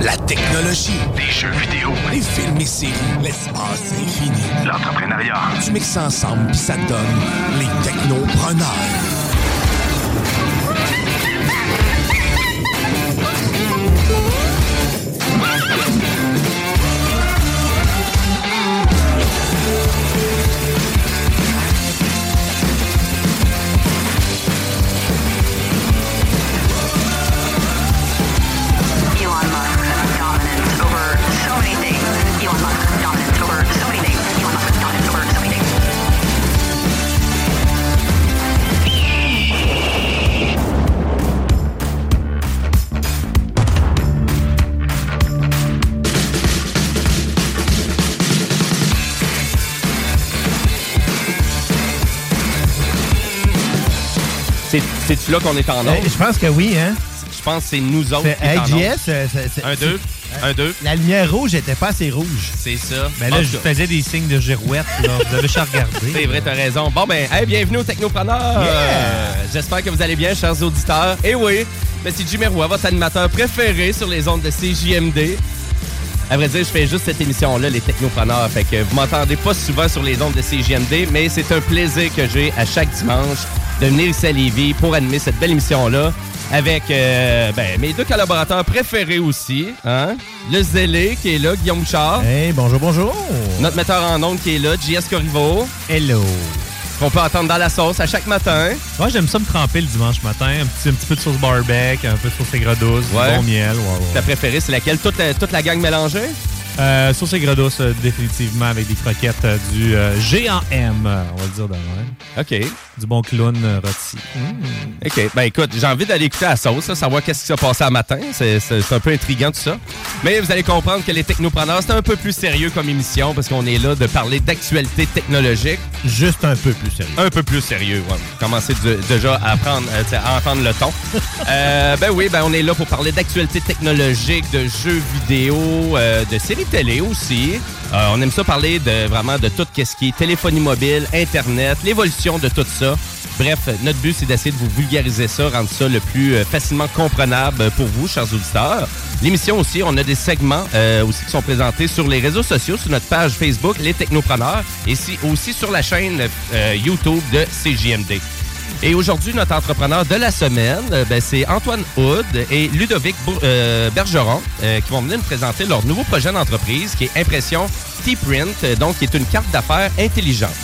La technologie, Des jeux vidéo, les films et séries, l'espace infini. l'entrepreneuriat. Tu mixes ça ensemble puis ça te donne les technopreneurs. C'est-tu là qu'on est en Euh, ordre? je pense que oui, hein? Je pense que c'est nous autres qui euh, c'est- Un, deux. Un, deux. La lumière rouge était pas assez rouge. C'est ça. Ben là, En je cas, faisais des signes de girouette. Là. Vous avez juste. C'est vrai, t'as raison. Bon, ben, hey, bienvenue au Technopreneur. Euh, J'espère que vous allez bien, chers auditeurs. Et oui, ben, c'est Jimmy Roy, votre animateur préféré sur les ondes de CJMD. À vrai dire, je fais juste cette émission-là, les Technopreneurs. Fait que vous m'entendez pas souvent sur les ondes de CJMD, mais c'est un plaisir que j'ai à chaque dimanche de venir ici à Lévis pour animer cette belle émission-là avec euh, ben, mes deux collaborateurs préférés aussi. Hein? Le Zélé qui est là, Guillaume Bouchard. Hey, bonjour, bonjour. Notre metteur en ondes qui est là, JS Corriveau. Hello. Qu'on peut entendre dans la sauce à chaque matin. Moi, j'aime ça me tremper le dimanche matin. Un petit, un petit peu de sauce barbecue, un peu de sauce aigre douce, du Ouais. bon miel. Ouais, ouais. Ta préférée, c'est laquelle? Toute la, toute la gang mélangée? Euh, sauce aigre douce, euh, définitivement, avec des croquettes euh, du euh, géant M, on va le dire de même. OK. Du bon clown rôti. OK. Ben écoute, j'ai envie d'aller écouter la sauce, là, savoir qu'est-ce qui s'est passé à matin. C'est un peu intriguant tout ça. Mais vous allez comprendre que les technopreneurs, c'est un peu plus sérieux comme émission parce qu'on est là de parler d'actualité technologique. Juste un peu plus sérieux. Un peu plus sérieux, ouais. Commencez de- déjà à, prendre, à entendre le ton. Ben oui, ben on est là pour parler d'actualité technologique, de jeux vidéo, de séries télé aussi. Euh, on aime ça parler de vraiment de tout ce qui est téléphonie mobile, Internet, l'évolution de tout ça. Bref, notre but, c'est d'essayer de vous vulgariser ça, rendre ça le plus euh, facilement comprenable pour vous, chers auditeurs. L'émission aussi, on a des segments euh, aussi qui sont présentés sur les réseaux sociaux, sur notre page Facebook, Les Technopreneurs, et si- aussi sur la chaîne YouTube de CJMD. Et aujourd'hui, notre entrepreneur de la semaine, euh, ben, c'est Antoine Hood et Ludovic euh, Bergeron euh, qui vont venir nous présenter leur nouveau projet d'entreprise qui est Impression T-Print, donc qui est une carte d'affaires intelligente.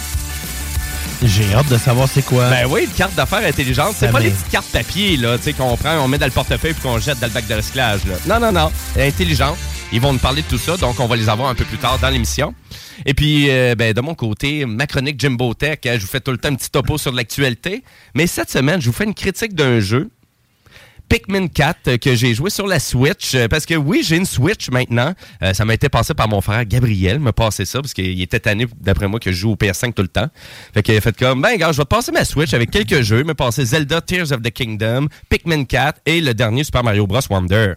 J'ai hâte de savoir c'est quoi. Ben oui, une carte d'affaires intelligente, c'est pas les petites cartes papier là, tu sais qu'on prend, on met dans le portefeuille puis qu'on jette dans le bac de recyclage là. Non non non, intelligente. Ils vont nous parler de tout ça, donc on va les avoir un peu plus tard dans l'émission. Et puis, euh, ben, de mon côté, ma chronique Jimbo Tech, hein, je vous fais tout le temps un petit topo sur l'actualité. Mais cette semaine, je vous fais une critique d'un jeu Pikmin 4 euh, que j'ai joué sur la Switch. euh, Parce que oui, j'ai une Switch maintenant. Euh, ça m'a été passé par mon frère Gabriel, me passer ça, parce qu'il était tanné, d'après moi, que je joue au PS5 tout le temps. Fait qu'il a fait comme, ben, gars, je vais passer ma Switch avec quelques jeux. M'a passé Zelda Tears of the Kingdom, Pikmin 4 et le dernier Super Mario Bros. Wonder.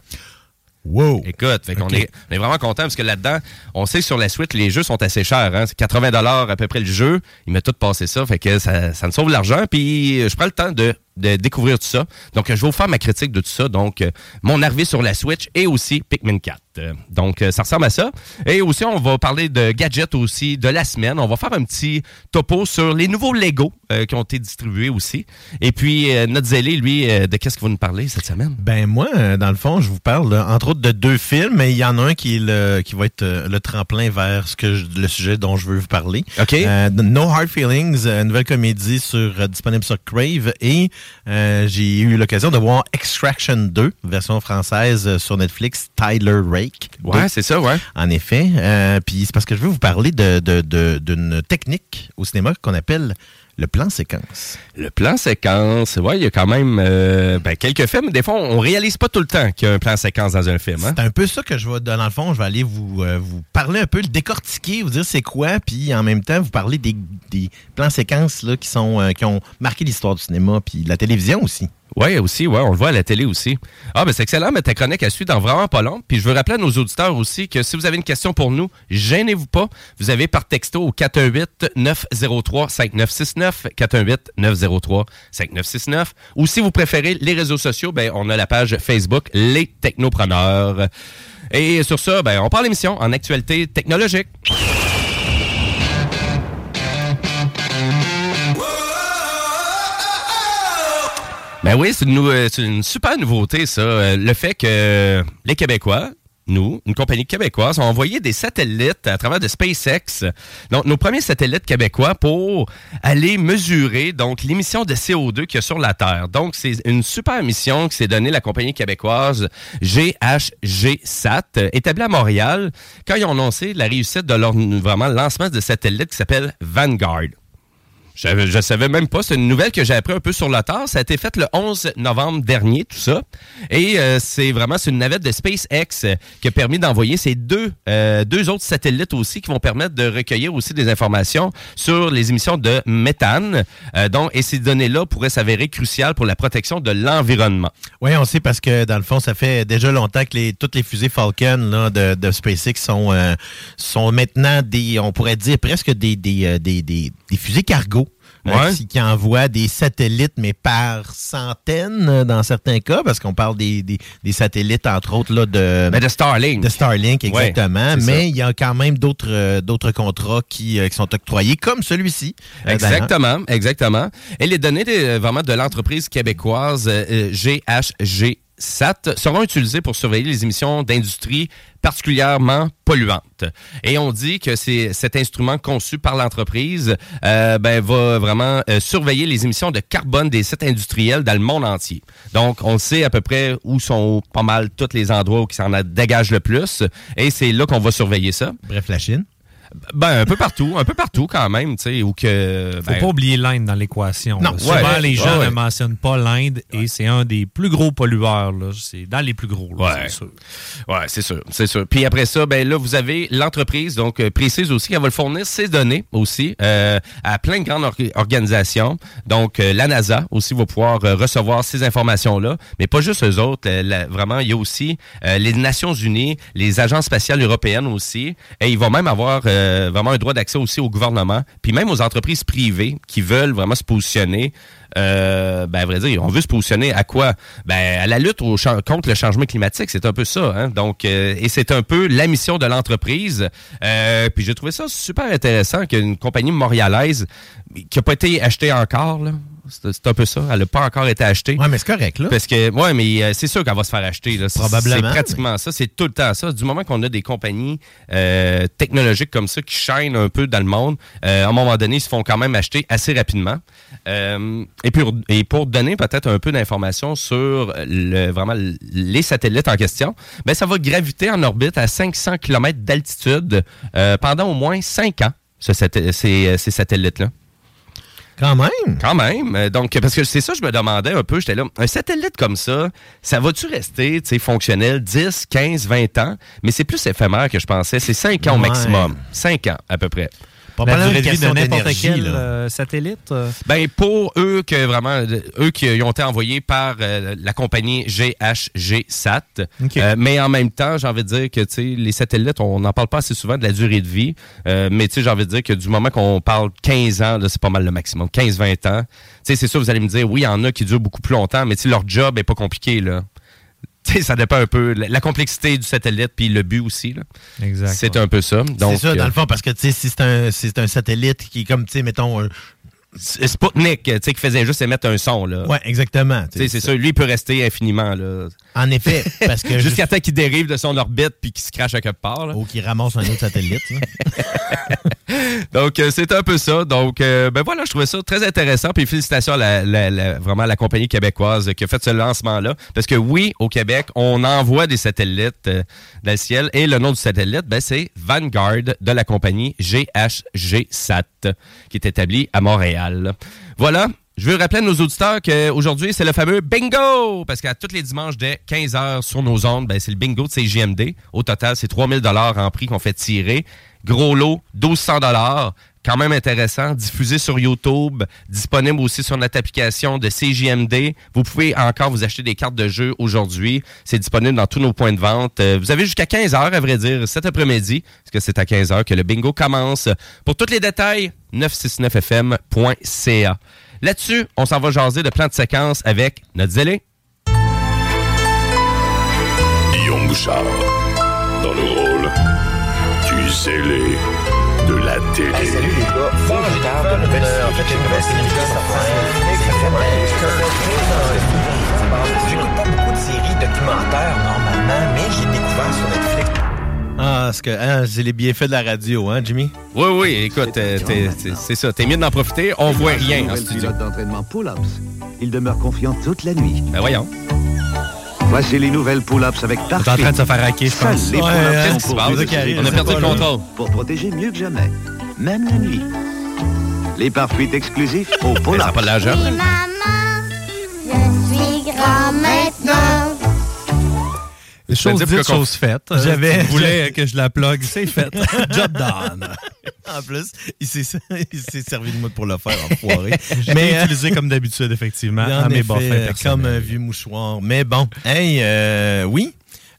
Wow. Écoute, fait qu'on Ok. est, on est vraiment content parce que là-dedans, on sait que sur la Switch, les jeux sont assez chers. Hein? C'est 80 à peu près le jeu. Il m'a tout passé ça, fait que ça, ça me sauve l'argent. Puis je prends le temps de de découvrir tout ça. Donc, je vais vous faire ma critique de tout ça. Donc, euh, mon arrivée sur la Switch et aussi Pikmin 4. Euh, Donc, euh, ça ressemble à ça. Et aussi, on va parler de gadgets aussi de la semaine. On va faire un petit topo sur les nouveaux Lego euh, qui ont été distribués aussi. Et puis, notre zélé, lui, de qu'est-ce qu'il va nous parler cette semaine? Ben moi, dans le fond, je vous parle entre autres de deux films, mais il y en a un qui est le qui va être le tremplin vers ce que je- le sujet dont je veux vous parler. OK. No Hard Feelings, une nouvelle comédie sur disponible sur Crave et euh, j'ai eu l'occasion de voir Extraction 2, version française euh, sur Netflix, Tyler Rake. Ouais, c'est ça, ouais. En effet. Euh, Puis c'est parce que je veux vous parler de- de- de- d'une technique au cinéma qu'on appelle le plan séquence. Le plan séquence, ouais, il y a quand même euh, ben, quelques films. Des fois, on réalise pas tout le temps qu'il y a un plan séquence dans un film. Hein? C'est un peu ça que je vais, dans le fond, je vais aller vous, euh, vous parler un peu, le décortiquer, vous dire c'est quoi, puis en même temps vous parler des, des plans séquences là, qui, sont, euh, qui ont marqué l'histoire du cinéma, puis la télévision aussi. Oui, aussi, ouais, on le voit à la télé aussi. Ah, ben c'est excellent, mais ta chronique à suivre dans vraiment pas long. Puis je veux rappeler à nos auditeurs aussi que si vous avez une question pour nous, gênez-vous pas. Vous avez par texto au 418-903-5969, 418-903-5969. Ou si vous préférez les réseaux sociaux, ben on a la page Facebook Les Technopreneurs. Et sur ça, ben on parle l'émission en actualité technologique. Ben oui, c'est une, nou- euh, c'est une super nouveauté, ça. Euh, Le fait que les Québécois, nous, une compagnie québécoise, ont envoyé des satellites à travers de SpaceX. Donc, nos premiers satellites québécois pour aller mesurer donc l'émission de CO2 qu'il y a sur la Terre. Donc, c'est une super mission qui s'est donnée la compagnie québécoise GHG Sat, euh, établie à Montréal, quand ils ont annoncé la réussite de leur lancement de satellite qui s'appelle Vanguard. Je, je savais même pas. C'est une nouvelle que j'ai appris un peu sur le tard. Ça a été fait le 11 novembre dernier, tout ça. Et euh, c'est vraiment c'est une navette de SpaceX qui a permis d'envoyer ces deux, euh, deux autres satellites aussi qui vont permettre de recueillir aussi des informations sur les émissions de méthane. Euh, et ces données-là pourraient s'avérer cruciales pour la protection de l'environnement. Oui, on sait parce que dans le fond, ça fait déjà longtemps que les, toutes les fusées Falcon de, SpaceX sont, sont maintenant des, on pourrait dire presque des, des, des, des fusées cargo. Euh, Ouais. qui, qui envoient des satellites, mais par centaines euh, dans certains cas, parce qu'on parle des, des, des satellites, entre autres, là, de, Mais de Starlink. de Starlink, exactement. mais il y a quand même d'autres euh, d'autres contrats qui, qui sont octroyés, comme celui-ci. Exactement, exactement. Et les données de, vraiment de l'entreprise québécoise euh, GHG Seront utilisées pour surveiller les émissions d'industrie particulièrement polluantes. Et on dit que c'est cet instrument conçu par l'entreprise euh, ben, va vraiment euh, surveiller les émissions de carbone des sites industriels dans le monde entier. Donc, on sait à peu près où sont pas mal tous les endroits où qui s'en dégagent le plus. Et c'est là qu'on va surveiller ça. Bref, la Chine. Ben, un peu partout, un peu partout quand même, tu sais, où que... Faut ben, pas oublier l'Inde dans l'équation. Non, là. Souvent, ouais, les gens ouais, ne mentionnent pas l'Inde et c'est un des plus gros pollueurs. là. C'est dans les plus gros, là, Ouais. c'est sûr. Ouais, c'est sûr, c'est sûr. Puis après ça, ben là, vous avez l'entreprise, donc euh, précise aussi qu'elle va le fournir ses données aussi euh, à plein de grandes or- organisations. Donc euh, la NASA aussi va pouvoir euh, recevoir ces informations-là, mais pas juste eux autres. la- vraiment, il y a aussi les Nations Unies, les agences spatiales européennes aussi, et ils vont même avoir euh, vraiment un droit d'accès aussi au gouvernement, puis même aux entreprises privées qui veulent vraiment se positionner. Euh, ben, à vrai dire, on veut se positionner à quoi? Ben, à la lutte contre le changement climatique, c'est un peu ça. Hein? Donc, euh, et c'est un peu la mission de l'entreprise. Puis j'ai trouvé ça super intéressant qu'une compagnie montréalaise qui n'a pas été achetée encore, là, c'est un peu ça, elle n'a pas encore été achetée. Ouais, mais c'est correct, là. Parce que, ouais, mais euh, c'est sûr qu'elle va se faire acheter. Là. C'est- Probablement, C'est pratiquement ça. C'est tout le temps ça. Du moment qu'on a des compagnies euh, technologiques comme ça qui chaînent un peu dans le monde, euh, à un moment donné, ils se font quand même acheter assez rapidement. Et, pour, et pour donner peut-être un peu d'informations sur le, vraiment les satellites en question, ben, ça va graviter en orbite à 500 km d'altitude pendant au moins 5 ans, ce ces satellites-là. Quand même. Quand même. Euh, Donc, parce que c'est ça, je me demandais un peu, j'étais là, un satellite comme ça, ça va-tu rester, tu sais, fonctionnel 10, 15, 20 ans? Mais c'est plus éphémère que je pensais. C'est 5 ans au maximum. 5 ans, à peu près. Pas La mal durée de vie de n'importe quel là. euh, satellite. euh, Ben pour eux que vraiment euh, eux qui ont été envoyés par euh, la compagnie GHG Sat. Euh, mais en même temps, j'ai envie de dire que tu sais les satellites, on n'en parle pas assez souvent de la durée de vie. Euh, mais tu sais j'ai envie de dire que du moment qu'on parle 15 ans, là, c'est pas mal le maximum, 15 20 ans. Tu sais c'est sûr vous allez me dire oui, il y en a qui durent beaucoup plus longtemps, mais tu sais leur job est pas compliqué là. Sais, ça dépend un peu la, la complexité du satellite puis le but aussi là. Exact. C'est ouais. un peu ça. C'est ça, dans euh, le fond, parce que tu sais, si c'est un, si un satellite qui est comme, tu sais, mettons. un- Sputnik, tu sais qui faisait juste émettre un son là. Ouais, exactement. Tu sais, c'est ça, lui il peut rester infiniment là. En effet, parce que. Jusqu'à temps qu'il dérive de son orbite puis qu'il se crache à quelque part. là. Ou qui ramasse un autre satellite. Donc, euh, c'est un peu ça. Donc, euh, ben voilà, je trouvais ça très intéressant. Puis félicitations à la, la- la- vraiment à la compagnie québécoise qui a fait ce lancement-là. Parce que oui, au Québec, on envoie des satellites euh, dans le ciel. Et le nom du satellite, ben, c'est Vanguard de la compagnie GHG Sat, qui est établie à Montréal. Voilà. Je veux rappeler à nos auditeurs qu'aujourd'hui, c'est le fameux bingo! Parce qu'à tous les dimanches dès 15h sur nos ondes, ben, c'est le bingo de CGMD. Au total, c'est 3000 en prix qu'on fait tirer. Gros lot, 1200 quand même intéressant, diffusé sur YouTube, disponible aussi sur notre application de CJMD. Vous pouvez encore vous acheter des cartes de jeu aujourd'hui. C'est disponible dans tous nos points de vente. Euh, Vous avez jusqu'à 15 heures, à vrai dire, cet après-midi, parce que c'est à 15 heures que le bingo commence. Pour tous les détails, 969fm.ca. Là-dessus, on s'en va jaser de plan de séquence avec notre zélé. Guillaume Bouchard, dans le rôle du zélé la télé. salut les gars, formidable, une nouvelle série. En fait, une nouvelle série qui sortir. J'écoute pas beaucoup de séries documentaires normalement, mais j'ai découvert sur Netflix. Ah, c'est que hein, c'est les bienfaits de la radio, hein, Jimmy? Oui, oui, écoute, euh, c'est ça. T'es mieux d'en profiter. On voit rien en studio. pilote d'entraînement pull-ups. Il demeure confiant toute la nuit. Ben voyons. Voici les nouvelles pull-ups avec T'es en train de se faire hacker, je Seuls pense. les Ouais, pull-ups hein, sont On a perdu le pour- contrôle. Pour protéger mieux que jamais, même la nuit. Les pare-fuites exclusifs au Mais ça n'a pull-ups. pas de l'argent. Maman, je suis grand maintenant. Chose dite, chose faite. J'avais- voulais que je la plug, c'est fait. Job done. En plus, il s'est servi de moi pour le faire, enfoiré. Mais Mais euh, utilisé comme d'habitude, effectivement, en à mes effet, comme un vieux mouchoir. Mais bon, hey, euh, oui.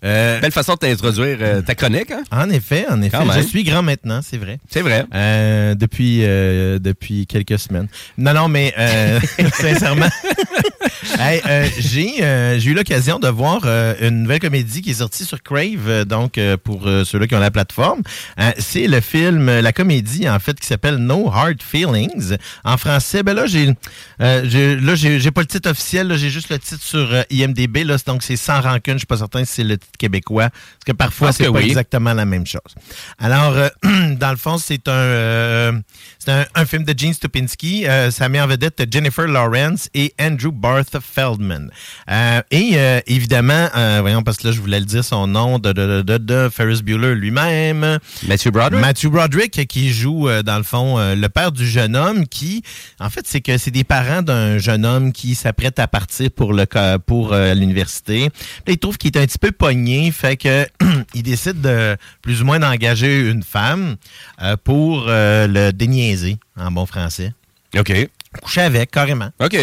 Euh, Belle façon de t'introduire euh, ta chronique, hein? en effet, en effet. Quand même. Je suis grand maintenant, c'est vrai. C'est vrai. Euh, depuis euh, depuis quelques semaines. Non, non, mais euh, sincèrement, Hey, euh, j'ai euh, j'ai eu l'occasion de voir euh, une nouvelle comédie qui est sortie sur Crave, donc pour ceux-là qui ont la plateforme. C'est le film, la comédie en fait qui s'appelle No Hard Feelings. En français, ben là j'ai j'ai- là j'ai j'ai pas le titre officiel, là, j'ai juste le titre sur IMDb. Là, donc c'est sans rancune. Je suis pas certain si c'est le titre québécois, parce que parfois pense c'est que pas oui. exactement la même chose. Alors, dans le fond, c'est un, c'est un, un film de Gene Stupinski. Ça met en vedette Jennifer Lawrence et Andrew Barth Feldman. Euh, et euh, évidemment, euh, voyons, parce que là, je voulais le dire son nom, de, de, de, de, de Ferris Bueller lui-même. Matthew Broderick. Matthew Broderick qui joue, dans le fond, le père du jeune homme qui, en fait, c'est que c'est des parents d'un jeune homme qui s'apprête à partir pour le pour l'université. Il trouve qu'il est un petit peu pogné, fait que il décide de plus ou moins d'engager une femme pour le déniaiser, en bon français. OK. Coucher avec, carrément. OK.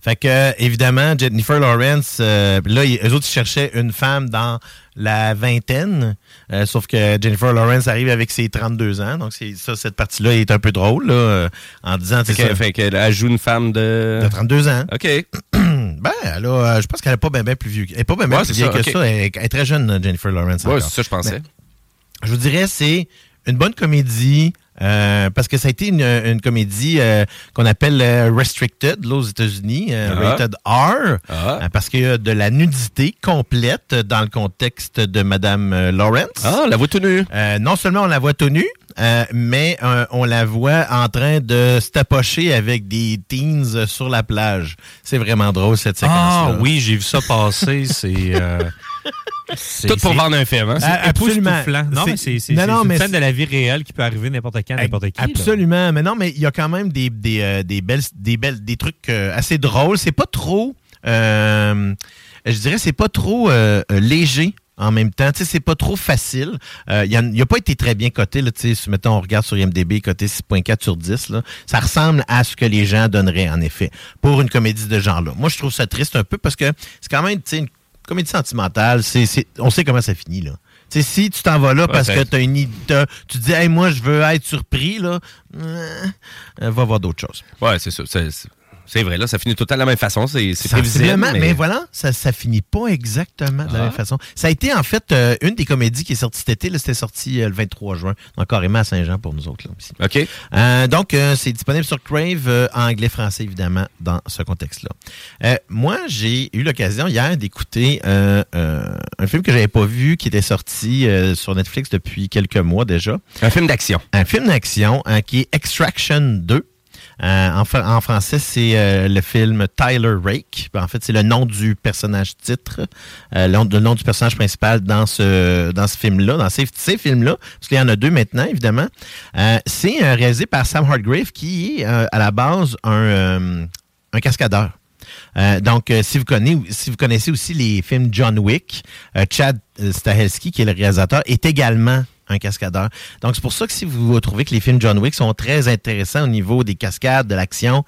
Fait que, évidemment, Jennifer Lawrence, euh, là, ils- eux autres, ils cherchaient une femme dans la vingtaine, euh, sauf que Jennifer Lawrence arrive avec ses 32 ans, donc c'est ça, cette partie-là est un peu drôle, là, euh, en disant, Fait que- fait qu'elle elle joue une femme de... de 32 ans. OK. Ben, elle a, euh, je pense qu'elle est pas bien ben plus vieux. Elle est pas bien ben Ouais, plus vieille que ça. Elle, est- elle est très jeune, Jennifer Lawrence. Ouais, encore. c'est ça, je pensais. Ben, je vous dirais, c'est une bonne comédie. Euh, parce que ça a été une, une comédie euh, qu'on appelle euh, Restricted, là, aux États-Unis, euh, Ah. Rated R, Ah. parce qu'il y a de la nudité complète dans le contexte de Madame Lawrence. Ah, la voix tenue. Euh, non seulement on la voit tenue, euh, mais euh, on la voit en train de se tapocher avec des teens sur la plage. C'est vraiment drôle, cette séquence-là. Ah oui, j'ai vu ça passer. C'est. euh, c'est- Tout pour vendre un film, hein? C'est absolument. Non, C'est- mais c'est une scène de la vie réelle qui peut arriver n'importe quand, n'importe qui. là. Absolument. Mais non, mais il y a quand même des, des, euh, des belles, des belles, des trucs euh, assez drôles. C'est pas trop, euh, je dirais, c'est pas trop euh, euh, léger. en même temps. Tu sais, c'est pas trop facile. Euh, il n'a pas été très bien coté. Là, tu sais, si, mettons, on regarde sur IMDb, coté 6.4 sur 10. Là, ça ressemble à ce que les gens donneraient, en effet, pour une comédie de genre-là. Moi, je trouve ça triste un peu parce que c'est quand même tu sais, une comédie sentimentale. C'est, c'est- on sait comment ça finit, là. Si tu t'en vas là parce Ouais, que t'as une idée, t'as- tu dis, hey, moi, je veux être surpris, là, euh, euh, va voir d'autres choses. Ouais, c'est ça. C'est, c'est- c'est vrai, là, ça finit tout à la même façon. C'est, prévisible. Mais, mais... voilà, ça, ça finit pas exactement de la Ah. même façon. Ça a été en fait euh, une des comédies qui est sortie cet été. C'était sorti euh, le 23 juin, donc carrément à Saint-Jean pour nous autres. Là, aussi. OK. Euh, donc, c'est disponible sur Crave, en anglais-français, évidemment, dans ce contexte-là. Moi, j'ai eu l'occasion hier d'écouter un film que j'avais pas vu, qui était sorti sur Netflix depuis quelques mois déjà. Un film d'action. Un film d'action qui est Extraction 2. Euh, en, français, c'est euh, le film Tyler Rake. En fait, c'est le nom du personnage titre, euh, le, nom- du personnage principal dans ce, film-là, dans ces, films-là, parce qu'il y en a deux maintenant, évidemment. C'est réalisé par Sam Hargrave, qui est à la base un, cascadeur. Donc, si, vous connaissez, aussi les films John Wick, Chad Stahelski, qui est le réalisateur, est également un cascadeur. Donc, c'est pour ça que si vous trouvez que les films John Wick sont très intéressants au niveau des cascades, de l'action,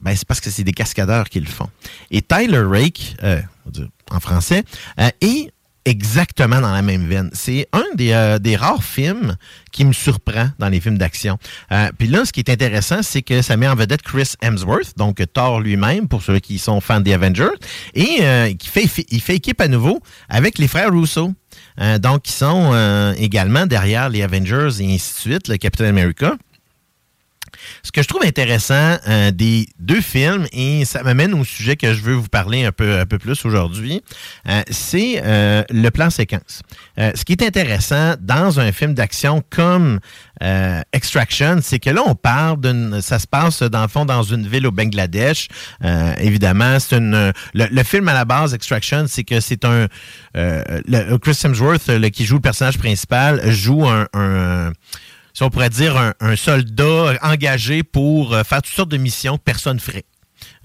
ben, c'est parce que c'est des cascadeurs qui le font. Et Tyler Rake, euh, en français, euh, est exactement dans la même veine. C'est un des, euh, des rares films qui me surprend dans les films d'action. Puis là, ce qui est intéressant, c'est que ça met en vedette Chris Hemsworth, donc Thor lui-même, pour ceux qui sont fans des Avengers, et qui fait, il fait équipe à nouveau avec les frères Russo. Euh, donc, qui sont euh, également derrière les Avengers et ainsi de suite, le Captain America. Ce que je trouve intéressant euh, des deux films, et ça m'amène au sujet que je veux vous parler un peu, un peu plus aujourd'hui, euh, c'est euh, le plan séquence. Ce qui est intéressant dans un film d'action comme Extraction, c'est que là, on parle d'une. Ça se passe, dans le fond, dans une ville au Bangladesh. Évidemment, c'est une. Le, film à la base, Extraction, c'est que c'est un. le- Chris Hemsworth, le- qui joue le personnage principal, joue un- un si on pourrait dire, un, un soldat engagé pour euh, faire toutes sortes de missions que personne ferait.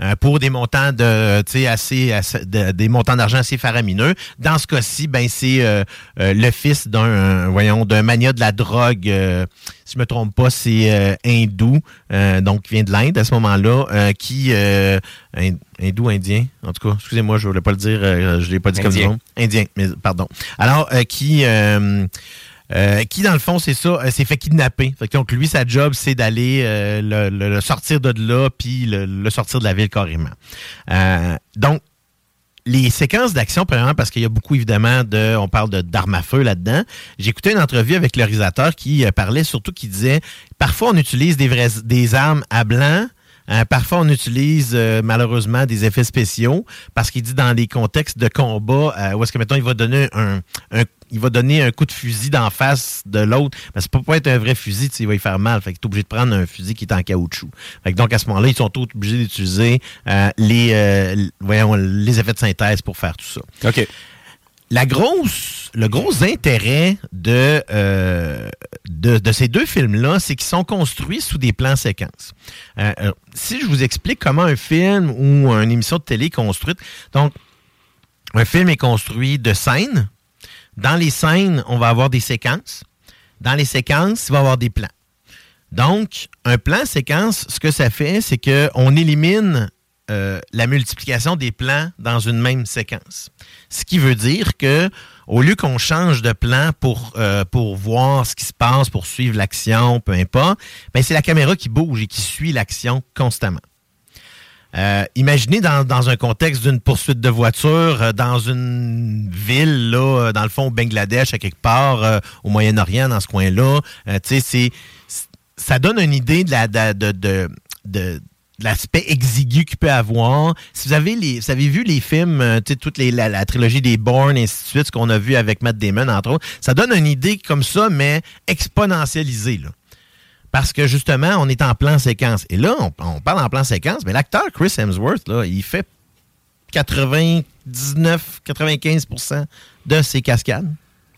Euh, pour des montants de assez, assez- de- des montants d'argent assez faramineux. Dans ce cas-ci, ben c'est euh, euh, le fils d'un voyons d'un mania de la drogue. euh, si je me trompe pas, c'est hindou, donc qui vient de l'Inde à ce moment-là, qui hin- hindou indien. En tout cas, excusez-moi, je voulais pas le dire, je l'ai pas dit comme Indien. ça. Indien, mais pardon. Alors qui euh, qui, dans le fond, c'est ça, euh, s'est fait kidnapper. Donc, lui, sa job, c'est d'aller euh, le, sortir de là, puis le, sortir de la ville carrément. Donc, les séquences d'action, premièrement, parce qu'il y a beaucoup, évidemment, de. On parle d'armes à feu là-dedans. J'ai écouté une entrevue avec le réalisateur qui parlait surtout qui disait parfois on utilise des, des armes à blanc. euh, parfois, on utilise malheureusement des effets spéciaux parce qu'il dit dans des contextes de combat où est-ce que mettons il va donner un, un- il va donner un coup de fusil d'en face de l'autre. Mais ça peut pas être un vrai fusil, tu sais, il va y faire mal. Fait qu'il est obligé de prendre un fusil qui est en caoutchouc. Fait que donc à ce moment-là, ils sont tous obligés d'utiliser euh, les, euh, voyons, les effets de synthèse pour faire tout ça. OK. La grosse, le gros intérêt de, euh, de, de ces deux films-là, c'est qu'ils sont construits sous des plans séquences. Si je vous explique comment un film ou une émission de télé est construite, donc un film est construit de scènes. Dans les scènes, on va avoir des séquences. Dans les séquences, il va y avoir des plans. Donc, un plan séquence, ce que ça fait, c'est qu'on élimine euh, la multiplication des plans dans une même séquence. Ce qui veut dire que au lieu qu'on change de plan pour, euh, voir ce qui se passe, pour suivre l'action, peu importe, ben c'est la caméra qui bouge et qui suit l'action constamment. Euh, imaginez dans, dans un contexte d'une poursuite de voiture euh, dans une ville, là, euh, dans le fond, au Bangladesh, à quelque part, au Moyen-Orient, dans ce coin-là. Ça donne une idée de la de, de, de- l'aspect exigu qu'il peut avoir. Si vous avez les, vous avez vu les films, euh, toute les, la, la trilogie des Bourne, et ainsi de suite, ce qu'on a vu avec Matt Damon, entre autres, ça donne une idée comme ça, mais exponentialisée, là. Parce que justement, on est en plan séquence. Et là, on, on parle en plan séquence, mais l'acteur Chris Hemsworth, là, il fait 99-95% de ses cascades.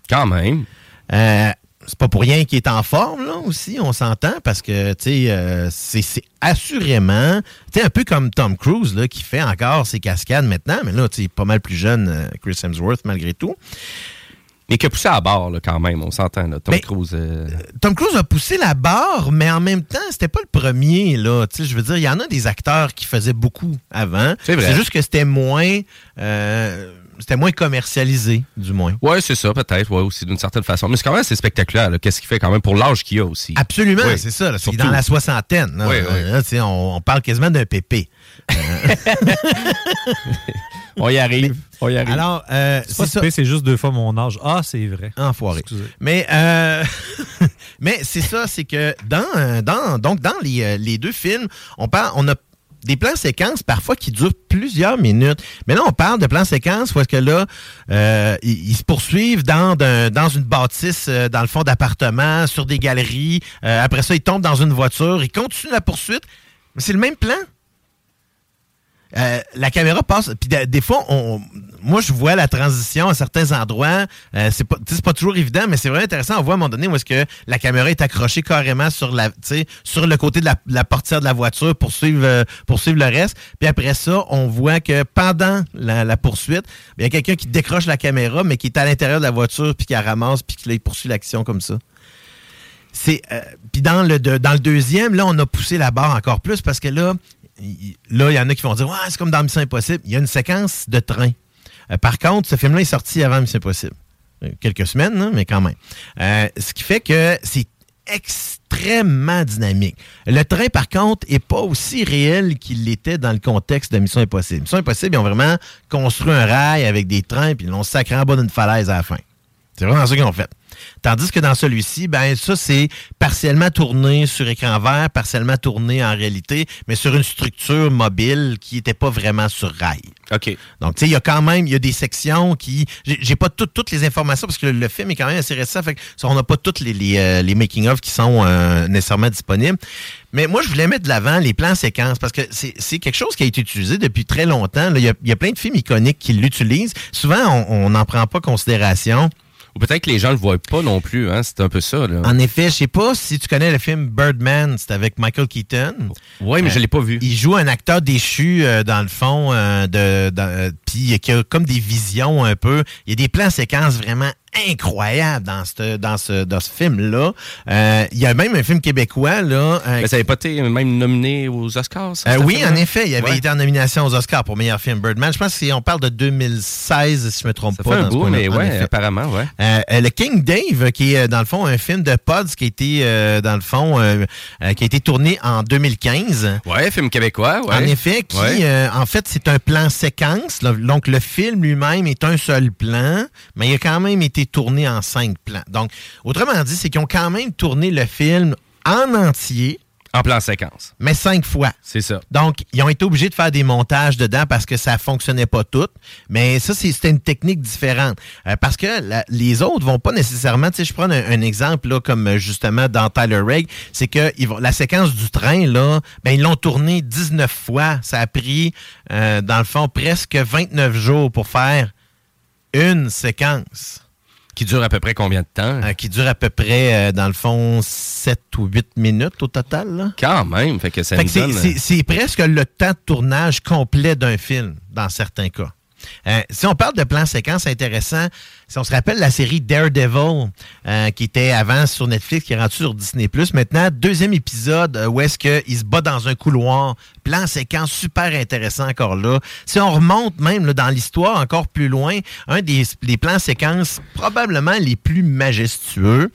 Quand même. Euh, c'est pas pour rien qu'il est en forme, là, aussi, on s'entend, parce que, tu sais, euh, c'est assurément, tu sais, un peu comme Tom Cruise, là, qui fait encore ses cascades maintenant, mais là, tu sais, pas mal plus jeune, euh, Chris Hemsworth, malgré tout. Mais qui a poussé à bord, là, quand même, on s'entend. Tom Cruise. euh, Tom Cruise a poussé la barre, mais en même temps, c'était pas le premier. Là. Je veux dire, il y en a des acteurs qui faisaient beaucoup avant. C'est vrai. C'est juste que c'était moins, euh, c'était moins commercialisé, du moins. Ouais, c'est ça, peut-être, ouais, aussi, d'une certaine façon. Mais c'est quand même assez spectaculaire. Qu'est-ce qu'il fait quand même pour l'âge qu'il a aussi? Absolument, Oui, c'est ça. là. C'est surtout. dans la soixantaine. là. Oui, oui. Là, on, on parle quasiment d'un pépé. On y arrive. On y arrive. Alors, euh, C'est si juste deux fois mon âge. Ah, c'est vrai. Enfoiré. Excusez. Mais, euh, mais c'est ça, c'est que dans, euh, dans, donc dans les, euh, les deux films, on parle, on a des plans séquences parfois qui durent plusieurs minutes. Mais là, on parle de plans séquences où est-ce que là, euh, ils, ils se poursuivent dans, d'un- dans une bâtisse, euh, dans le fond d'appartement, sur des galeries. Euh, après ça, ils tombent dans une voiture, ils continuent la poursuite. Mais c'est le même plan. Euh, la caméra passe. Puis de- des fois, on, moi, je vois la transition à certains endroits. Euh, c'est pas, pas toujours évident, mais c'est vraiment intéressant. On voit à un moment donné où est-ce que la caméra est accrochée carrément sur la, sur le côté de la, portière de la voiture pour suivre, euh, pour suivre le reste. Puis après ça, on voit que pendant la, poursuite, il y a quelqu'un qui décroche la caméra, mais qui est à l'intérieur de la voiture, puis qui la ramasse, puis qui poursuit l'action comme ça. C'est euh, puis dans le dans le deuxième là on a poussé la barre encore plus parce que là là il y en a qui vont dire ouais c'est comme dans Mission Impossible il y a une séquence de train Euh, par contre ce film là est sorti avant Mission Impossible Euh, quelques semaines hein, mais quand même Euh, ce qui fait que c'est extrêmement dynamique. Le train, par contre, est pas aussi réel qu'il l'était dans le contexte de Mission Impossible. Mission Impossible, ils ont vraiment construit un rail avec des trains, puis ils l'ont sacré en bas d'une falaise à la fin. C'est vraiment ça qu'ils ont fait. Tandis que dans celui-ci, ben ça, c'est partiellement tourné sur écran vert, partiellement tourné en réalité, mais sur une structure mobile qui n'était pas vraiment sur rail. OK. Donc, tu sais, il y a quand même, il y a des sections qui... J'ai pas tout- toutes les informations parce que le, le film est quand même assez récent, fait que on n'a pas toutes les, les, euh, les making-of qui sont euh, nécessairement disponibles. Mais moi, je voulais mettre de l'avant les plans séquences parce que c'est quelque chose qui a été utilisé depuis très longtemps. Il y, y a plein de films iconiques qui l'utilisent. Souvent, on n'en prend pas considération. Ou peut-être que les gens le voient pas non plus, hein. C'est un peu ça, là. En effet, je sais pas si tu connais le film Birdman, c'est avec Michael Keaton. Oui, mais je l'ai pas vu. Il joue un acteur déchu euh, dans le fond, euh, de, euh, puis qui a comme des visions un peu. Il y a des plans séquences vraiment incroyables dans ce dans ce dans ce film là. il y a même un film québécois là. euh, Mais ça n'avait pas été même nominé aux Oscars, ça, euh, oui, film-là? en effet, il avait Ouais. été en nomination aux Oscars pour meilleur film Birdman. Je pense qu'on parle de 2016, si je me trompe Ça pas. fait un dans ce bout, mais ouais, apparemment, ouais. Euh, euh, le King Dave, qui est euh, dans le fond un film de Pods qui a été euh, dans le fond euh, euh, qui a été tourné en 2015. Ouais, film québécois, ouais. En effet, qui Ouais. euh, en fait c'est un plan séquence. là. Donc le film lui-même est un seul plan, mais il a quand même été tourné en cinq plans. Donc autrement dit, c'est qu'ils ont quand même tourné le film en entier. En plan séquence. Mais cinq fois. C'est ça. Donc, ils ont été obligés de faire des montages dedans parce que ça fonctionnait pas tout. Mais ça, c'était une technique différente. Euh, parce que la- les autres vont pas nécessairement... Tu sais, je prends un, un exemple, là, comme euh, justement dans Tyler Rake, c'est que ils vont, la séquence du train, là, ben, ils l'ont tournée 19 fois. Ça a pris, euh, dans le fond, presque 29 jours pour faire une séquence. Qui dure à peu près combien de temps? Euh, qui dure à peu près, euh, dans le fond, 7 ou 8 minutes au total. Là. Quand même, fait que ça c'est- C'est presque le temps de tournage complet d'un film, dans certains cas. Euh, si on parle de plans séquences intéressants, si on se rappelle la série Daredevil, euh, qui était avant sur Netflix, qui est rendu sur Disney+. Maintenant, deuxième épisode euh, où est-ce qu'il se bat dans un couloir. Plan séquence super intéressant encore là. Si on remonte même dans l'histoire encore plus loin, un des, plans séquences probablement les plus majestueux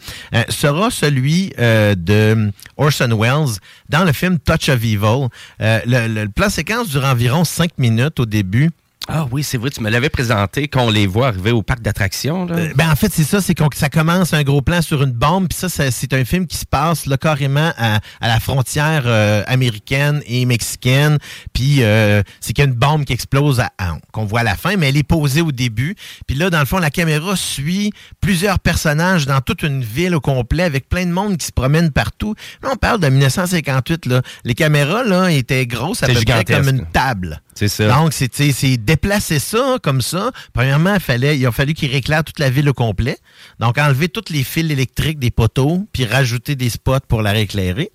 sera celui de Orson Welles dans le film Touch of Evil. Le plan séquence dure environ cinq minutes au début. Ah oui, c'est vrai, tu me l'avais présenté quand on les voit arriver au parc d'attractions. là. Euh, ben en fait, c'est ça, c'est qu'on ça commence un gros plan sur une bombe, puis ça, ça, c'est un film qui se passe là, carrément à, à la frontière euh, américaine et mexicaine, puis euh, c'est qu'il y a une bombe qui explose à- à- qu'on voit à la fin, mais elle est posée au début, puis là, dans le fond, la caméra suit plusieurs personnages dans toute une ville au complet, avec plein de monde qui se promène partout. Là, on parle de 1958, là. Les caméras, là, étaient grosses à peu près comme une table. Donc, c'est déplacer ça comme ça. Premièrement, il, fallait, il a fallu qu'il réclaire toute la ville au complet. Donc, enlever tous les fils électriques des poteaux, puis rajouter des spots pour la rééclairer.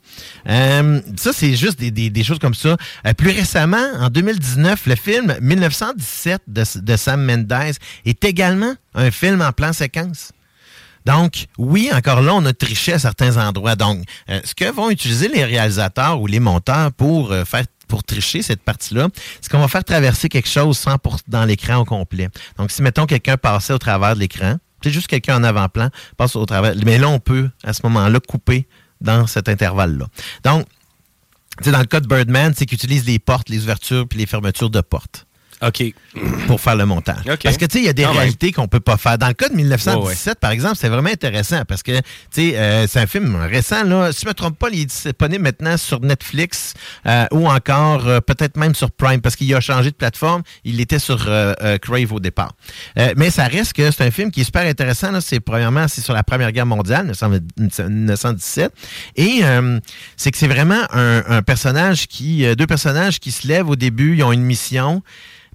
Euh, ça, c'est juste des, des- choses comme ça. Euh, plus récemment, en 2019, le film 1917 de, de Sam Mendes est également un film en plan séquence. Donc, oui, encore là, on a triché à certains endroits. Donc, euh, ce que vont utiliser les réalisateurs ou les monteurs pour faire pour tricher cette partie-là, c'est qu'on va faire traverser quelque chose sans pour, dans l'écran au complet. Donc, si, mettons, quelqu'un passait au travers de l'écran, c'est juste quelqu'un en avant-plan passe au travers. Mais là, on peut, à ce moment-là, couper dans cet intervalle-là. Donc, dans le cas de Birdman, c'est qu'il utilise les portes, les ouvertures puis les fermetures de portes. OK. Pour faire le montage. OK. Parce que, tu sais, il y a des réalités qu'on peut pas faire. Dans le cas de 1917, par exemple, c'est vraiment intéressant parce que, tu sais, euh, c'est un film récent, là. Si je me trompe pas, il est disponible maintenant sur Netflix euh, ou encore euh, peut-être même sur Prime parce qu'il a changé de plateforme. Il était sur euh, euh, Crave au départ. Euh, mais ça reste que c'est un film qui est super intéressant. là. C'est premièrement, c'est sur la Première Guerre mondiale, 1917. Et euh, c'est que c'est vraiment un, un personnage qui, euh, deux personnages qui se lèvent au début, ils ont une mission.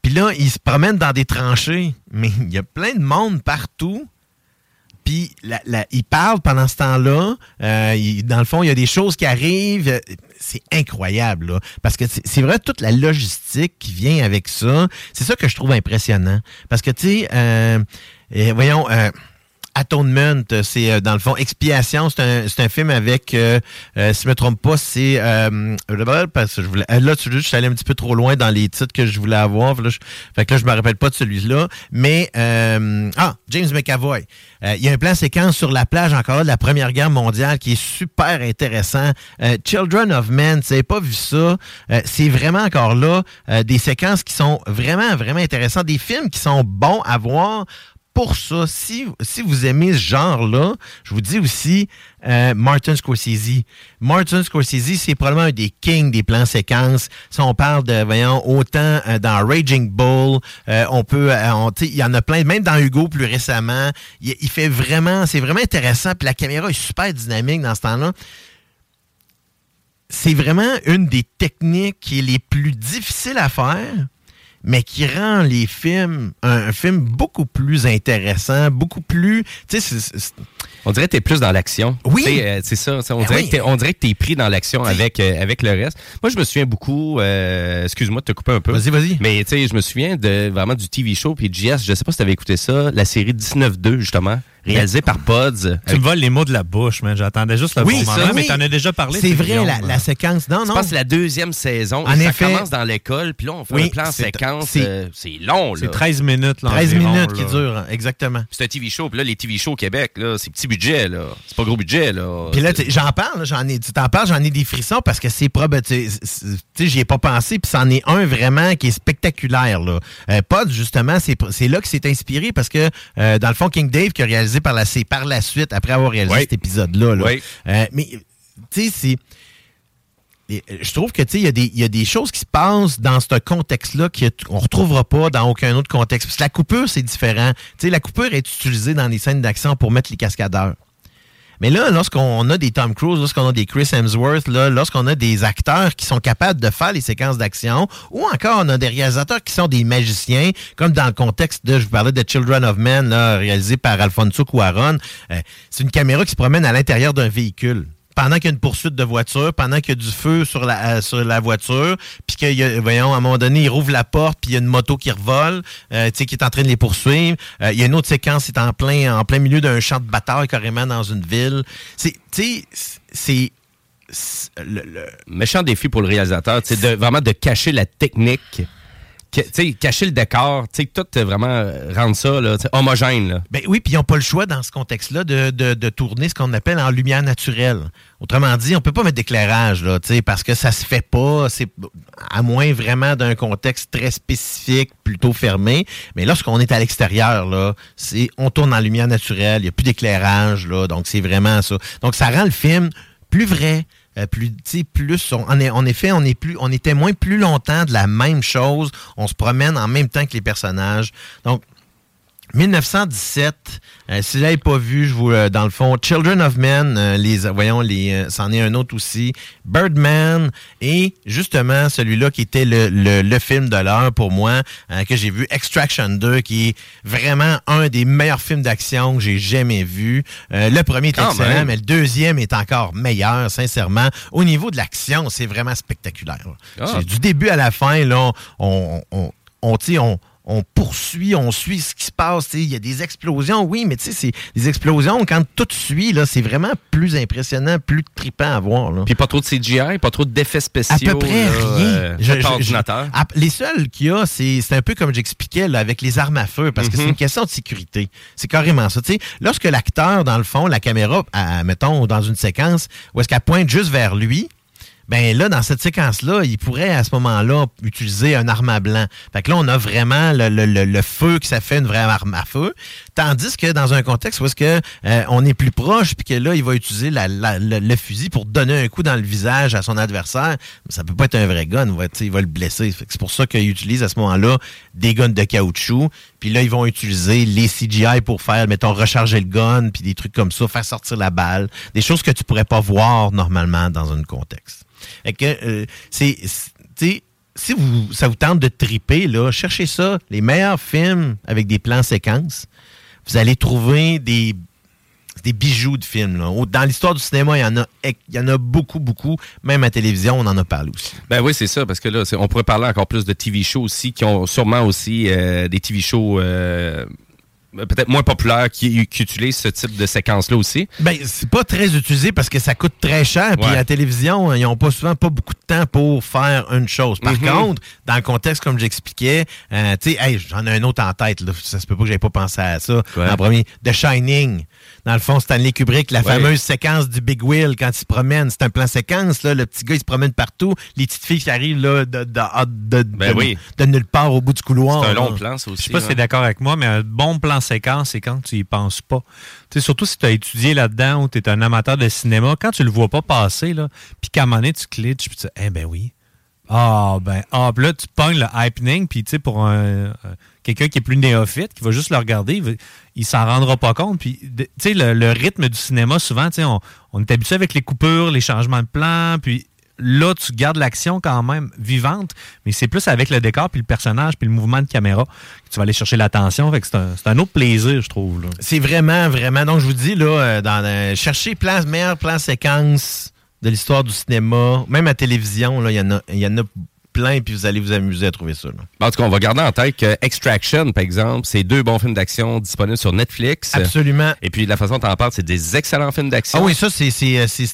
Puis là, ils se promènent dans des tranchées, mais il y a plein de monde partout. Puis la- la- ils parlent pendant ce temps-là. Euh, dans le fond, il y a des choses qui arrivent. C'est incroyable, là. Parce que c'est vrai, toute la logistique qui vient avec ça, c'est ça que je trouve impressionnant. Parce que, tu sais, euh, voyons... euh, Atonement, c'est euh, dans le fond Expiation, c'est un, un film avec, euh, euh, si je me trompe pas, c'est euh, parce que je voulais, euh, là tu je suis allé un petit peu trop loin dans les titres que je voulais avoir, là, je, fait que là je me rappelle pas de celui-là, mais euh, ah James McAvoy, Euh, il y a un plan séquence sur la plage encore là, de la Première Guerre mondiale qui est super intéressant. Euh, Children of Men, tu n'avez pas vu ça, euh, c'est vraiment encore là euh, des séquences qui sont vraiment vraiment intéressantes, des films qui sont bons à voir pour ça, si, si vous aimez ce genre-là, je vous dis aussi euh, Martin Scorsese. Martin Scorsese, c'est probablement un des kings des plans séquences. Si on parle de, voyons, autant euh, dans Raging Bull, euh, on peut, euh, il y en a plein, même dans Hugo plus récemment. Il fait vraiment, c'est vraiment intéressant. Puis la caméra est super dynamique dans ce temps-là c'est vraiment une des techniques qui est les plus difficiles à faire, mais qui rend les films, un, un film beaucoup plus intéressant, beaucoup plus. Tu sais, c'est- c'est- On dirait que tu es plus dans l'action. Oui. Euh, C'est ça. On Ben dirait oui. que t'es- on dirait que tu es pris dans l'action avec, euh, avec le reste. Moi, je me souviens beaucoup. euh, Excuse-moi de te couper un peu. Vas-y, vas-y. Mais tu sais, je me souviens de vraiment du TV show. Puis JS, je sais pas si tu avais écouté ça, la série 19-2, justement, réalisée par Pods. Tu me voles les mots de la bouche, man. J'attendais juste le Oui, bon ça, moment, mais oui. t'en as déjà parlé. c'est vrai, la, la séquence. Non, Je non. pense que c'est la deuxième saison. En et effet. Ça commence dans l'école, puis là, on fait Oui, un plan c'est- séquence. c'est- euh, long, là. C'est 13 minutes. là, 13 environ, minutes qui durent, exactement. C'est un TV show. Puis là, les TV shows au Québec, là, c'est petit budget, là. C'est pas gros budget, là. Puis là, j'en parle, j'en ai, tu t'en parles, j'en ai des frissons parce que c'est probable, tu sais, c'est- tu sais, j'y ai pas pensé, puis c'en est un vraiment qui est spectaculaire, là. Euh, Pod, justement, c'est c'est là que c'est inspiré parce que, euh, dans le fond, King Dave, qui a réalisé par la, c'est par la suite, après avoir réalisé Oui. cet épisode-là, là. Oui. Euh, mais, tu sais, c'est... Euh, Je trouve que tu sais, il y, a des- il y a des choses qui se passent dans ce contexte-là qu'on ne retrouvera pas dans aucun autre contexte. Parce que la coupure, c'est différent. Tu sais, la coupure est utilisée dans les scènes d'action pour mettre les cascadeurs. Mais là, lorsqu'on a des Tom Cruise, lorsqu'on a des Chris Hemsworth, lorsqu'on a des acteurs qui sont capables de faire les séquences d'action, ou encore on a des réalisateurs qui sont des magiciens, comme dans le contexte de, je vous parlais de Children of Men, réalisé par Alfonso Cuaron, euh, c'est une caméra qui se promène à l'intérieur d'un véhicule. Pendant qu'il y a une poursuite de voiture, pendant qu'il y a du feu sur la, euh, sur la voiture, puis qu'il y a, voyons, à un moment donné, il rouvre la porte, puis il y a une moto qui revole, euh, tu sais, qui est en train de les poursuivre. Euh, il y a une autre séquence, c'est en plein, en plein milieu d'un champ de bataille, carrément, dans une ville. C'est, tu sais, c'est... le- le- méchant défi pour le réalisateur, c'est de vraiment de cacher la technique, cacher le décor, tout euh, vraiment euh, rendre ça homogène. Là. Ben oui, puis ils n'ont pas le choix dans ce contexte-là de, tourner ce qu'on appelle en lumière naturelle. Autrement dit, on peut pas mettre d'éclairage, parce que ça se fait pas, à moins vraiment d'un contexte très spécifique, plutôt fermé. Mais lorsqu'on est à l'extérieur, c'est on tourne en lumière naturelle, il n'y a plus d'éclairage, donc c'est vraiment ça. Donc ça rend le film plus vrai. Euh, plus, plus, on- en effet, on est plus, on est témoin plus longtemps de la même chose. On se promène en même temps que les personnages. Donc, 1917. Euh, si vous l'avez pas vu, je vous euh, dans le fond, Children of Men, euh, les voyons les euh, c'en est un autre aussi, Birdman et justement celui-là qui était le, le, le film de l'heure pour moi euh, que j'ai vu Extraction 2 qui est vraiment un des meilleurs films d'action que j'ai jamais vu. Euh, le premier est Quand excellent, même. mais le deuxième est encore meilleur sincèrement. Au niveau de l'action, c'est vraiment spectaculaire. Ah. Du début à la fin là, on on on, on on poursuit, on suit ce qui se passe. tu sais, Il y a des explosions, oui, mais tu sais, c'est des explosions, quand tout suit, là, c'est vraiment plus impressionnant, plus trippant à voir. Là. Puis pas trop de CGI, pas trop d'effets spéciaux. À peu près là, rien. euh, Je- à- les seuls qu'il y a, c'est c'est un peu comme j'expliquais là, avec les armes à feu, parce que c'est Mhm. une question de sécurité. C'est carrément ça. Tu sais, lorsque l'acteur, dans le fond, la caméra, à- mettons, dans une séquence, où est-ce qu'elle pointe juste vers lui, ben là, dans cette séquence-là, il pourrait à ce moment-là utiliser un arme à blanc. Fait que là, on a vraiment le, le- le- feu que ça fait une vraie arme à feu. Tandis que dans un contexte où est-ce que euh, on est plus proche, puis que là, il va utiliser le, fusil pour donner un coup dans le visage à son adversaire, ça peut pas être un vrai gun. Il va, le blesser. C'est pour ça qu'ils utilisent à ce moment-là des guns de caoutchouc. Puis là, ils vont utiliser les CGI pour faire, mettons, recharger le gun, puis des trucs comme ça, faire sortir la balle. Des choses que tu pourrais pas voir normalement dans un contexte. Euh, c'est, si ça vous tente de triper, là, cherchez ça, les meilleurs films avec des plans séquences. Vous allez trouver des, des bijoux de films. Dans l'histoire du cinéma, il y en a, il y en a beaucoup, beaucoup. Même à télévision, on en a parlé aussi. Ben oui, c'est ça, parce que là, on pourrait parler encore plus de TV shows aussi, qui ont sûrement aussi euh, des TV shows euh, peut-être moins populaires qui, qui utilisent ce type de séquence-là aussi. Ben, c'est pas très utilisé parce que ça coûte très cher. Puis la télévision, ils ont pas souvent pas beaucoup de temps pour faire une chose. Par Mhm. contre, dans le contexte, comme j'expliquais, euh, tu sais, hey, j'en ai un autre en tête. Là. Ça se peut pas que j'avais pas pensé à ça. En premier, The Shining. Dans le fond, Stanley Kubrick, la Ouais. fameuse séquence du Big Wheel quand il se promène. C'est un plan séquence. Là, le petit gars, il se promène partout. Les petites filles qui arrivent là, de, de, de, de- Ben de- oui. de nulle part au bout du couloir. C'est un long là. plan, ça aussi. Je sais pas si hein. tu es d'accord avec moi, mais un bon plan séquence, c'est quand tu y penses pas. Tu sais, surtout si tu as étudié là-dedans ou tu es un amateur de cinéma, quand tu le vois pas passer, là, puis qu'à un moment donné, tu glitches, puis tu dis, eh ben oui. Ah, ben, ah, puis là, tu pognes le hypening, puis tu sais, pour un, euh, quelqu'un qui est plus néophyte, qui va juste le regarder, il, il s'en rendra pas compte. Puis, tu sais, le, rythme du cinéma, souvent, tu sais, on, est habitué avec les coupures, les changements de plan, puis là, tu gardes l'action quand même vivante, mais c'est plus avec le décor, puis le personnage, puis le mouvement de caméra que tu vas aller chercher l'attention. Fait que c'est un, autre plaisir, je trouve. C'est vraiment, vraiment. Donc, je vous dis, là, euh, dans, euh, cherchez plan, meilleur plan séquence de l'histoire du cinéma. Même à télévision, là, il y en a, y en a plein, puis vous allez vous amuser à trouver ça. là. En tout cas, on va garder en tête que Extraction, par exemple, c'est deux bons films d'action disponibles sur Netflix. Absolument. Et puis, de la façon dont on en parle, c'est des excellents films d'action. Ah oui, ça, c'est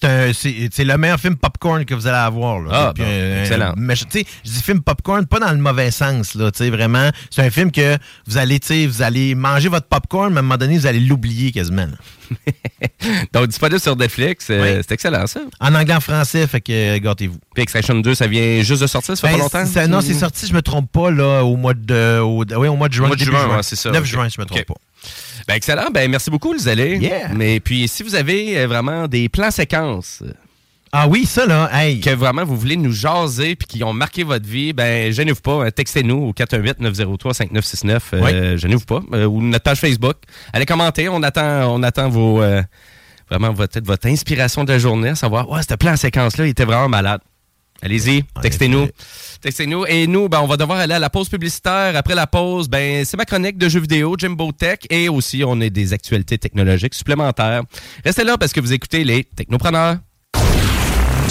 euh, le meilleur film popcorn que vous allez avoir. Là. Ah, Puis, bon, euh, excellent. mais je- tu sais, je dis film popcorn, pas dans le mauvais sens. Là, tu sais, vraiment, c'est un film que vous allez, tu sais, vous allez manger votre popcorn, mais à un moment donné, vous allez l'oublier quasiment. là. Donc, disponible sur Netflix. euh, C'est excellent, ça. En anglais, en français, fait que euh, gâtez-vous. Puis Extraction 2, ça vient juste de sortir, ça fait Ben, pas longtemps? ça- non, c'est sorti, je me trompe pas, là, au mois de, au, oui, au mois de juin. Au mois de juin, ouais, c'est ça. 9 ok. juin, je me trompe pas. Ben, excellent. Ben, merci beaucoup, les allez. Yeah. Mais puis, si vous avez euh, vraiment des plans séquences Ah oui, ça, là, hey. que vraiment vous voulez nous jaser puis qui ont marqué votre vie, ben, gênez-vous pas. hein, Textez-nous au 418-903-5969. Euh, Gênez-vous pas. Euh, ou notre page Facebook. Allez commenter. On attend, on attend vos, euh, vraiment votre, votre inspiration de la journée, à savoir, ouais, ce plan séquence-là, il était vraiment malade. Allez-y, En textez-nous. Textez-nous. Et nous, ben, on va devoir aller à la pause publicitaire. Après la pause, ben, c'est ma chronique de jeux vidéo, Jimbo Tech. Et aussi, on a des actualités technologiques supplémentaires. Restez là parce que vous écoutez les Technopreneurs.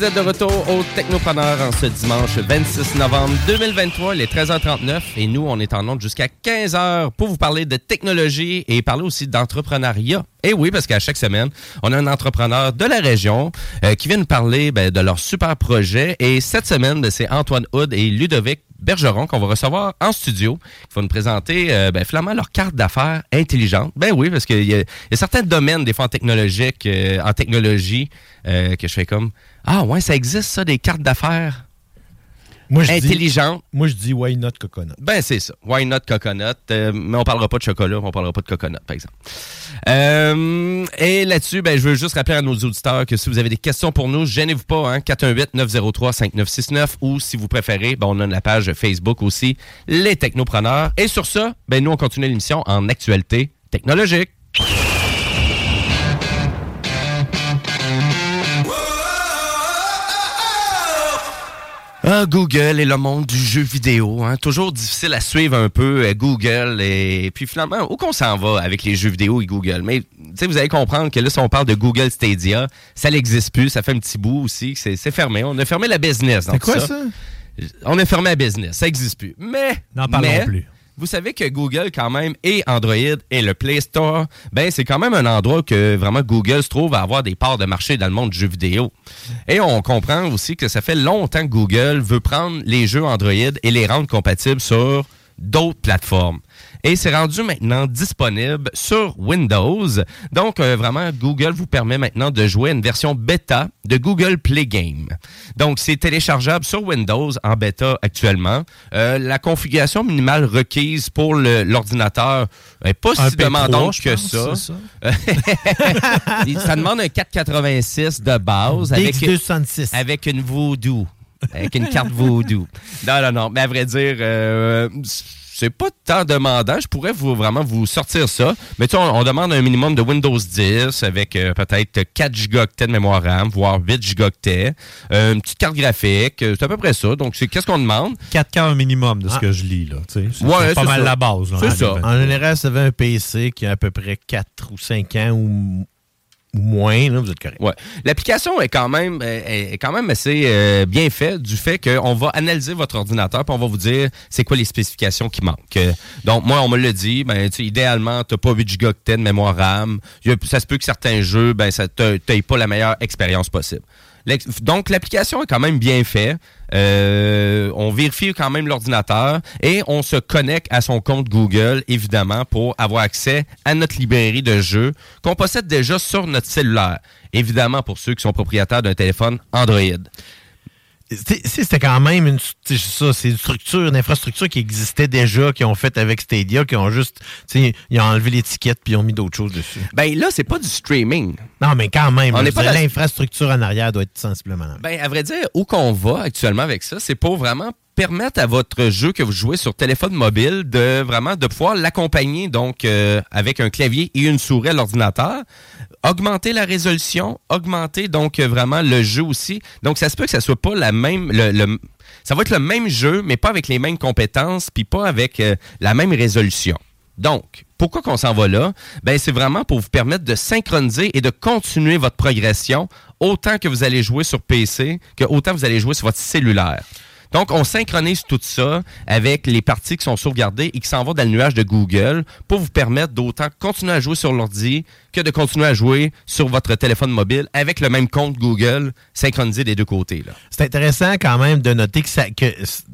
vous êtes de retour au Technopreneur en ce dimanche 26 novembre 2023, il est 13h39 et nous, on est en onde jusqu'à 15h pour vous parler de technologie et parler aussi d'entrepreneuriat. Et oui, parce qu'à chaque semaine, on a un entrepreneur de la région euh, qui vient nous parler ben, de leur super projet. Et cette semaine, ben, c'est Antoine Hood et Ludovic Bergeron qu'on va recevoir en studio. Ils vont nous présenter euh, ben, finalement leur carte d'affaires intelligente. Ben oui, parce qu'il y, a- il y a certains domaines, des fois en technologique, euh, en technologie, euh, que je fais comme Ah ouais, ça existe ça, des cartes d'affaires? Moi, je dis- intelligentes. Moi, je dis why not coconut. Ben, c'est ça. Why not coconut? Euh, mais on parlera pas de chocolat, on parlera pas de coconut, par exemple. Euh, et là-dessus, ben, je veux juste rappeler à nos auditeurs que si vous avez des questions pour nous, gênez-vous pas, hein, 418-903-5969 ou si vous préférez, ben, on a la page Facebook aussi, Les Technopreneurs. Et sur ça, ben, nous, on continue l'émission en actualité technologique. Ah, Google et le monde du jeu vidéo. Hein? Toujours difficile à suivre un peu euh, Google. Et puis finalement, où qu'on s'en va avec les jeux vidéo et Google? Mais tu sais, vous allez comprendre que là, si on parle de Google Stadia, ça n'existe plus. Ça fait un petit bout aussi. C'est c'est fermé. On a fermé la business. dans C'est quoi ça? On a fermé la business. Ça n'existe plus. Mais, N'en parlons mais, plus. Vous savez que Google, quand même, et Android et le Play Store, ben, c'est quand même un endroit que vraiment Google se trouve à avoir des parts de marché dans le monde du jeu vidéo. Et on comprend aussi que ça fait longtemps que Google veut prendre les jeux Android et les rendre compatibles sur d'autres plateformes. Et c'est rendu maintenant disponible sur Windows. Donc, euh, vraiment, Google vous permet maintenant de jouer à une version bêta de Google Play Game. Donc, c'est téléchargeable sur Windows en bêta actuellement. Euh, la configuration minimale requise pour l'ordinateur n'est pas Un si P3, demandante que pense, ça. ça? ça demande un 486 de base avec, DX266. avec une Voodoo. Avec une carte Voodoo. Non, non, non. Mais à vrai dire, euh, c'est pas tant demandant. Je pourrais vous vraiment vous sortir ça. Mais tu sais, on, on demande un minimum de Windows 10 avec euh, peut-être 4 gigaoctets de mémoire RAM, voire 8 gigaoctets. Euh, une petite carte graphique. euh, C'est à peu près ça. Donc, c'est qu'est-ce qu'on demande? 4 cœurs minimum de ce que je lis. là. tu sais. C'est Ouais, pas mal ça. la base. là, C'est en ça. 2020. En général, vous avez un PC qui a à peu près 4 ou 5 ans ou moins, là, vous êtes correct. Ouais. L'application est quand même euh, est quand même assez euh, bien faite du fait qu'on va analyser votre ordinateur puis on va vous dire c'est quoi les spécifications qui manquent. Euh, Donc moi on me l'a dit, ben idéalement t'as pas 8 gigaoctets de mémoire RAM. Ça se peut que certains jeux ben ça t'aies pas la meilleure expérience possible. Donc l'application est quand même bien faite. Euh, on vérifie quand même l'ordinateur et on se connecte à son compte Google, évidemment, pour avoir accès à notre librairie de jeux qu'on possède déjà sur notre cellulaire. Évidemment, pour ceux qui sont propriétaires d'un téléphone Android. C'était quand même une, ça, c'est une structure, une infrastructure qui existait déjà, qui ont fait avec Stadia, qui ont juste, tu sais, ils ont enlevé l'étiquette puis ils ont mis d'autres choses dessus. Ben là, c'est pas du streaming. Non, mais quand même, pas l'infrastructure en arrière doit être sensiblement. Ben, à vrai dire, où qu'on va actuellement avec ça, c'est pour vraiment permettre à votre jeu que vous jouez sur téléphone mobile de vraiment de pouvoir l'accompagner donc euh, avec un clavier et une souris à l'ordinateur, augmenter la résolution, augmenter donc euh, vraiment le jeu aussi. Donc ça se peut que ça soit pas la même le, le- ça va être le même jeu mais pas avec les mêmes compétences puis pas avec euh, la même résolution. Donc, pourquoi qu'on s'en va là? Ben, c'est vraiment pour vous permettre de synchroniser et de continuer votre progression autant que vous allez jouer sur PC que autant vous allez jouer sur votre cellulaire. Donc, on synchronise tout ça avec les parties qui sont sauvegardées et qui s'en vont dans le nuage de Google pour vous permettre d'autant continuer à jouer sur l'ordi que de continuer à jouer sur votre téléphone mobile avec le même compte Google synchronisé des deux côtés. C'est intéressant quand même de noter que ça, que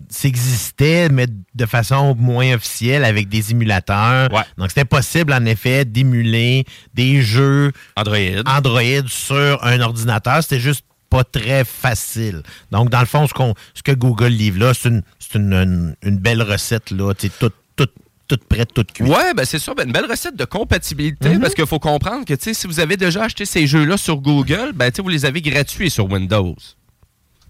ça existait, mais de façon moins officielle avec des émulateurs. Donc, c'était possible, en effet, d'émuler des jeux Android. Android sur un ordinateur. C'était juste pas très facile. Donc, dans le fond, ce, qu'on- ce que Google livre là, c'est une, c'est une, une- une belle recette, là, tu sais, toute, toute, toute prête, toute cuite. Ouais, ben c'est ça, ben, une belle recette de compatibilité parce qu'il faut comprendre que tu sais, si vous avez déjà acheté ces jeux-là sur Google, ben tu sais, vous les avez gratuits sur Windows.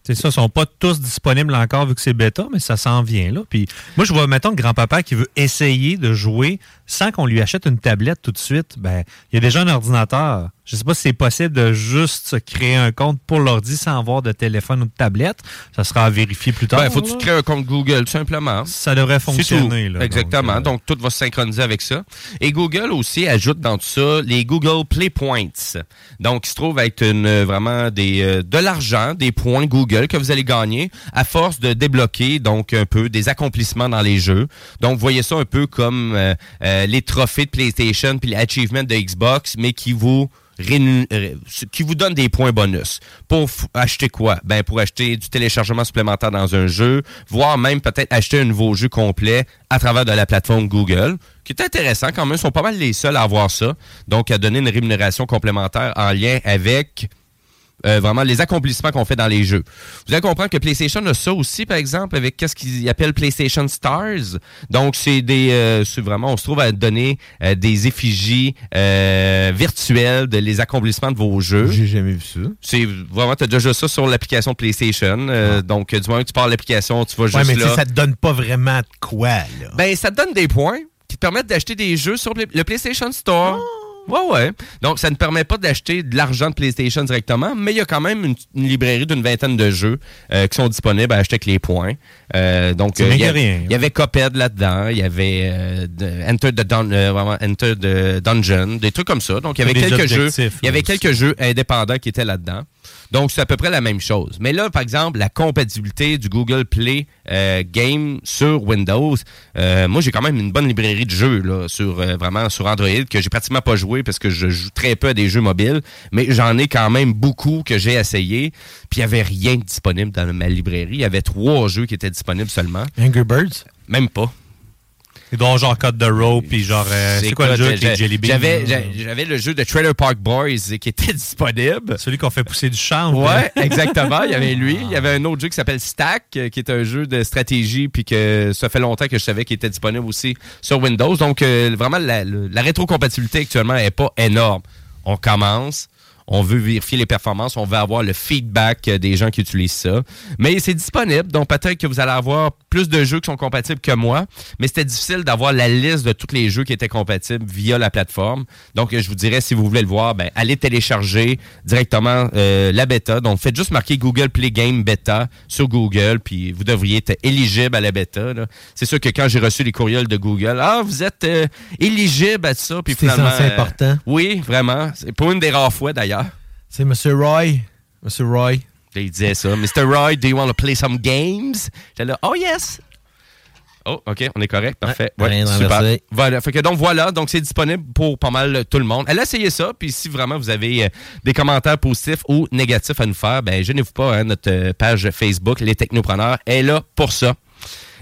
C'est ça, ils sont pas tous disponibles encore vu que c'est bêta, mais ça s'en vient là. Puis moi, je vois, mettons, grand-papa qui veut essayer de jouer sans qu'on lui achète une tablette tout de suite. Ben, il y a déjà un ordinateur Je sais pas si c'est possible de juste se créer un compte pour l'ordi sans avoir de téléphone ou de tablette. Ça sera à vérifier plus tard. Ben, faut que tu te crées un compte Google, tout simplement. Ça devrait fonctionner. tout. là, Exactement. donc, euh, Donc, tout va se synchroniser avec ça. Et Google aussi ajoute dans tout ça les Google Play Points. Donc, il se trouve être une, euh, vraiment des, euh, de l'argent, des points Google que vous allez gagner à force de débloquer donc un peu des accomplissements dans les jeux. Donc, voyez ça un peu comme euh, euh, les trophées de PlayStation puis les achievements de Xbox, mais qui vous euh, qui vous donne des points bonus. Pour acheter quoi? Ben, pour acheter du téléchargement supplémentaire dans un jeu, voire même peut-être acheter un nouveau jeu complet à travers de la plateforme Google, qui est intéressant quand même. Ils sont pas mal les seuls à avoir ça. Donc, à donner une rémunération complémentaire en lien avec euh, vraiment les accomplissements qu'on fait dans les jeux. Vous allez comprendre que PlayStation a ça aussi, par exemple, avec qu'est-ce qu'ils appellent PlayStation Stars. Donc, c'est des, euh, c'est vraiment, on se trouve à donner euh, des effigies euh, virtuelles de les accomplissements de vos jeux. J'ai jamais vu ça. C'est vraiment, tu as déjà ça sur l'application PlayStation. Euh, Donc, du moment que tu pars l'application, tu vas Ouais, juste mais là. ça te donne pas vraiment de quoi, là. Ben, ça te donne des points qui te permettent d'acheter des jeux sur le le PlayStation Store. Ouais, ouais. Donc, ça ne permet pas d'acheter de l'argent de PlayStation directement, mais il y a quand même une, une librairie d'une vingtaine de jeux euh, qui sont disponibles à acheter avec les points. Euh, donc, euh, il y, a- que rien. il y avait Cuphead là-dedans, il y avait euh, de- Enter, the Dun- Enter the Dungeon, des trucs comme ça. Donc, il y avait quelques jeux, il y avait quelques jeux indépendants qui étaient là-dedans. Donc, c'est à peu près la même chose. Mais là, par exemple, la compatibilité du Google Play euh, Game sur Windows, euh, moi, j'ai quand même une bonne librairie de jeux là, sur euh, vraiment sur Android que j'ai pratiquement pas joué parce que je joue très peu à des jeux mobiles, mais j'en ai quand même beaucoup que j'ai essayé. Puis il y avait rien de disponible dans ma librairie. Il y avait trois jeux qui étaient disponibles seulement. Angry Birds? Même pas. Donc, genre Cut the Rope, puis genre. euh, c'est quoi le jeu avec Jelly? J'avais, j'avais le jeu de Trailer Park Boys qui était disponible. Celui qu'on fait pousser du chanvre. Ouais, exactement. Il y avait lui. Il y avait un autre jeu qui s'appelle Stack, euh, qui est un jeu de stratégie, puis que ça fait longtemps que je savais qu'il était disponible aussi sur Windows. Donc, euh, vraiment, la, la rétrocompatibilité actuellement est pas énorme. On commence. On veut vérifier les performances, on veut avoir le feedback euh, des gens qui utilisent ça. Mais c'est disponible, donc peut-être que vous allez avoir plus de jeux qui sont compatibles que moi, mais c'était difficile d'avoir la liste de tous les jeux qui étaient compatibles via la plateforme. Donc, euh, je vous dirais, si vous voulez le voir, ben, allez télécharger directement euh, la bêta. Donc, faites juste marquer Google Play Game Beta sur Google, puis vous devriez être éligible à la bêta. C'est sûr que quand j'ai reçu les courriels de Google, ah, vous êtes euh, éligible à ça, puis C'est euh, important. oui, vraiment. C'est pour une des rares fois, d'ailleurs. C'est M. Roy. M. Roy. Il disait ça. Mr. Roy, do you want to play some games? J'étais là, oh yes! Oh, OK, on est correct, parfait. Ouais, Ouais, rien super. Voilà, fait que donc voilà, donc c'est disponible pour pas mal tout le monde. Allez essayer ça, puis si vraiment vous avez euh, des commentaires positifs ou négatifs à nous faire, ben gênez-vous pas, hein, notre euh, page Facebook, Les Technopreneurs, est là pour ça.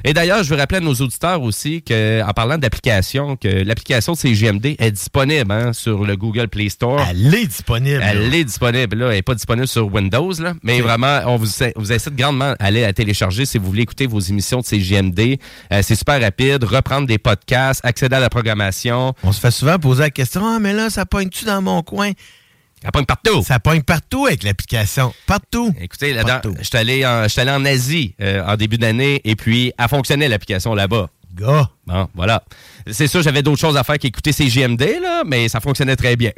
Et d'ailleurs, je veux rappeler à nos auditeurs aussi que, en parlant d'application, que l'application de CGMD est disponible hein, sur le Google Play Store. Elle est disponible. Elle là. est disponible. Là. Elle n'est pas disponible sur Windows, là. mais vraiment, on vous, vous incite grandement à aller la télécharger si vous voulez écouter vos émissions de CGMD. Euh, c'est super rapide. Reprendre des podcasts, accéder à la programmation. On se fait souvent poser la question Ah, mais là, ça pogne-tu dans mon coin Ça pogne partout. Ça pogne partout avec l'application. Partout. Écoutez, là-dedans, je suis allé, allé en Asie euh, en début d'année et puis a fonctionné l'application là-bas. Gars. Bon, voilà. C'est sûr, j'avais d'autres choses à faire qu'écouter CGMD, là, mais ça fonctionnait très bien.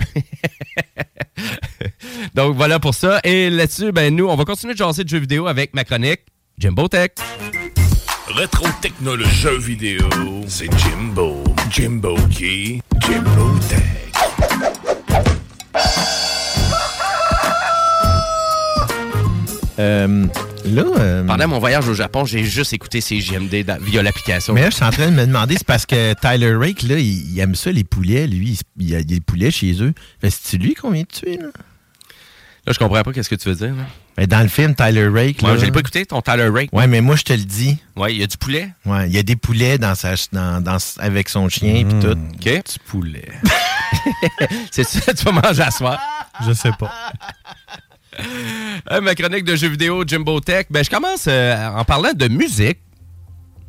Donc voilà pour ça. Et là-dessus, ben nous, on va continuer de jaser de jeux vidéo avec ma chronique Jimbo Tech. Rétro technologie jeux vidéo, c'est Jimbo. Jimbo qui? Jimbo Tech. Euh, là. euh, Pendant mon voyage au Japon, j'ai juste écouté CGMD dans- via l'application. Mais là, je suis en train de me demander, c'est parce que Tyler Rake, là, il, il aime ça, les poulets, lui. Il, il a des poulets chez eux. Fait, C'est-tu lui qu'on vient de tuer, là? Là, je comprends pas qu'est-ce que tu veux dire. là. Mais dans le film, Tyler Rake. Moi, je l'ai pas écouté, ton Tyler Rake. Ouais, mais moi, je te le dis. Ouais, il y a du poulet? Ouais, il y a des poulets dans sa, dans, dans- avec son chien Hmm. et tout. OK. Du poulet. C'est ça, tu vas manger à soir. Je sais pas. Ma chronique de jeux vidéo Jimbo Tech, ben, je commence euh, en parlant de musique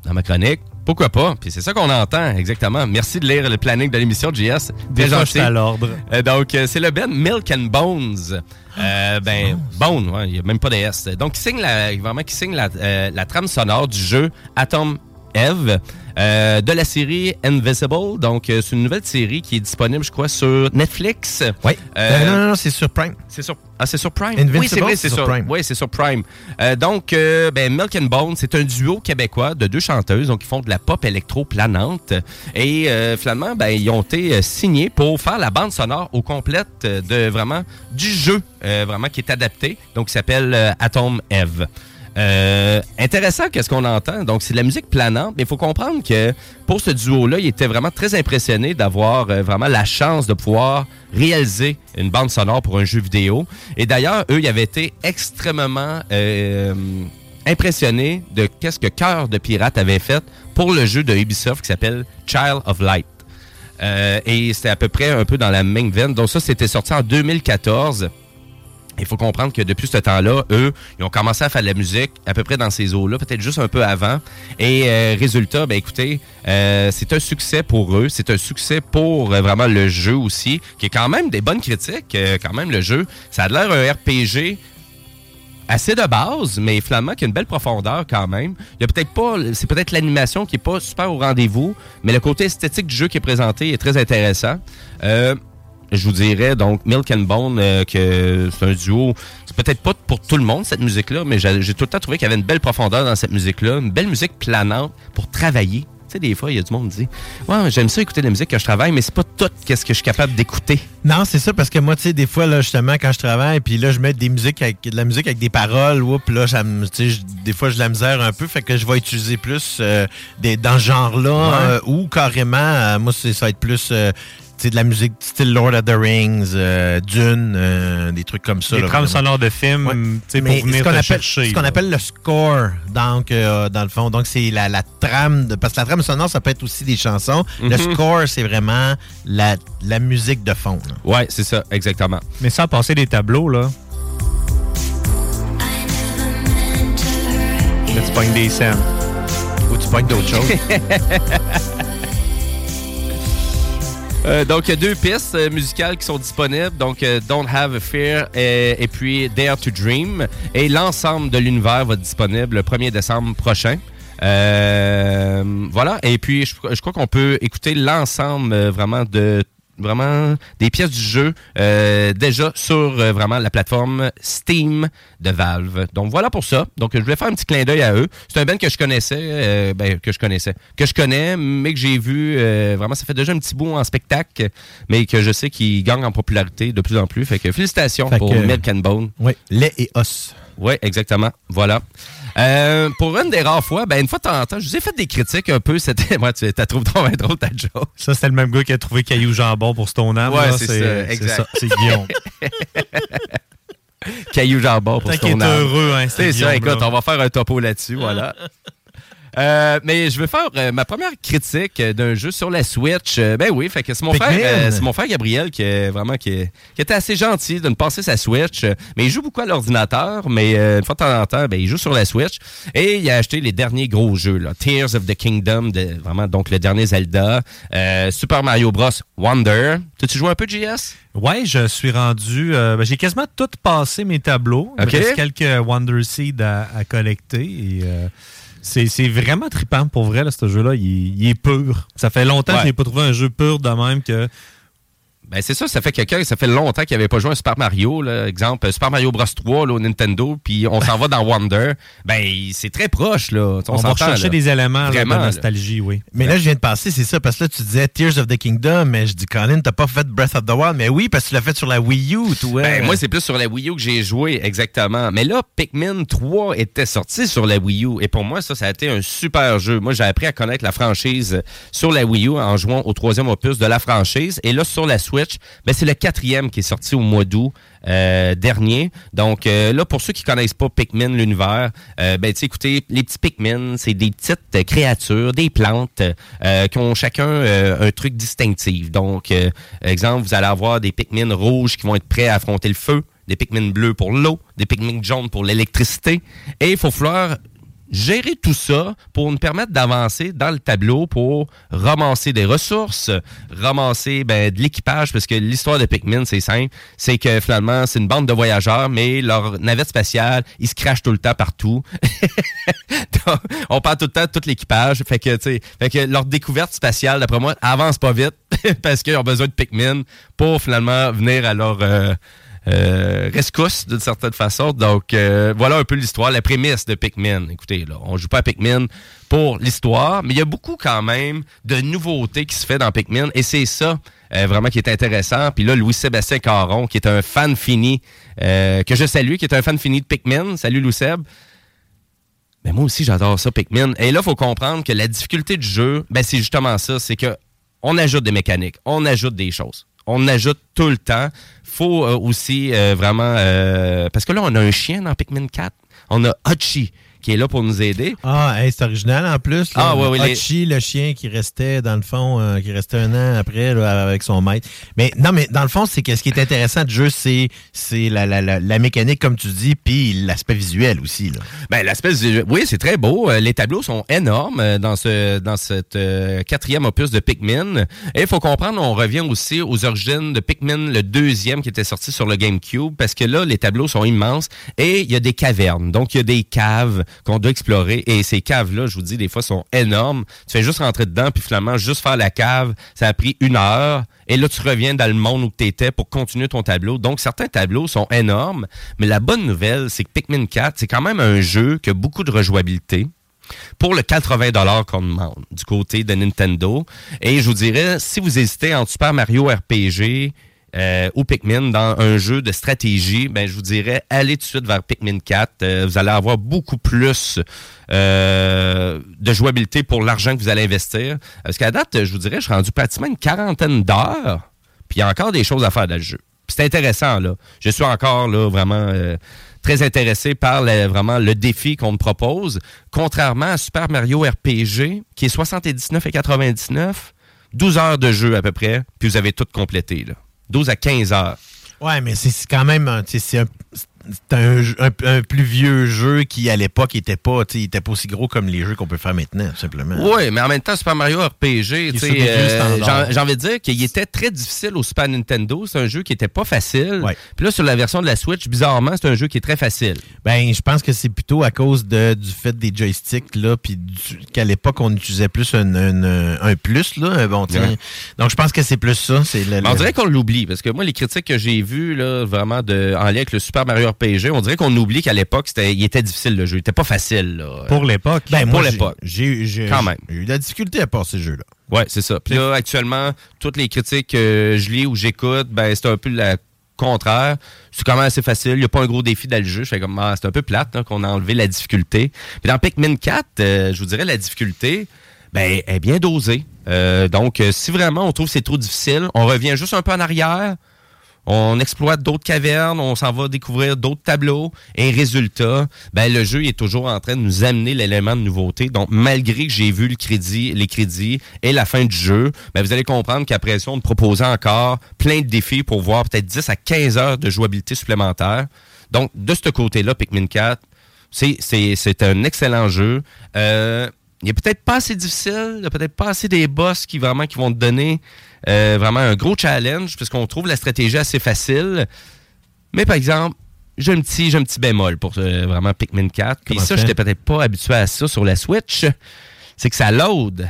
dans ma chronique. Pourquoi pas? Puis c'est ça qu'on entend, exactement. Merci de lire le planning de l'émission, JS. Je suis à l'ordre. Euh, donc, euh, c'est le band Milk and Bones. Euh, ben, Bone, ouais, il n'y a même pas de S. Donc, qui signe la, vraiment, qui signe la, la trame sonore du jeu Atom Eve. euh, de la série Invisible. Donc, euh, c'est une nouvelle série qui est disponible, je crois, sur Netflix. Oui. Euh, non, non, non, c'est sur Prime. c'est sur, ah, c'est sur Prime? Invincible, oui, c'est vrai, c'est sur Prime. Oui, c'est sur Prime. Donc, ben, Milk and Bone, c'est un duo québécois de deux chanteuses, donc ils font de la pop électro-planante. Et euh, finalement, ben, ils ont été signés pour faire la bande sonore au complète de vraiment du jeu, vraiment qui est adapté, donc qui s'appelle Atom Eve. Euh, intéressant qu'est-ce qu'on entend. Donc, c'est de la musique planante, mais il faut comprendre que pour ce duo-là, il était vraiment très impressionné d'avoir euh, vraiment la chance de pouvoir réaliser une bande sonore pour un jeu vidéo. Et d'ailleurs, eux, ils avaient été extrêmement euh, impressionnés de qu'est-ce que Cœur de Pirate avait fait pour le jeu de Ubisoft qui s'appelle Child of Light. Euh, et c'était à peu près un peu dans la même veine. Donc ça, c'était sorti en 2014. Il faut comprendre que depuis ce temps-là, eux, ils ont commencé à faire de la musique à peu près dans ces eaux-là, peut-être juste un peu avant. Et euh, résultat, ben écoutez, euh, c'est un succès pour eux. C'est un succès pour euh, vraiment le jeu aussi, qui est quand même des bonnes critiques. euh, quand même, le jeu, ça a l'air un RPG assez de base, mais finalement qui a une belle profondeur quand même. Il y a peut-être pas, c'est peut-être l'animation qui est pas super au rendez-vous, mais le côté esthétique du jeu qui est présenté est très intéressant. Euh, je vous dirais donc Milk and Bone euh, que c'est un duo. C'est peut-être pas pour tout le monde cette musique-là, mais j'ai tout le temps trouvé qu'il y avait une belle profondeur dans cette musique-là, une belle musique planante pour travailler. Tu sais, des fois, il y a du monde qui dit Ouais, j'aime ça écouter de la musique quand je travaille, mais c'est pas tout qu'est-ce que je suis capable d'écouter. Non, c'est ça, parce que moi, tu sais, des fois, là, justement, quand je travaille, puis là, je mets des musiques avec, de la musique avec des paroles, oups, là, ça me- des fois, je la misère un peu, fait que je vais utiliser plus euh, des, dans ce genre-là, Ouais. euh, ou carrément, euh, moi, ça va être plus, de la musique style Lord of the Rings, euh, Dune, euh, des trucs comme ça. Des là, trames vraiment. sonores de films, Ouais. tu sais, pour venir ce qu'on te appelle, chercher, ce qu'on appelle le score, donc, euh, dans le fond. Donc, c'est la, la trame, de, parce que la trame sonore, ça peut être aussi des chansons. Le Mhm. score, c'est vraiment la, la musique de fond. là. Ouais, c'est ça, exactement. Mais sans passer des tableaux, là. Là, tu pognes des scènes. Ou tu pognes d'autres choses. Euh, donc, il y a deux pistes euh, musicales qui sont disponibles. Donc, euh, Don't Have a Fear et, puis Dare to Dream. Et l'ensemble de l'univers va être disponible le 1er décembre prochain. Voilà. Et puis, je, crois qu'on peut écouter l'ensemble vraiment de vraiment des pièces du jeu euh, déjà sur euh, vraiment la plateforme Steam de Valve. Donc voilà pour ça. Donc je voulais faire un petit clin d'œil à eux. C'est un band que je connaissais, euh, ben, que je connaissais, que je connais, mais que j'ai vu euh, vraiment. Ça fait déjà un petit bout en spectacle, mais que je sais qu'ils gagnent en popularité de plus en plus. Fait que félicitations Fait pour que- Milk and Bone. Oui, lait et os. Oui, exactement. Voilà. Euh, pour une des rares fois, ben une fois de temps en temps, je vous ai fait des critiques un peu. C'était, moi, tu t'as trouvé trop drôle ta joke. Ça, c'était le même gars qui a trouvé Caillou Jambon pour Stoneham. Ouais, là. c'est ça, exact. C'est Guillaume. Caillou jambon pour est âme. heureux, hein, c'est ça, écoute, on va faire un topo là-dessus, voilà. Euh, mais je vais faire euh, ma première critique euh, d'un jeu sur la Switch. Ben oui, fait que c'est mon frère, c'est mon frère Gabriel qui est vraiment qui, est- qui était assez gentil de me passer sa Switch. Mais il joue beaucoup à l'ordinateur, mais une fois de temps en temps, ben, il joue sur la Switch et il a acheté les derniers gros jeux, là, Tears of the Kingdom, de, vraiment donc le dernier Zelda, Super Mario Bros Wonder. T'as-tu joué un peu JS? Ouais, je suis rendu. euh, ben, J'ai quasiment tout passé mes tableaux. Il me Ok. reste quelques Wonder Seed à, à collecter. Et, euh, c'est c'est vraiment trippant pour vrai, là, ce jeu-là. Il, est- il est pur. Ça fait longtemps Ouais. que je n'ai pas trouvé un jeu pur de même que. Ben c'est ça, ça fait quelqu'un, ça fait longtemps qu'il avait pas joué à Super Mario, là. exemple Super Mario Bros 3 là, au Nintendo, puis on s'en va dans Wonder. Ben c'est très proche là. On, va s'entend, rechercher là. des éléments là, Vraiment, de là. nostalgie, oui. Mais là, je viens de passer, c'est ça, parce que là, tu disais Tears of the Kingdom, mais je dis, Colin, t'as pas fait Breath of the Wild. Mais oui, parce que tu l'as fait sur la Wii U, toi. Ben, moi, c'est plus sur la Wii U que j'ai joué, exactement. Mais là, Pikmin 3 était sorti sur la Wii U. Et pour moi, ça, ça a été un super jeu. Moi, j'ai appris à connaître la franchise sur la Wii U en jouant au troisième opus de la franchise. Et là, sur la Switch, c'est le quatrième qui est sorti au mois d'août. euh, dernier. Donc euh, là, pour ceux qui connaissent pas Pikmin, l'univers, euh, ben écoutez, les petits Pikmin, c'est des petites créatures, des plantes qui ont chacun un truc distinctif. Donc, exemple, vous allez avoir des Pikmin rouges qui vont être prêts à affronter le feu, des Pikmin bleus pour l'eau, des Pikmin jaunes pour l'électricité. Et il faut gérer tout ça pour nous permettre d'avancer dans le tableau pour ramasser des ressources, ramasser ben, de l'équipage, parce que l'histoire de Pikmin, c'est simple, c'est que finalement, c'est une bande de voyageurs, mais leur navette spatiale, ils se crachent tout le temps partout. on parle tout le temps de tout l'équipage. Fait que, fait que leur découverte spatiale, d'après moi, avance pas vite parce qu'ils ont besoin de Pikmin pour finalement venir à leur euh, euh, rescousse d'une certaine façon. Donc, euh, voilà un peu l'histoire, la prémisse de Pikmin. Écoutez, là, on joue pas à Pikmin pour l'histoire, mais il y a beaucoup quand même de nouveautés qui se fait dans Pikmin et c'est ça euh, vraiment qui est intéressant. Puis là, Louis-Sébastien Caron, qui est un fan fini, euh, que je salue, qui est un fan fini de Pikmin. Salut Louis-Seb. Mais moi aussi, j'adore ça, Pikmin. Et là, il faut comprendre que la difficulté du jeu, ben, c'est justement ça. C'est que on ajoute des mécaniques, on ajoute des choses. On ajoute tout le temps. faut euh, aussi euh, vraiment... euh, parce que là, on a un chien dans Pikmin 4. On a Hachi qui est là pour nous aider. Ah, hey, c'est original en plus. là. Ah, ouais, les- Hachi, le chien qui restait, dans le fond, euh, qui restait un an après là, avec son maître. Mais non, mais dans le fond, c'est que ce qui est intéressant du jeu, c'est la, la, la, la mécanique, comme tu dis, puis l'aspect visuel aussi. Là. Ben, l'aspect Oui, c'est très beau. Euh, Les tableaux sont énormes euh, dans ce dans cette euh, quatrième opus de Pikmin. Et il faut comprendre, on revient aussi aux origines de Pikmin, le deuxième qui était sorti sur le GameCube, parce que là, les tableaux sont immenses et il y a des cavernes. Donc, il y a des caves qu'on doit explorer. Et ces caves-là, je vous dis, des fois, sont énormes. Tu fais juste rentrer dedans, puis finalement, juste faire la cave, ça a pris une heure. Et là, tu reviens dans le monde où tu étais pour continuer ton tableau. Donc, certains tableaux sont énormes. Mais la bonne nouvelle, c'est que Pikmin 4, c'est quand même un jeu qui a beaucoup de rejouabilité pour le 80 qu'on demande du côté de Nintendo. Et je vous dirais, si vous hésitez entre Super Mario RPG euh, ou Pikmin dans un jeu de stratégie, ben je vous dirais, allez tout de suite vers Pikmin 4. Euh, vous allez avoir beaucoup plus euh, de jouabilité pour l'argent que vous allez investir. Parce qu'à date, je vous dirais, je suis rendu pratiquement une quarantaine d'heures, puis il y a encore des choses à faire dans le jeu. C'est intéressant, là. Je suis encore, là, vraiment... euh, très intéressé par le- vraiment le défi qu'on me propose. Contrairement à Super Mario RPG, qui est 79,99, 12 heures de jeu à peu près, puis vous avez tout complété. Là. 12 à 15 heures. Ouais, mais c'est quand même c'est un, un, un- un plus vieux jeu qui, à l'époque, était pas, était pas aussi gros comme les jeux qu'on peut faire maintenant, tout simplement. Oui, mais en même temps, Super Mario RPG, euh, j'ai envie de dire qu'il était très difficile au Super Nintendo. C'est un jeu qui était pas facile. Puis là, sur la version de la Switch, bizarrement, c'est un jeu qui est très facile. Ben, je pense que c'est plutôt à cause de, du fait des joysticks, là, puis qu'à l'époque, on utilisait plus un, plus, là. Bon. Ouais. Donc, je pense que c'est plus ça. Le- on dirait qu'on l'oublie, parce que moi, les critiques que j'ai vues, là, vraiment, de, en lien avec le Super Mario RPG, on dirait qu'on oublie qu'à l'époque, c'était, il était difficile, le jeu. Il était pas facile, là. Pour l'époque. Ben, pour moi, j'ai- l'époque. J'ai j'ai- Quand même. j'ai eu de la difficulté à passer ce jeu-là. Ouais, c'est ça. Puis là, actuellement, toutes les critiques que je lis ou j'écoute, ben, c'est un peu le contraire. C'est quand même assez facile. Il n'y a pas un gros défi dans le jeu. Je fais comme, ah, c'est un peu plate hein, qu'on a enlevé la difficulté. Puis dans Pikmin 4, euh, je vous dirais, la difficulté, ben, est bien dosée. Euh, donc, euh, si vraiment on trouve que c'est trop difficile, on revient juste un peu en arrière. On exploite d'autres cavernes, on s'en va découvrir d'autres tableaux. Et résultat, ben, le jeu est toujours en train de nous amener l'élément de nouveauté. Donc, malgré que j'ai vu le crédit, les crédits et la fin du jeu, ben, vous allez comprendre qu'après ça, on me proposait encore plein de défis pour voir peut-être 10 à 15 heures de jouabilité supplémentaire. Donc, de ce côté-là, Pikmin 4, c'est, c'est, c'est un excellent jeu. Euh, il est peut-être pas assez difficile, il n'y a peut-être pas assez des boss qui vraiment qui vont te donner euh, vraiment un gros challenge, puisqu'on trouve la stratégie assez facile. Mais par exemple, j'ai un petit, j'ai un petit bémol pour euh, vraiment Pikmin 4. Puis ça? j'étais peut-être pas habitué à ça sur la Switch. C'est que ça load.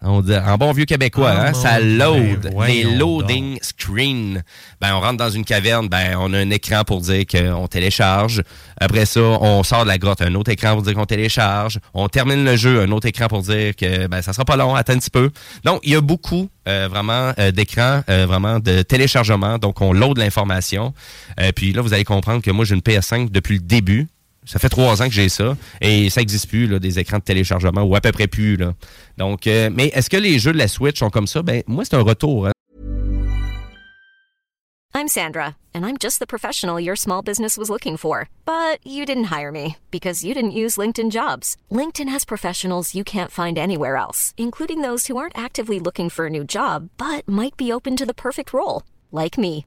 On dit, en bon vieux québécois, Ah, hein, ça Dieu, load. ben les loading screens. Ben, on rentre dans une caverne, ben, on a un écran pour dire qu'on télécharge. Après ça, on sort de la grotte, un autre écran pour dire qu'on télécharge. On termine le jeu, un autre écran pour dire que ben, ça sera pas long, attends un petit peu. Donc, il y a beaucoup euh, vraiment euh, d'écrans, euh, vraiment de téléchargement. Donc, on load l'information. Euh, puis là, vous allez comprendre que moi, j'ai une PS5 depuis le début. Ça fait trois ans que j'ai ça et ça n'existe plus, là, des écrans de téléchargement ou à peu près plus. Là. Donc, euh, mais est-ce que les jeux de la Switch sont comme ça? Ben, moi, c'est un retour. hein. I'm Sandra, and I'm just the professional your small business was looking for. But you didn't hire me because you didn't use LinkedIn jobs. LinkedIn has professionals you can't find anywhere else, including those who aren't actively looking for a new job but might be open to the perfect role, like me.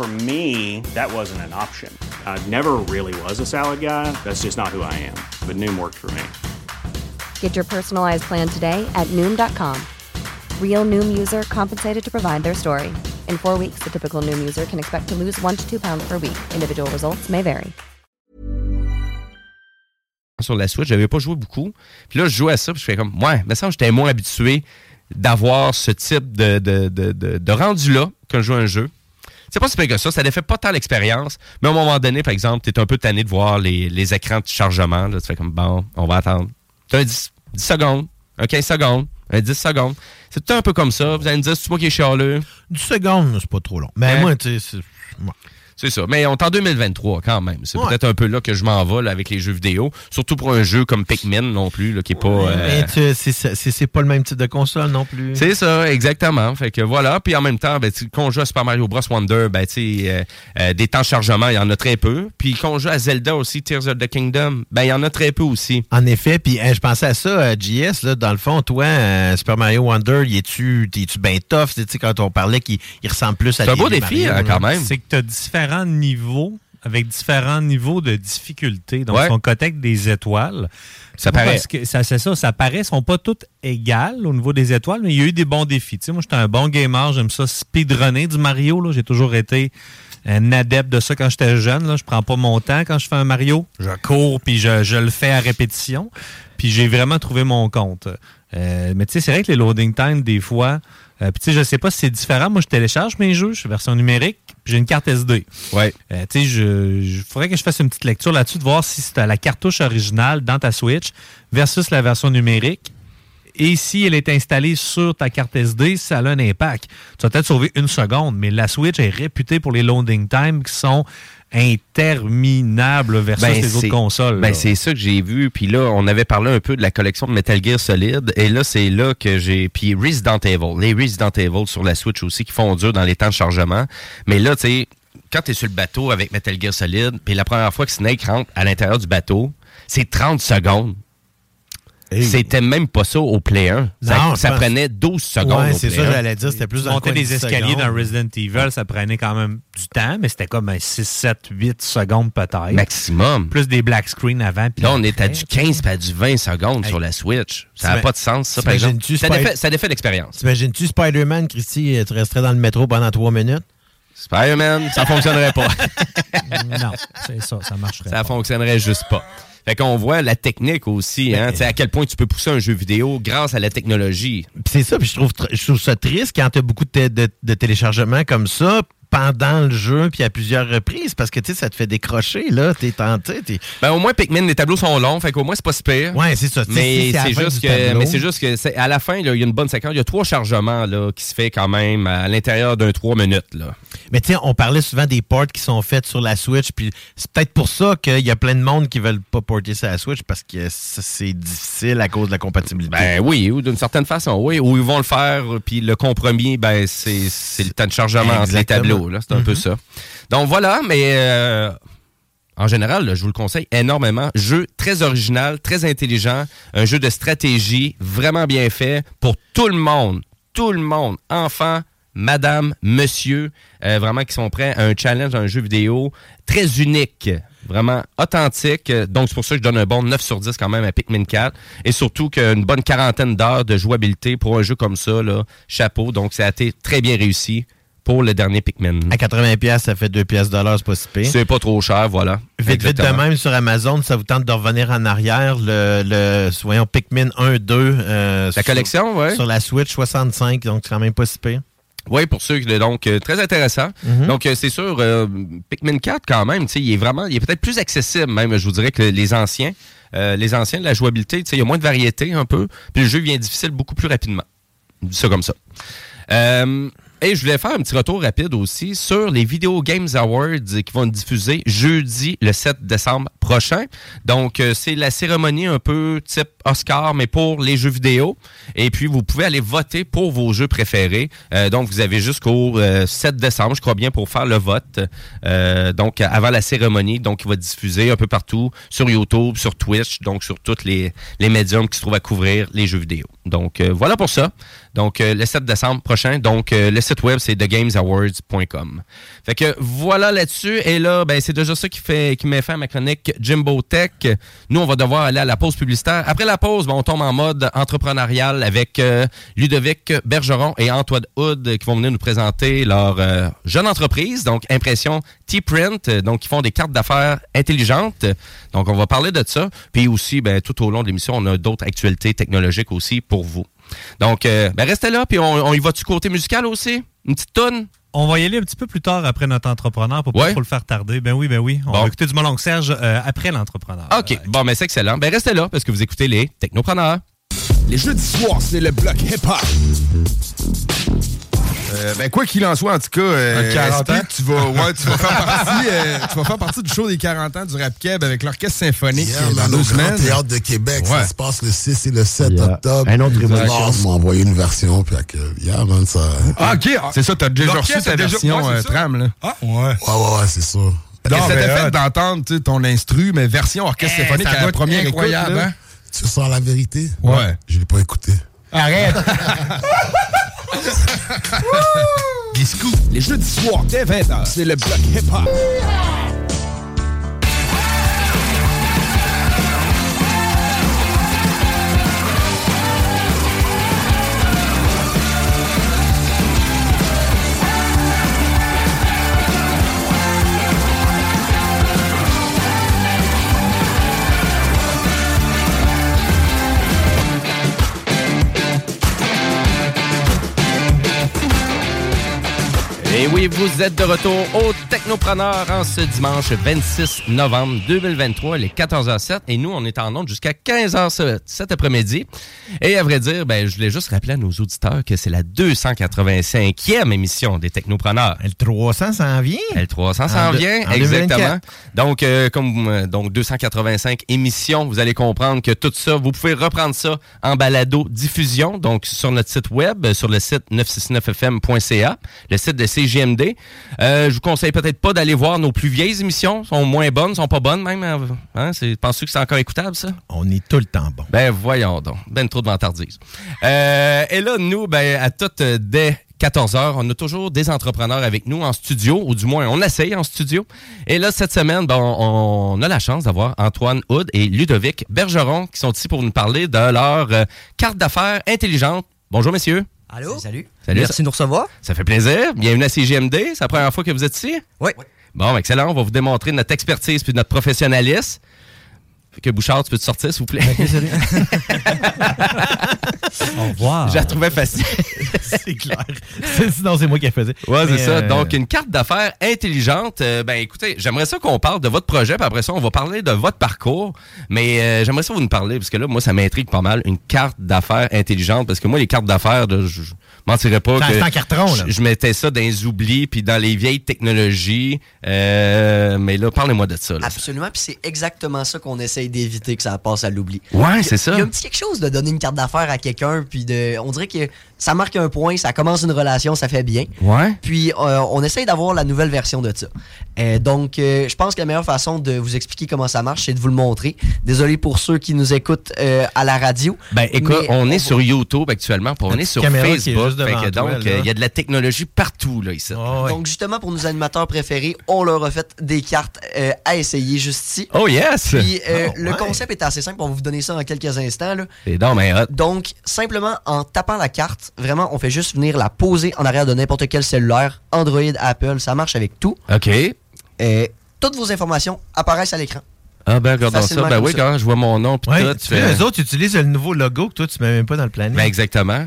For me, that wasn't an option. I never really was a salad guy. That's just not who I am. But Noom worked for me. Get your personalized plan today at Noom.com. Real Noom user compensated to provide their story. In four weeks, the typical Noom user can expect to lose one to two pounds per week. Individual results may vary. sur la Switch, j'avais pas joué beaucoup. Puis là, je jouais à ça, puis je fais comme, ouais, mais ça, j'étais moins habitué d'avoir ce type de, de, de, de, de rendu-là quand je joue à un jeu. C'est pas si que ça, ça ne fait pas tant l'expérience, mais à un moment donné, par exemple, tu es un peu tanné de voir les, les écrans de chargement. Là, tu fais comme, bon, on va attendre. Tu as un 10, 10 secondes, un 15 secondes, un 10 secondes. C'est tout un peu comme ça. Vous allez me dire, c'est moi qui est chialeux. 10 secondes, c'est pas trop long. Mais Hein? moi, tu sais, c'est- ça. Mais on est en 2023 quand même. C'est Ouais. peut-être un peu là que je m'en vais là, avec les jeux vidéo. Surtout pour un jeu comme Pikmin non plus, là, qui est pas. euh, Mais tu- c'est- c'est c'est pas le même type de console non plus. C'est ça, exactement. Fait que voilà. Puis en même temps, ben, tu- quand on joue à Super Mario Bros. Wonder, ben, tu sais, euh, euh, des temps de chargement, il y en a très peu. Puis quand on joue à Zelda aussi, Tears of the Kingdom, ben, il y en a très peu aussi. En effet, puis hein, je pensais à ça, JS, là, dans le fond, toi, euh, Super Mario Wonder, y es-tu es-tu bien tough? Tu quand on parlait qu'il il ressemble plus à C'est un des beau défi, Mario, hein, quand même. C'est que tu as différents niveaux avec différents niveaux de difficulté. Donc, Ouais. si on cotecte des étoiles, Ça paraît. parce que ça, c'est ça, ça paraît, sont pas toutes égales au niveau des étoiles, mais il y a eu des bons défis. Tu sais, moi, j'étais un bon gamer, j'aime ça speedrunner du Mario. là. J'ai toujours été un adepte de ça quand j'étais jeune. Là. Je prends pas mon temps quand je fais un Mario. Je cours puis je, je le fais à répétition. Puis j'ai vraiment trouvé mon compte. Euh, mais tu sais, c'est vrai que les loading times, des fois, euh, puis tu sais, je sais pas si c'est différent. Moi, je télécharge mes jeux, je suis version numérique, j'ai une carte SD. Ouais. Euh, tu sais, je, je faudrait que je fasse une petite lecture là-dessus de voir si c'est la cartouche originale dans ta Switch versus la version numérique. Et si elle est installée sur ta carte SD, ça a un impact. Tu vas peut-être sauver une seconde, mais la Switch est réputée pour les loading times qui sont interminables versus les autres consoles. ben, c'est ça que j'ai vu. Puis là, on avait parlé un peu de la collection de Metal Gear Solid. Et là, c'est là que j'ai. Puis Resident Evil. Les Resident Evil sur la Switch aussi qui font dur dans les temps de chargement. Mais là, tu sais, quand tu es sur le bateau avec Metal Gear Solid, puis la première fois que Snake rentre à l'intérieur du bateau, c'est 30 secondes. C'était même pas ça au Play 1. Ça, Non, ça pense- prenait 12 secondes. Ouais, c'est ça, 1. j'allais dire, c'était plus dans Monter les 10 escaliers secondes. dans Resident Evil, ça prenait quand même du temps, mais c'était comme un 6, 7, 8 secondes peut-être. Maximum. Plus des black screens avant. puis Là, on est à du 15 puis à du 20 secondes sur la Switch. Ça n'a pas de sens, ça, par exemple. t'imagines-tu Ça défait, ça défait l'expérience. T'imagines-tu Spider-Man, Christy, euh, tu resterais dans le métro pendant trois minutes? Spider-Man, ça fonctionnerait pas. non, c'est ça, ça marcherait. Ça fonctionnerait juste pas. Fait qu'on voit la technique aussi, hein, à quel point tu peux pousser un jeu vidéo grâce à la technologie. C'est ça, puis je trouve, tr- je trouve ça triste quand tu as beaucoup de, de, de téléchargements comme ça pendant le jeu, puis à plusieurs reprises, parce que tu sais, ça te fait décrocher, là. T'es tenté. t'es- Ben, au moins, Pikmin, les tableaux sont longs, fait qu'au moins, c'est pas si pire. Ouais, c'est ça. Mais c'est juste que, mais c'est juste que c'est- à la fin, il y a une bonne séquence. Il y a trois chargements là, qui se fait quand même à l'intérieur d'un trois minutes. Là. Mais tu sais, on parlait souvent des ports qui sont faits sur la Switch, puis c'est peut-être pour ça qu'il y a plein de monde qui veulent pas porter ça à la Switch, parce que c'est difficile à cause de la compatibilité. Ben oui, ou d'une certaine façon, oui. Ou ils vont le faire, puis le compromis, ben c'est le temps de chargement entre les tableaux. là. C'est un peu Mhm. ça. Donc voilà, mais euh, en général, là, je vous le conseille énormément. Jeu très original, très intelligent, un jeu de stratégie vraiment bien fait pour tout le monde. Tout le monde, enfants, madame, monsieur, euh, vraiment qui sont prêts à un challenge, à un jeu vidéo très unique, vraiment authentique. Donc c'est pour ça que je donne un bon 9 sur 10 quand même à Pikmin 4. Et surtout qu'une bonne quarantaine d'heures de jouabilité pour un jeu comme ça, là, chapeau. Donc ça a été très bien réussi pour le dernier Pikmin. À 80$, piastres, ça fait 2$ piastres de l'heure, c'est pas si pire. C'est pas trop cher, voilà. Vite, vite de même sur Amazon, ça vous tente de revenir en arrière, le, le voyons, Pikmin 1, 2. euh, La collection, ouais. Sur la Switch 65, donc c'est quand même pas si pire. Oui, pour ceux qui donc euh, très intéressant. Mhm. Donc euh, c'est sûr euh, Pikmin 4 quand même, tu sais, il est vraiment il est peut-être plus accessible même, je vous dirais que les anciens. Les anciens de la jouabilité, tu sais, il y a moins de variété un peu, puis le jeu vient difficile beaucoup plus rapidement. Je dis ça comme ça. Euh, et je voulais faire un petit retour rapide aussi sur les Video Games Awards qui vont être diffusés jeudi le 7 décembre prochain. Donc, euh, c'est la cérémonie un peu type Oscar, mais pour les jeux vidéo. Et puis, vous pouvez aller voter pour vos jeux préférés. Euh, donc, vous avez jusqu'au euh, 7 décembre, je crois bien, pour faire le vote. Euh, donc, avant la cérémonie, donc, il va diffuser un peu partout sur YouTube, sur Twitch, donc sur tous les, les médiums qui se trouvent à couvrir les jeux vidéo. Donc, euh, voilà pour ça. Donc, euh, le 7 décembre prochain. Donc, euh, le site web, c'est thegamesawards.com. Fait que voilà là-dessus. Et là, ben, c'est déjà ça qui fait qui met fin à ma chronique Jimbo Tech. Nous, on va devoir aller à la pause publicitaire. Après la pause, ben, on tombe en mode entrepreneurial avec Ludovic Bergeron et Antoine Hood qui vont venir nous présenter leur jeune entreprise, donc Impression T-Print, donc qui font des cartes d'affaires intelligentes. Donc, on va parler de ça. Puis aussi, ben, tout au long de l'émission, on a d'autres actualités technologiques aussi pour vous. Donc, euh, ben, restez là, puis on, on y va du côté musical aussi? Une petite tonne? On va y aller un petit peu plus tard après notre entrepreneur pour pas Ouais. trop le faire tarder. Ben oui, ben oui. On Bon. va écouter du Molongue Serge euh, après l'entrepreneur. OK. Bon, mais c'est excellent. Ben, restez là parce que vous écoutez les Technopreneurs. Les jeudis soirs, c'est le bloc hip-hop. Euh, ben quoi qu'il en soit, en tout cas, euh, Un 40 SP, ans? tu vas, ouais, tu vas faire partie, euh, tu vas faire partie du show des 40 ans du Rap Keb avec l'orchestre symphonique Yeah, dans deux semaines. Théâtre de Québec, Ouais. ça se passe le 6 et le 7 Yeah. octobre. Un autre. Mars m'a envoyé une version, puis que, yeah, man, ça... Ah, ok, c'est ça, t'as déjà reçu ta déjà- version ouais, euh, tram, là. Ah, ouais. Ouais, ouais, ouais, c'est ça. Mais t'a fait d'entendre ton instru, mais version orchestre Eh, symphonique à la première incroyable, écoute, hein? Tu sens la vérité? Ouais. Je l'ai pas écouté. Arrête! Disco. Les jeudis soirs, dès 20h, c'est le bloc hip-hop. Et oui, vous êtes de retour au Technopreneur en ce dimanche 26 novembre 2023, les 14h07. Et nous, on est en onde jusqu'à 15h ce- cet après-midi. Et à vrai dire, ben, je voulais juste rappeler à nos auditeurs que c'est la 285e émission des Technopreneurs. Le 300 s'en vient. Le 300 s'en vient, en exactement. 2024. Donc, euh, comme euh, donc 285 émissions, vous allez comprendre que tout ça, vous pouvez reprendre ça en balado diffusion, donc sur notre site web, euh, sur le site 969fm.ca, le site de CGMD. Euh, je vous conseille peut-être pas d'aller voir nos plus vieilles émissions, sont moins bonnes, sont pas bonnes même. hein? C'est- Penses-tu que c'est encore écoutable ça? On est tout le temps bon. Ben voyons donc, ben trop de vantardise. Euh, et là, nous, ben à toutes euh, dès 14 heures, on a toujours des entrepreneurs avec nous en studio, ou du moins on essaye en studio. Et là, cette semaine, ben, on, on a la chance d'avoir Antoine Hood et Ludovic Bergeron qui sont ici pour nous parler de leur euh, carte d'affaires intelligente. Bonjour, messieurs. Allô? Salut. Salut. Merci de nous recevoir. Ça fait plaisir. Bienvenue à CGMD. C'est la première fois que vous êtes ici? Oui. Bon, excellent. On va vous démontrer notre expertise puis notre professionnalisme. Fait que Bouchard, tu peux te sortir, s'il vous plaît? Au revoir. Je la trouvais facile. c'est clair. Sinon, c'est moi qui la faisais. Ouais, c'est ça. euh, Donc, une carte d'affaires intelligente. Euh, ben, écoutez, j'aimerais ça qu'on parle de votre projet, puis après ça, on va parler de votre parcours. Mais euh, j'aimerais ça vous nous parler, parce que là, moi, ça m'intrigue pas mal, une carte d'affaires intelligente. Parce que moi, les cartes d'affaires, je mentirais pas Ça que reste en carton, là. je, je mettais ça dans les oublis, puis dans les vieilles technologies. Euh, mais là, parlez-moi de ça. là. Absolument, puis c'est exactement ça qu'on essaye d'éviter que ça passe à l'oubli. Ouais, c'est ça. Il y a un petit quelque chose de donner une carte d'affaires à quelqu'un, puis de, on dirait que ça marque un point, ça commence une relation, ça fait bien. Ouais. Puis euh, on essaye d'avoir la nouvelle version de ça. Euh, donc, euh, je pense que la meilleure façon de vous expliquer comment ça marche, c'est de vous le montrer. Désolé pour ceux qui nous écoutent euh, à la radio. Ben écoute, mais on est sur YouTube actuellement, puis on est sur Facebook. que donc, euh, il y a de la technologie partout, là, ici. Donc, justement, pour nos animateurs préférés, on leur a fait des cartes euh, à essayer juste ici. Oh, yes! Puis, euh, Oh, le ouais. concept est assez simple. On va vous donner ça en quelques instants. Là. C'est donc ben. Donc, simplement, en tapant la carte, vraiment, on fait juste venir la poser en arrière de n'importe quel cellulaire, Android, Apple, ça marche avec tout. OK. Et toutes vos informations apparaissent à l'écran. Ah ben regardons ça. Ben oui, ça. quand je vois mon nom puis Ouais, tout. tu sais, les autres utilisent le nouveau logo que toi, tu mets même pas dans le planning. Ben exactement.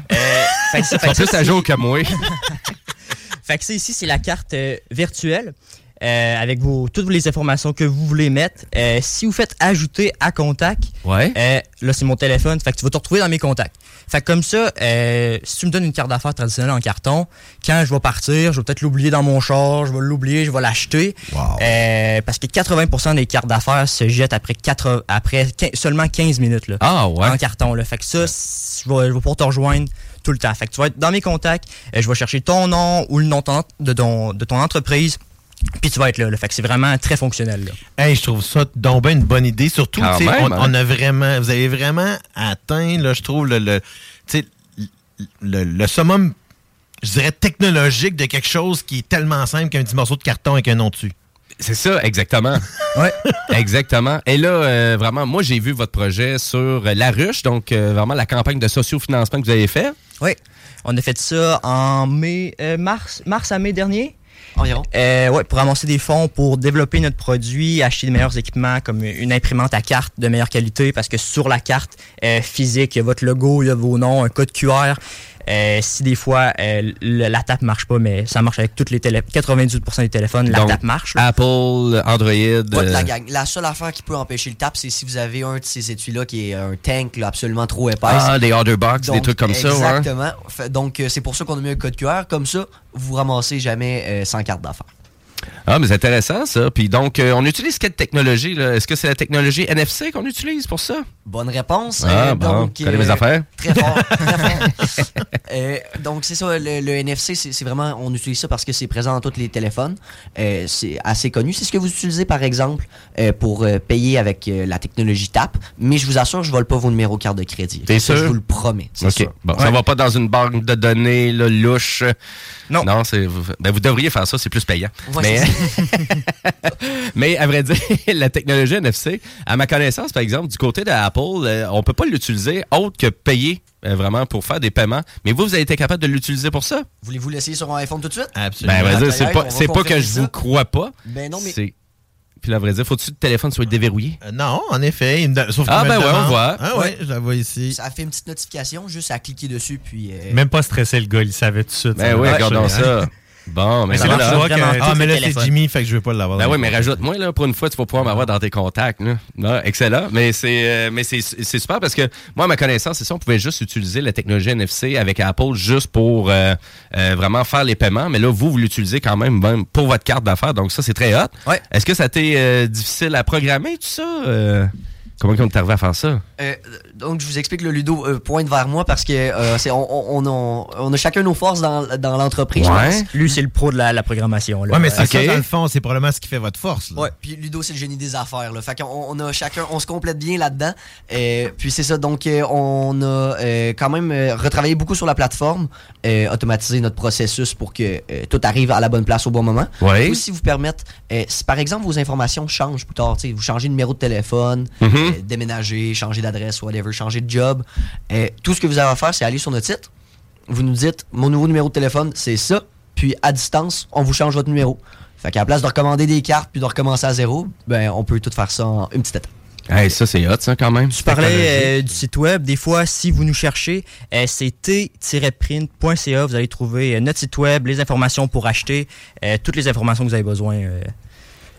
Fait que fait sont que ça, plus à jour que moi. Fait que ça ici, c'est la carte euh, virtuelle. Euh, avec vos, toutes les informations que vous voulez mettre. Euh, si vous faites ajouter à contact, Ouais. euh, là, c'est mon téléphone. Fait que tu vas te retrouver dans mes contacts. Fait que comme ça, si tu me donnes une carte d'affaires traditionnelle en carton, quand je vais partir, je vais peut-être l'oublier dans mon char, je vais l'oublier, je vais l'acheter. Parce que 80% des cartes d'affaires se jettent après, 4, après seulement 15 minutes là, Ah, ouais. en carton. Là. Fait que ça, je vais, je vais pouvoir te rejoindre tout le temps. Fait que tu vas être dans mes contacts, je vais chercher ton nom ou le nom de ton, de ton entreprise, puis tu vas être là. là. Fait que c'est vraiment très fonctionnel. Là. Hey, je trouve ça donc bien une bonne idée. Surtout, même, on, hein. on a vraiment, vous avez vraiment atteint, là, je trouve, le, le, tu sais, le, le summum, je dirais, technologique de quelque chose qui est tellement simple qu'un petit morceau de carton avec un nom dessus. C'est ça, exactement. ouais. Exactement. Et là, euh, vraiment, moi, j'ai vu votre projet sur La Ruche, donc euh, vraiment la campagne de sociofinancement que vous avez fait. Oui. On a fait ça en mai, euh, mars, mars à mai dernier. Euh, pour amasser des fonds pour développer notre produit, acheter de meilleurs équipements comme une imprimante à carte de meilleure qualité parce que sur la carte euh, physique, il y a votre logo, il y a vos noms, un code QR. Euh, si des fois euh, le- la tape marche pas, mais ça marche avec toutes les télé 98% des téléphones, la Donc, tape marche. Apple, Android. Ouais, la, euh, gang. la seule affaire qui peut empêcher le tap, c'est si vous avez un de ces étuis-là qui est un tank là, absolument trop épaisse. Ah, des Otterbox, des trucs comme ça. Exactement. Donc, euh, c'est pour ça qu'on a mis un code QR. Comme ça, vous ramassez jamais euh, sans carte d'affaires. Ah, mais c'est intéressant, ça. Puis donc, euh, on utilise quelle technologie? là? Est-ce que c'est la technologie NFC qu'on utilise pour ça? Bonne réponse. Ah, Euh, bon. donc, Connais mes euh, affaires? Très fort. Euh, donc, c'est ça, le, le NFC, c'est c'est vraiment, on utilise ça parce que c'est présent dans tous les téléphones. Euh, c'est assez connu. C'est ce que vous utilisez, par exemple, euh, pour euh, payer avec euh, la technologie TAP. Mais je vous assure, je ne vole pas vos numéros de carte de crédit. T'es Ça, sûr? Je vous le promets. c'est OK. sûr. Bon, ça Ouais. va pas dans une banque de données là, louche. Non. Non, c'est. Ben, vous devriez faire ça, c'est plus payant. Ouais, mais, mais à vrai dire, la technologie NFC, à ma connaissance, par exemple, du côté d'Apple, euh, on peut pas l'utiliser autre que payer euh, vraiment pour faire des paiements. Mais vous, vous avez été capable de l'utiliser pour ça? Voulez-vous l'essayer sur un iPhone tout de suite? Ben, vrai dire, c'est pas, pas que je ça. vous crois pas. Ben non, mais- Puis là, à vrai dire, faut-tu que le téléphone soit déverrouillé? Euh, non, en effet. il me Sauf Ah, ben ouais, on voit. Ah, ouais, je la vois ici. Ça fait une petite notification, juste à cliquer dessus, puis... euh, Même pas stressé, le gars, il savait tout de suite. Ben marche, regardons hein. ça. Bon, mais Mais c'est là que tu vois que- Ah, mais là, c'est Jimmy, fait que je veux pas l'avoir. Ben oui, mais rajoute-moi, là, pour une fois, tu vas pouvoir m'avoir dans tes contacts. Là. Excellent. Mais c'est euh, mais c'est c'est super parce que moi, à ma connaissance, c'est ça, on pouvait juste utiliser la technologie NFC avec Apple juste pour euh, euh, vraiment faire les paiements. Mais là, vous, vous l'utilisez quand même, même pour votre carte d'affaires. Donc ça, c'est très hot. Est-ce que ça a été euh, difficile à programmer, tout ça? Comment on est arrivé à faire ça? Euh, donc, je vous explique, le Ludo euh, pointe vers moi parce que euh, c'est, on, on, on, a, on a chacun nos forces dans, dans l'entreprise. Lui, c'est le pro de la, la programmation. Là. Ouais, mais c'est Euh, ça, dans le fond, c'est probablement ce qui fait votre force. là. Ouais, puis Ludo, c'est le génie des affaires. Là. Fait qu'on on a chacun, on se complète bien là-dedans. Euh, puis c'est ça, donc on a euh, quand même retravaillé beaucoup sur la plateforme, euh, automatisé notre processus pour que euh, tout arrive à la bonne place au bon moment. Ouais. Puis aussi vous permettre, euh, si par exemple vos informations changent plus tard, tu sais, vous changez de numéro de téléphone, Mhm. Euh, déménager, changer d'adresse, whatever, changer de job, euh, tout ce que vous avez à faire, c'est aller sur notre site. Vous nous dites, mon nouveau numéro de téléphone, c'est ça. Puis à distance, on vous change votre numéro. Fait qu'à la place de recommander des cartes puis de recommencer à zéro, ben on peut tout faire ça en une petite étape. Hey, ça, c'est hot, ça, quand même. Tu parlais euh, du site web. Des fois, si vous nous cherchez, euh, c'est t-print.ca. Vous allez trouver euh, notre site web, les informations pour acheter, euh, toutes les informations que vous avez besoin euh,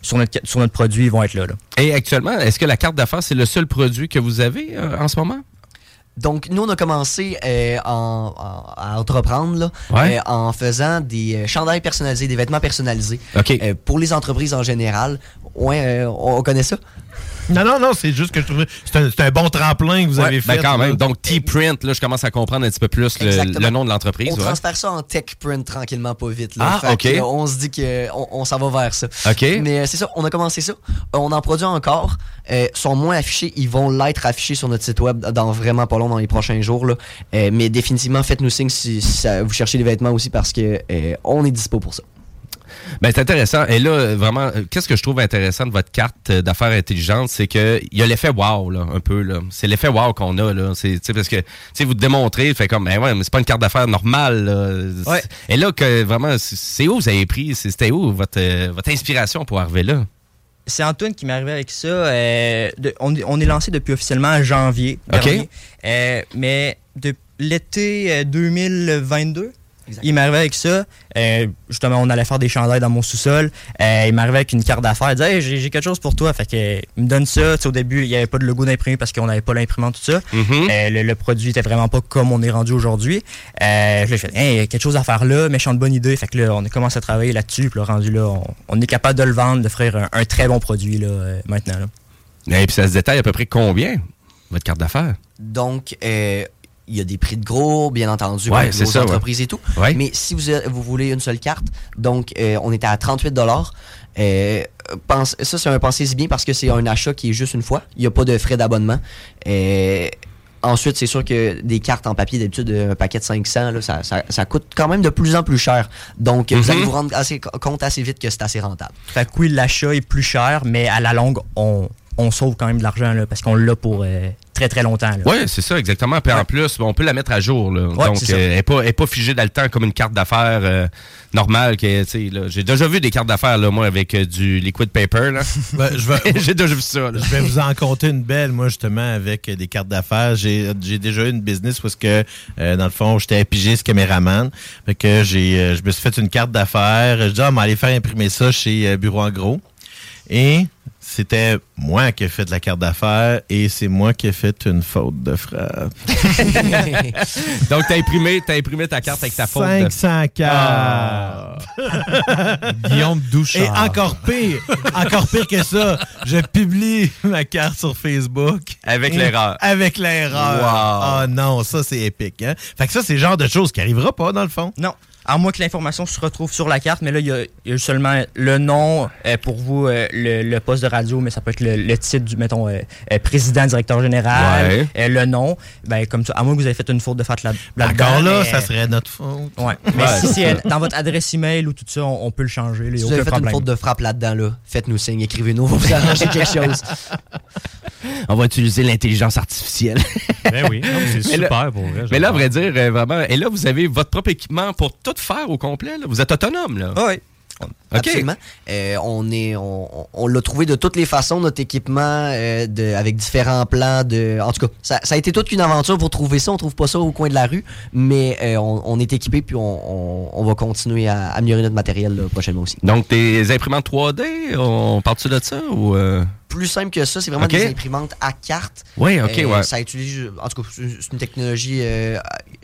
sur, notre, sur notre produit vont être là. là. Et actuellement, est-ce que la carte d'affaires, c'est le seul produit que vous avez euh, en ce moment? Donc, nous, on a commencé euh, en- en- à entreprendre là, Ouais. euh, en faisant des chandails personnalisés, des vêtements personnalisés. OK. Euh, pour les entreprises en général, ouais, euh, on connaît ça? Non, non, non, c'est juste que je trouvais. C'est un, c'est un bon tremplin que vous Ouais, avez fait. ben quand là. même. Donc, T-Print, là, je commence à comprendre un petit peu plus le, nom de l'entreprise. On ouais. transfère ça en tech print tranquillement, pas vite. Là. Ah, Fait OK. que, on se dit qu'on on, s'en va vers ça. OK. Mais euh, c'est ça, on a commencé ça. Euh, On en produit encore. Euh, sont moins affichés. Ils vont l'être affichés sur notre site web dans vraiment pas long, dans les prochains jours. Là. Euh, mais définitivement, faites-nous signe si, si ça- vous cherchez des vêtements aussi parce que euh, on est dispo pour ça. Ben, c'est intéressant. Et là, vraiment, euh, qu'est-ce que je trouve intéressant de votre carte euh, d'affaires intelligente, c'est qu'il y a l'effet wow, là, un peu, là. C'est l'effet wow qu'on a, là. C'est, parce que, tu vous démontrez, fait comme, ben ouais, mais c'est pas une carte d'affaires normale. Ouais. Et là, que vraiment, c'est où vous avez pris, c'était où votre, euh, votre inspiration pour arriver là? c'est Antoine qui m'est arrivé avec ça. On, est lancé depuis officiellement janvier. Okay. Dernier, euh, mais de l'été 2022, il m'arrivait avec ça. Euh, justement, on allait faire des chandails dans mon sous-sol. Euh, il m'arrivait avec une carte d'affaires. Il disait hey, j'ai, quelque chose pour toi. Fait que, il me donne ça. Au début, il n'y avait pas de logo d'imprimé parce qu'on n'avait pas l'imprimante, tout ça. Mm-hmm. Euh, le, produit était vraiment pas comme on est rendu aujourd'hui. je lui ai fait hey, y a quelque chose à faire là, méchante bonne idée. Fait que là, on a commencé à travailler là-dessus. Rendu là, on, est capable de le vendre, d'offrir un, un très bon produit là, maintenant. Là. Et puis ça se détaille à peu près combien, votre carte d'affaires? Donc, euh, il y a des prix de gros, bien entendu, Ouais, pour ouais. entreprises et tout. Ouais. Mais si vous, vous voulez une seule carte, donc euh, on était à 38 euh, pense, Ça, c'est un pensez-y bien parce que c'est un achat qui est juste une fois. Il n'y a pas de frais d'abonnement. Euh, Ensuite, c'est sûr que des cartes en papier, d'habitude, un paquet de 500, là, ça, ça- ça coûte quand même de plus en plus cher. Donc, vous Mhm. allez vous rendre assez, compte assez vite que c'est assez rentable. Fait que oui, l'achat est plus cher, mais à la longue, on, on sauve quand même de l'argent là, parce qu'on l'a pour euh, très très longtemps. là. Oui, c'est ça, exactement. Puis en plus, on peut la mettre à jour. Là. Ouais, Donc, euh, elle n'est pas, elle est pas figée dans le temps comme une carte d'affaires euh, normale. que, tu sais, là. J'ai déjà vu des cartes d'affaires, là, moi, avec euh, du liquid paper. Là. Ben, je vais- J'ai déjà vu ça. là. Je vais vous en compter une belle, moi, justement, avec euh, des cartes d'affaires. J'ai j'ai déjà eu une business est-ce que, euh, dans le fond, j'étais pigiste caméraman. Fait que j'ai, euh, je me suis fait une carte d'affaires. Je dis, ah, mais allez faire imprimer ça chez euh, Bureau en Gros. Et c'était moi qui ai fait de la carte d'affaires et c'est moi qui ai fait une faute de frappe. Donc, t'as imprimé, t'as imprimé ta carte avec ta faute. de- 500 cartes. Guillaume Douchard. Et encore pire, encore pire que ça, je publie ma carte sur Facebook. Avec l'erreur. Avec l'erreur. Wow. Ah non, ça c'est épique. Hein? Fait que ça, c'est le genre de choses qui arrivera pas dans le fond. Non. À moins que l'information se retrouve sur la carte, mais là, il y a, il y a seulement le nom euh, pour vous, euh, le, le poste de radio, mais ça peut être le, le titre du, mettons, euh, euh, président, directeur général, Ouais. euh, le nom. Ben, comme ça, à moins que vous ayez fait une faute de faute là- là-dedans. Encore là, mais- ça serait notre faute. Ouais. Mais si c'est dans votre adresse email ou tout ça, on, on peut le changer. Si vous avez fait une faute de frappe là-dedans, là, faites-nous signe, écrivez-nous, vous arranger quelque chose. On va utiliser l'intelligence artificielle. Ben oui, c'est là- super pour vrai. Mais là, à vrai dire, euh, vraiment, et là, vous avez votre propre équipement pour tout faire au complet. là. Vous êtes autonome, là. oui. OK. Absolument. Euh, on est, on, on- l'a trouvé de toutes les façons, notre équipement, euh, de, avec différents plans. De, en tout cas, ça, ça a été toute une aventure pour trouver ça. On trouve pas ça au coin de la rue, mais euh, on, on est équipé puis on, on- on va continuer à améliorer notre matériel là, prochainement aussi. Donc, tes imprimantes 3D, on part-tu de ça ou. Plus simple que ça, c'est vraiment des imprimantes à carte. Oui, OK, Euh, ouais. Ça utilise, en tout cas, c'est une technologie. euh,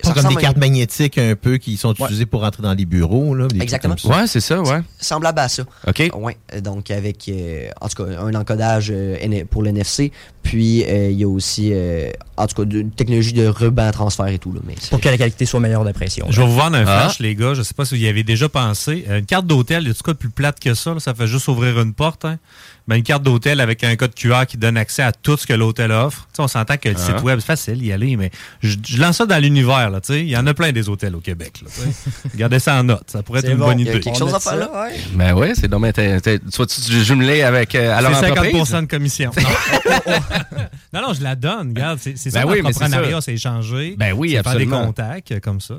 C'est ça comme des cartes magnétiques un peu qui sont utilisées pour entrer dans les bureaux. Là, Exactement. Ouais, c'est ça, ouais. semblable à ça. OK. Ouais, donc avec, euh, en tout cas, un encodage euh, pour l'NFC. Puis, euh, il y a aussi, euh, en tout cas, une technologie de ruban transfert et tout. Là, mais Pour que la qualité soit meilleure d'impression. Je vais vous vendre un Ah. flash, les gars. Je sais pas si vous y avez déjà pensé. Une carte d'hôtel, y a-tu quoi de plus plate que ça? là? Ça fait juste ouvrir une porte. Hein? Ben, une carte d'hôtel avec un code QR qui donne accès à tout ce que l'hôtel offre. On s'entend que le Ah. site web, c'est facile y aller, mais je, je lance ça dans l'univers. Il y en a plein des hôtels au Québec. Là. Gardez ça en note. Ça pourrait être une bon, bonne il y a idée. quelque chose à faire là, ouais. Ben oui, c'est dommage. Sois-tu jumelé avec euh, à leur C'est entreprise? 50% de commission. Non. non, non, je la donne. Regarde, c'est ça Ben oui, l'entrepreneuriat, ça. c'est échanger. Ben oui, c'est faire absolument. des contacts euh, comme ça.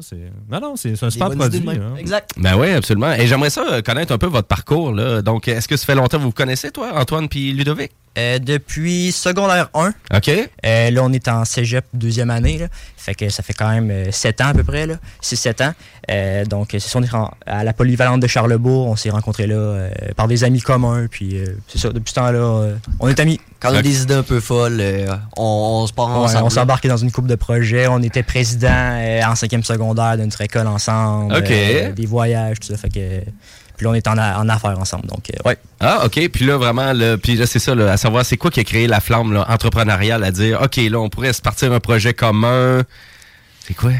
Non, non, c'est un super produit. hein. Exact. Ben oui, absolument. Et j'aimerais ça connaître un peu votre parcours. Là. Donc, est-ce que ça fait longtemps que vous vous connaissez, toi, Antoine puis Ludovic? Euh, depuis secondaire 1. OK. Euh, là, on est en cégep deuxième année. Là. Fait que ça fait quand même 7 ans à peu près. 6-7 ans. Euh, donc, c'est ça, on est en- à la polyvalente de Charlebourg. On s'est rencontrés là euh, par des amis communs. Puis, euh, c'est ça, depuis ce temps-là, euh, on est amis. Quand on a des idées un peu folles, euh, on, on se part Ouais, ensemble. on s'est embarqué dans une coupe de projets. On était président euh, en cinquième secondaire d'une école ensemble. OK. euh, des voyages, tout ça. Fait que, puis là, on est en, affaires ensemble. Donc, euh, ouais. Ah, OK. Puis là, vraiment, là, puis là, c'est ça, là, à savoir, c'est quoi qui a créé la flamme là, entrepreneuriale à dire, OK, là, on pourrait se partir un projet commun. C'est quoi?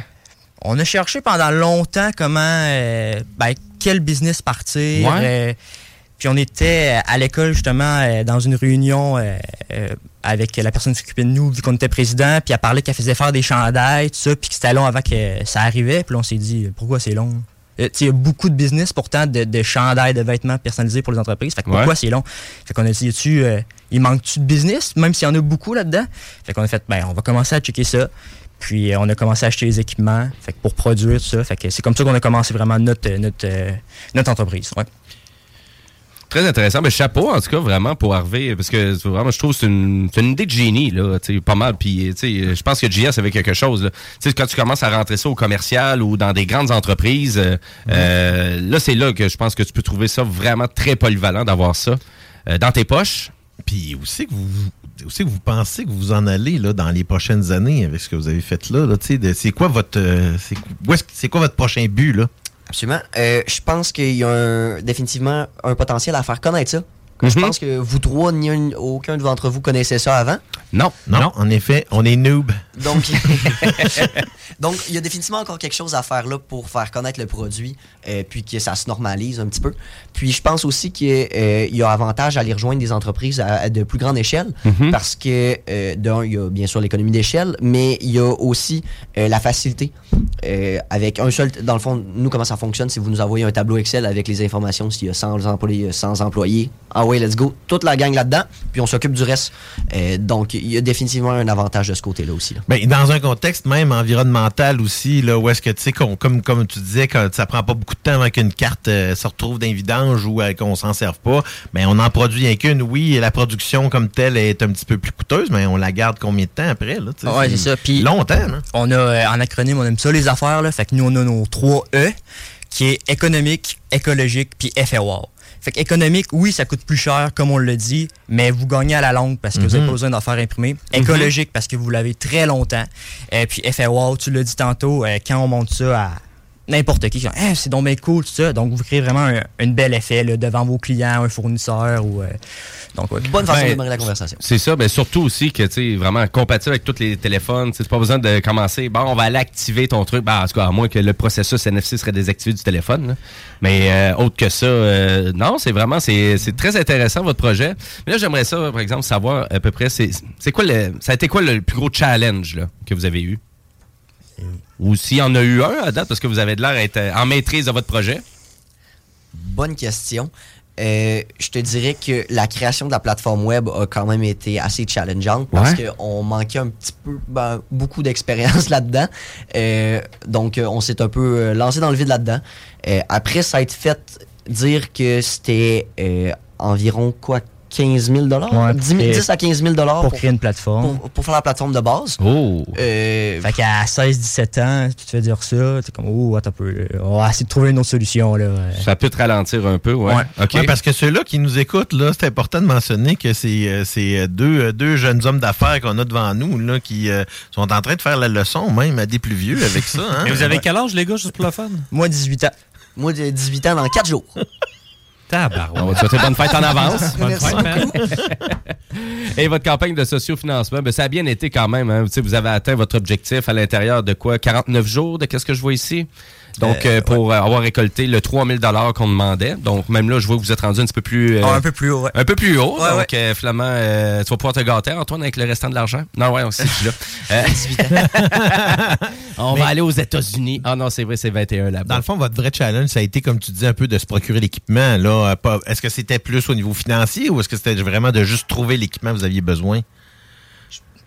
On a cherché pendant longtemps comment, euh, ben, quel business partir. Ouais. euh, puis on était à l'école justement dans une réunion avec la personne qui s'occupait de nous, vu qu'on était président, puis elle parlait qu'elle faisait faire des chandails, tout ça, puis que c'était long avant que ça arrivait. Puis là, on s'est dit, pourquoi c'est long? Euh, Il y a beaucoup de business pourtant de, de chandails, de vêtements personnalisés pour les entreprises. Fait que pourquoi Ouais. c'est long? Fait qu'on a dit, tu il manque-tu de business, même s'il y en a beaucoup là-dedans? Fait qu'on a fait, ben, on va commencer à checker ça. Puis euh, on a commencé à acheter les équipements fait que pour produire tout ça. Fait que c'est comme ça qu'on a commencé vraiment notre, euh, notre, euh, notre entreprise. Ouais. Très intéressant. Mais chapeau, en tout cas, vraiment, pour Harvey, parce que vraiment, je trouve que c'est une, c'est une idée de génie, là, pas mal. Puis, sais, je pense que JS avait quelque chose. là. Tu sais, quand tu commences à rentrer ça au commercial ou dans des grandes entreprises, euh, euh, là, c'est là que je pense que tu peux trouver ça vraiment très polyvalent d'avoir ça euh, dans tes poches. Puis aussi que vous aussi que vous pensez que vous en allez là, dans les prochaines années avec ce que vous avez fait là. là, de- c'est quoi votre euh, c'est où est-ce que- c'est quoi votre prochain but là? Absolument. Euh, je pense qu'il y a un- définitivement un potentiel à faire connaître ça. Je Mhm. pense que vous trois, ni un- aucun d'entre vous connaissait ça avant? Non. Non, en effet, on est noob. Donc, donc, il y a définitivement encore quelque chose à faire là pour faire connaître le produit, euh, puis que ça se normalise un petit peu. Puis, je pense aussi qu'il y a, euh, il y a avantage à aller rejoindre des entreprises à, à de plus grande échelle, Mhm. parce que, euh, d'un, il y a bien sûr l'économie d'échelle, mais il y a aussi euh, la facilité. Euh, avec un seul, dans le fond, nous, comment ça fonctionne, si vous nous envoyez un tableau Excel avec les informations, s'il y a 100 employés, 100 employés, ah ouais, let's go, toute la gang là-dedans, puis on s'occupe du reste. Euh, donc, il y a définitivement un avantage de ce côté-là aussi. là. Ben, dans un contexte même environnemental aussi, là, où est-ce que, tu sais, qu'on- comme, comme tu disais, que ça prend pas beaucoup de temps avant qu'une carte euh, se retrouve d'un vidange ou euh, qu'on s'en serve pas, ben, on en produit rien qu'une. Oui, la production comme telle est un petit peu plus coûteuse, mais on la garde combien de temps après? Là? Ouais, c'est ça. Puis longtemps, hein? On a, euh, en acronyme, on aime ça les affaires, là. Fait que nous, on a nos trois E, qui est économique, écologique, puis effet wow. Fait que économique, oui, ça coûte plus cher, comme on le dit, mais vous gagnez à la longue parce que vous n'avez Mhm. pas besoin d'en faire imprimer. Écologique parce que vous l'avez très longtemps. Et puis effet wow, tu l'as dit tantôt, euh, quand on monte ça à n'importe qui, qui dit, Hey, c'est donc bien cool, tout ça. Donc, vous créez vraiment un, un bel effet là, devant vos clients, un fournisseur ou. euh, donc, ouais. Bonne façon Ben, de démarrer la conversation. C'est ça, mais surtout aussi que, tu sais, vraiment compatible avec tous les téléphones. Tu sais, C'est pas besoin de commencer, bon, on va aller activer ton truc. Ben, en tout cas, à moins que le processus NFC serait désactivé du téléphone. là. Mais euh, autre que ça, euh, non, c'est vraiment, c'est c'est très intéressant votre projet. Mais là, j'aimerais ça, par exemple, savoir à peu près, c'est c'est quoi le, ça a été quoi le plus gros challenge là, que vous avez eu? Ou s'il y en a eu un à date, parce que vous avez de l'air d'être euh, en maîtrise de votre projet? Bonne question. Euh, je te dirais que la création de la plateforme web a quand même été assez challengeante parce Ouais. qu'on manquait un petit peu, ben, beaucoup d'expérience là-dedans. Euh, donc, on s'est un peu lancé dans le vide là-dedans. Euh, après, ça a été fait dire que c'était environ quoi 15 000 Ouais, 10, 000 et- 10 à 15 000 pour créer une plateforme. Pour, pour faire la plateforme de base. Oh! Euh, Fait qu'à 16-17 ans, tu te fais dire ça, t'es comme, oh, attends un peu, on va essayer de trouver une autre solution, là. Ça peut te ralentir un peu, ouais. Ouais. Parce que ceux-là qui nous écoutent, là, c'est important de mentionner que c'est euh, c'est, euh, deux, deux jeunes hommes d'affaires qu'on a devant nous là, qui euh, sont en train de faire la leçon, même à des plus vieux avec ça. Hein? Et vous avez quel âge, les gars, juste pour le fun? Moi, 18 ans. Moi, de 18 ans dans 4 jours. On va te souhaiter bonne fête en avance. Bonne Merci fête, man. Et votre campagne de sociofinancement, ben, ça a bien été quand même. Hein. Tu sais, Vous avez atteint votre objectif à l'intérieur de quoi? 49 jours de qu'est-ce que je vois ici? Donc, Euh, euh, pour euh, avoir récolté le 3000 qu'on demandait. Donc, même là, je vois que vous êtes rendu un petit peu plus... euh, Ah, un peu plus haut, ouais. Un peu plus haut. Ouais, donc, euh, finalement, euh, tu vas pouvoir te gâter, Antoine, avec le restant de l'argent. Non, ouais, on suis là. Euh, on va aller aux États-Unis. Ah non, c'est vrai, c'est 21 là-bas. Dans le fond, votre vrai challenge, ça a été, comme tu dis, un peu de se procurer l'équipement. là. Est-ce que c'était plus au niveau financier ou est-ce que c'était vraiment de juste trouver l'équipement que vous aviez besoin?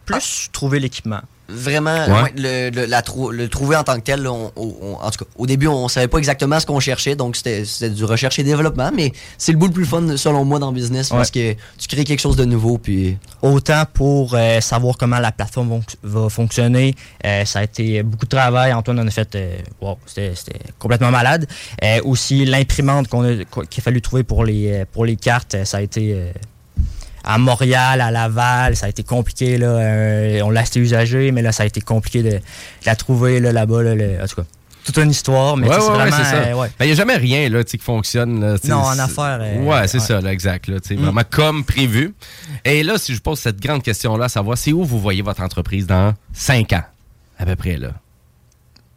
Plus trouver l'équipement. Vraiment, Ouais. le, le- la trou- le trouver en tant que tel, là, on- on- en tout cas, au début, on savait pas exactement ce qu'on cherchait, donc c'était du recherche et développement, mais c'est le bout le plus fun, selon moi, dans le business, parce que tu crées quelque chose de nouveau, puis... Autant pour euh, savoir comment la plateforme va fonctionner, euh, ça a été beaucoup de travail. Antoine en a fait, euh, wow, c'était complètement malade. Euh, aussi, l'imprimante qu'on a- qu'il a fallu trouver pour les, pour les cartes, ça a été euh, à Montréal, à Laval, ça a été compliqué. Là, euh, on l'a acheté usagé, mais là, ça a été compliqué de, de la trouver là, là-bas. Là, en tout cas, toute une histoire, mais Ouais, ouais, vraiment. c'est ça. euh, ouais. Il n'y a jamais rien là, qui fonctionne. là, Non, en affaires, euh, ouais, c'est ça, là, exact. Là, Mm. Vraiment comme prévu. Et là, si je pose cette grande question-là, savoir, c'est où vous voyez votre entreprise dans 5 ans, à peu près, là?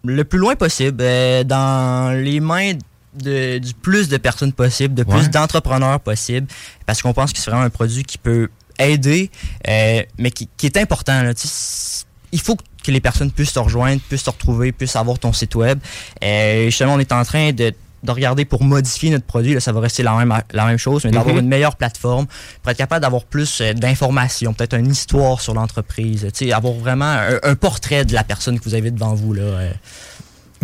le plus loin possible, euh, dans les mains de- du plus de personnes possible, de plus Ouais. d'entrepreneurs possible, parce qu'on pense que c'est vraiment un produit qui peut aider, euh, mais qui, qui est important. là. Tu sais, il faut que les personnes puissent te rejoindre, puissent te retrouver, puissent avoir ton site web. Euh, justement, on est en train de de regarder pour modifier notre produit, là, ça va rester la même, la même chose, mais d'avoir Mhm. une meilleure plateforme pour être capable d'avoir plus euh, d'informations, peut-être une histoire sur l'entreprise, avoir vraiment un, un portrait de la personne que vous avez devant vous. Là, euh.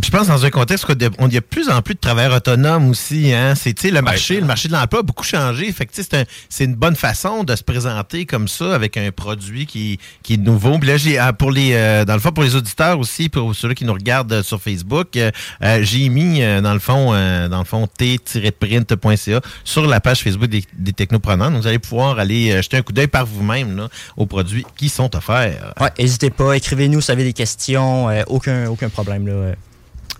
Je pense dans un contexte où on y a de plus en plus de travailleurs autonomes aussi. Hein? C'est tu sais, le marché, le marché de l'emploi a beaucoup changé. Fait que, tu sais, c'est un- c'est une bonne façon de se présenter comme ça avec un produit qui, qui est nouveau. Puis là, j'ai ah, pour les euh, dans le fond pour les auditeurs aussi, pour ceux qui nous regardent euh, sur Facebook, euh, euh, j'ai mis euh, dans le fond euh, dans le fond t-print.ca sur la page Facebook des, des technopreneurs. Donc, vous allez pouvoir aller jeter un coup d'œil par vous-même là, aux produits qui sont offerts. Ouais, n'hésitez pas, écrivez-nous si vous avez des questions, euh, aucun, aucun problème. Là.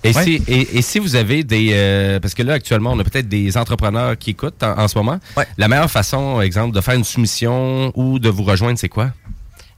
Et, Ouais. si, et, et si vous avez des... euh, parce que là, actuellement, on a peut-être des entrepreneurs qui écoutent en, en ce moment. La meilleure façon, exemple, de faire une soumission ou de vous rejoindre, c'est quoi?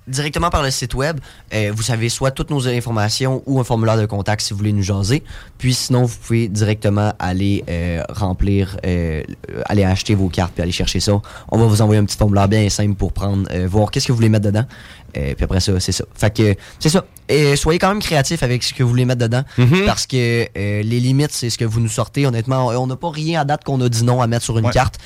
Directement par le site web. euh, vous savez soit toutes nos informations ou un formulaire de contact si vous voulez nous jaser. Puis sinon, vous pouvez directement aller euh, remplir, euh, aller acheter vos cartes puis aller chercher ça. On va vous envoyer un petit formulaire bien simple pour prendre, voir qu'est-ce que vous voulez mettre dedans. Puis après ça, c'est ça. Fait que c'est ça. Et soyez quand même créatifs avec ce que vous voulez mettre dedans Mhm. parce que les limites, c'est ce que vous nous sortez. Honnêtement, on n'a pas rien à date qu'on a dit non à mettre sur une Ouais. carte.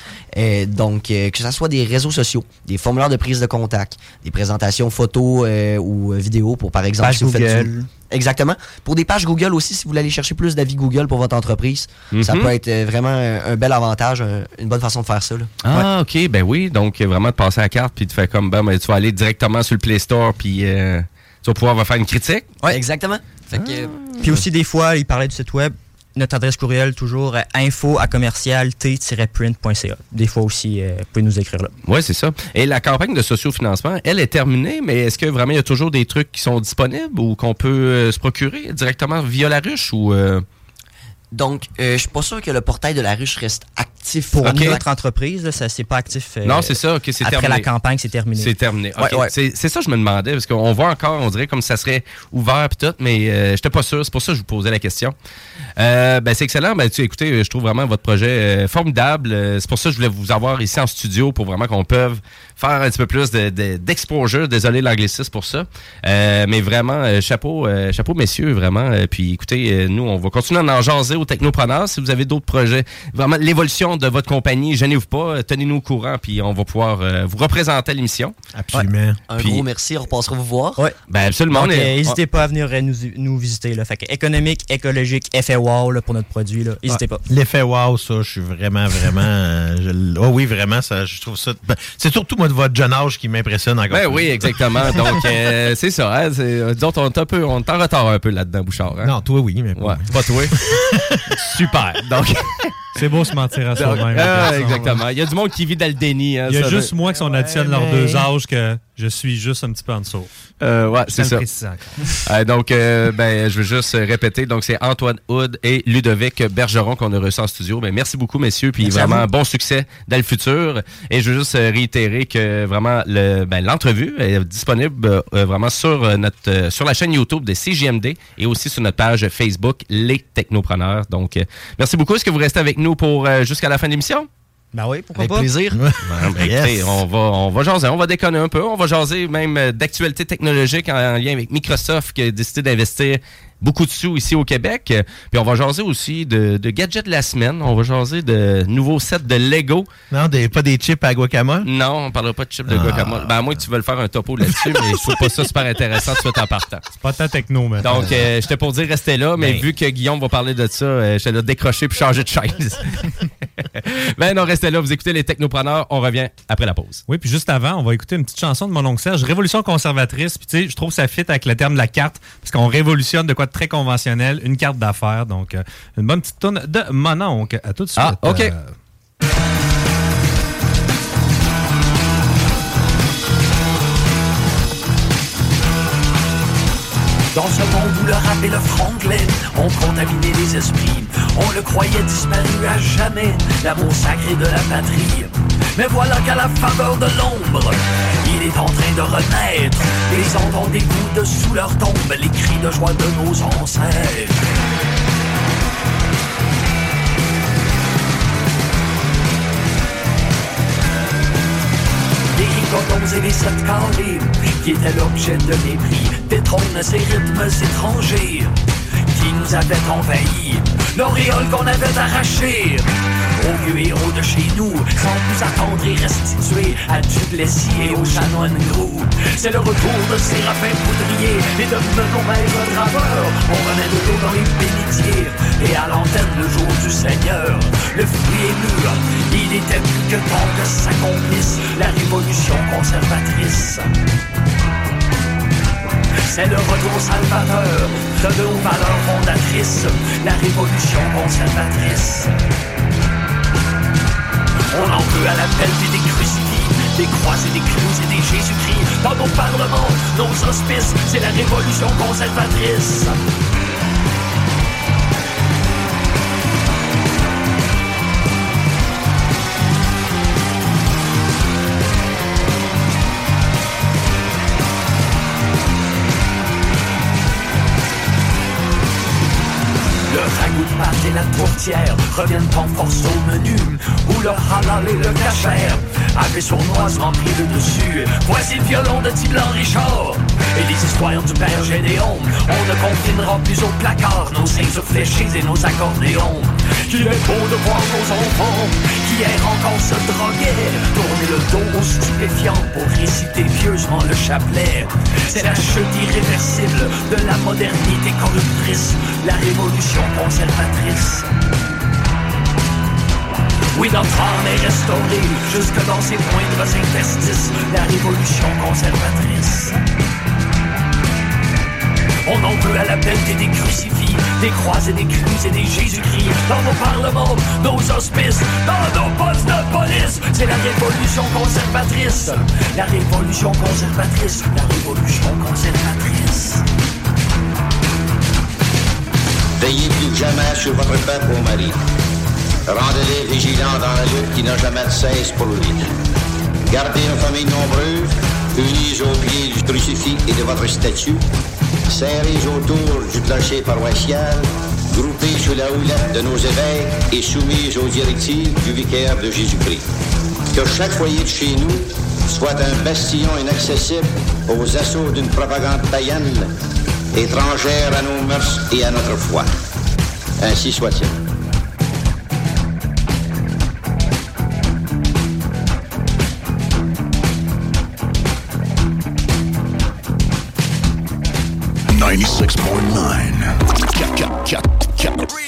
Donc, que ce soit des réseaux sociaux, des formulaires de prise de contact, des présentations photos euh, ou euh, vidéos pour, par exemple, si vous faites du- Exactement. Pour des pages Google aussi, si vous voulez aller chercher plus d'avis Google pour votre entreprise, ça Mhm. peut être euh, vraiment un, un bel avantage, un- une bonne façon de faire ça. là. Ah, OK, ben oui. Donc, vraiment de passer à la carte puis de faire comme, ben, ben, tu vas aller directement sur le Play Store puis euh, tu vas pouvoir faire une critique. Ouais, exactement. Fait que, Puis aussi, des fois, il parlait du site web. Notre adresse courriel, toujours euh, info à commercial t-print.ca. Des fois aussi, euh, vous pouvez nous écrire là. Oui, c'est ça. Et la campagne de sociofinancement, elle est terminée, mais est-ce que vraiment il y a toujours des trucs qui sont disponibles ou qu'on peut euh, se procurer directement via la ruche ou... Donc, euh, je suis pas sûr que le portail de la ruche reste actif Pour notre entreprise, là, ça c'est pas actif. euh, Non, c'est ça, ok, c'est Après terminé. la campagne, c'est terminé. C'est terminé. Ouais, Ok. ouais. C'est c'est ça que je me demandais, parce qu'on voit encore, on dirait comme ça serait ouvert et tout, mais euh, j'étais pas sûr. C'est pour ça que je vous posais la question. Euh, ben, c'est excellent. Ben, tu, écoutez, je trouve vraiment votre projet euh, formidable. C'est pour ça que je voulais vous avoir ici en studio pour vraiment qu'on peut faire un petit peu plus de- de- d'exposure. Désolé l'anglicisme pour ça. Euh, mais vraiment, euh, chapeau, euh, chapeau messieurs, vraiment. Euh, puis écoutez, euh, nous, on va continuer à en jaser aux technopreneurs. Si vous avez d'autres projets, vraiment l'évolution de votre compagnie, gênez-vous pas, tenez-nous au courant, puis on va pouvoir euh, vous représenter à l'émission. Absolument. un Puis- gros merci, on repassera vous voir. Ouais. Ben absolument. Euh, n'hésitez pas à venir nous, nous visiter. Là. Fait que économique, écologique, effet wow là, pour notre produit. là. N'hésitez pas. L'effet wow, ça, je suis vraiment, vraiment. euh, je oh oui, vraiment, ça, je trouve ça. ben, c'est surtout moi de votre jeune âge qui m'impressionne encore. Ben plus. oui, exactement. Donc, euh, c'est ça. Hein, c'est- euh, disons, on est un peu, on est en retard un peu là-dedans, Bouchard. hein? Non, toi, oui, mais pas Ouais, pas toi. Super. Donc, C'est beau se mentir à soi-même. ah, exactement. Il y a du monde qui vit dans le déni. hein, Il y a ça juste moi qui on additionne leurs mais- deux âges que je suis juste un petit peu en dessous. Euh, ouais, c'est ça. Euh, donc, euh, ben, je veux juste répéter. Donc, c'est Antoine Hood et Ludovic Bergeron qu'on a reçu en studio. Ben, merci beaucoup, messieurs. Puis Merci vraiment, bon succès dans le futur. Et je veux juste euh, réitérer que vraiment, le, ben, l'entrevue est disponible euh, vraiment sur, notre, euh, sur la chaîne YouTube de CGMD et aussi sur notre page Facebook, Les Technopreneurs. Donc, euh, merci beaucoup. Est-ce que vous restez avec nous pour euh, jusqu'à la fin de l'émission? Ben oui, pourquoi Avec pas? plaisir. Ben, ben, Yes. écoutez, on va, on va jaser, on va déconner un peu. On va jaser même d'actualités technologiques en, en lien avec Microsoft qui a décidé d'investir beaucoup de sous ici au Québec. Puis on va jaser aussi de, de gadgets de la semaine. On va jaser de nouveaux sets de Lego. Non, des, pas des chips à guacamole? Non, on parlera pas de chips de Ah. guacamole. Ben, à moins que tu veuilles faire un topo là-dessus, mais je trouve pas ça super intéressant tout en partant. C'est pas ta techno, maintenant. Donc, euh, j'étais pour dire restez là, mais Ben. vu que Guillaume va parler de ça, euh, j'étais là décrocher puis changer de chaise. ben non, restez là, vous écoutez les technopreneurs, on revient après la pause. Oui, puis juste avant, on va écouter une petite chanson de mon oncle Serge, Révolution conservatrice. Puis tu sais, je trouve ça fit avec le terme de la carte, parce qu'on révolutionne de quoi très conventionnel, une carte d'affaires. Donc, euh, une bonne petite tourne de mon oncle. À tout de suite. Ah, OK. Euh, Dans ce monde où le rap le franglais ont contaminé les esprits, on le croyait disparu à jamais, l'amour sacré de la patrie. Mais voilà qu'à la faveur de l'ombre, il est en train de renaître. Les entendez vous de sous leur tombe les cris de joie de nos ancêtres. Et des sept carrés qui étaient l'objet de mépris, détrônent ces rythmes étrangers qui nous avaient envahis. l'auréole qu'on avait arrachée. Aux vieux héros de chez nous, sans plus attendre et restituer à Duplessis et aux chanoines gros. C'est le retour de Séraphin Poudrier et de Menon Maître Graveur. On remet de l'eau dans les bénitiers et à l'antenne le jour du Seigneur. Le fruit est mûr, il était plus que temps que s'accomplisse la révolution conservatrice. C'est le retour salvateur de nos valeurs fondatrices, la révolution conservatrice. On en veut à l'appel des crucifix, des croisés, des clous et des Jésus-Christ. Dans nos parlements, nos hospices, c'est la révolution conservatrice. Et la tourtière reviennent en force au menu Où le halal et le cachère Avec sournoise remplie de dessus. Voici le violon de Tiblan Richard Et les histoires du père Gédéon. On ne confinera plus au placard Nos seins fléchis et nos accordéons Qu'il est beau de voir nos enfants encore se droguaient Tourner le dos aux stupéfiants Pour réciter pieusement le chapelet C'est la chute irréversible de la modernité corruptrice La révolution conservatrice oui, notre âme est restaurée jusque dans ses moindres interstices, la révolution conservatrice. On en veut à la pelleté des crucifix, des croix et des crues et des Jésus-Christ, dans nos parlements, nos hospices, dans nos postes de police. C'est la révolution conservatrice, la révolution conservatrice, la révolution conservatrice. Veillez plus que jamais sur votre peuple, ô mari. Rendez-les vigilants dans la lutte qui n'a jamais de cesse pour lui. Gardez une famille nombreuse, unies au pied du crucifix et de votre statue, serrés autour du clocher paroissial, groupés sous la houlette de nos évêques et soumis aux directives du vicaire de Jésus-Christ. Que chaque foyer de chez nous soit un bastion inaccessible aux assauts d'une propagande païenne, étrangère à nos mœurs et à notre foi. Ainsi soit-il. 96.9.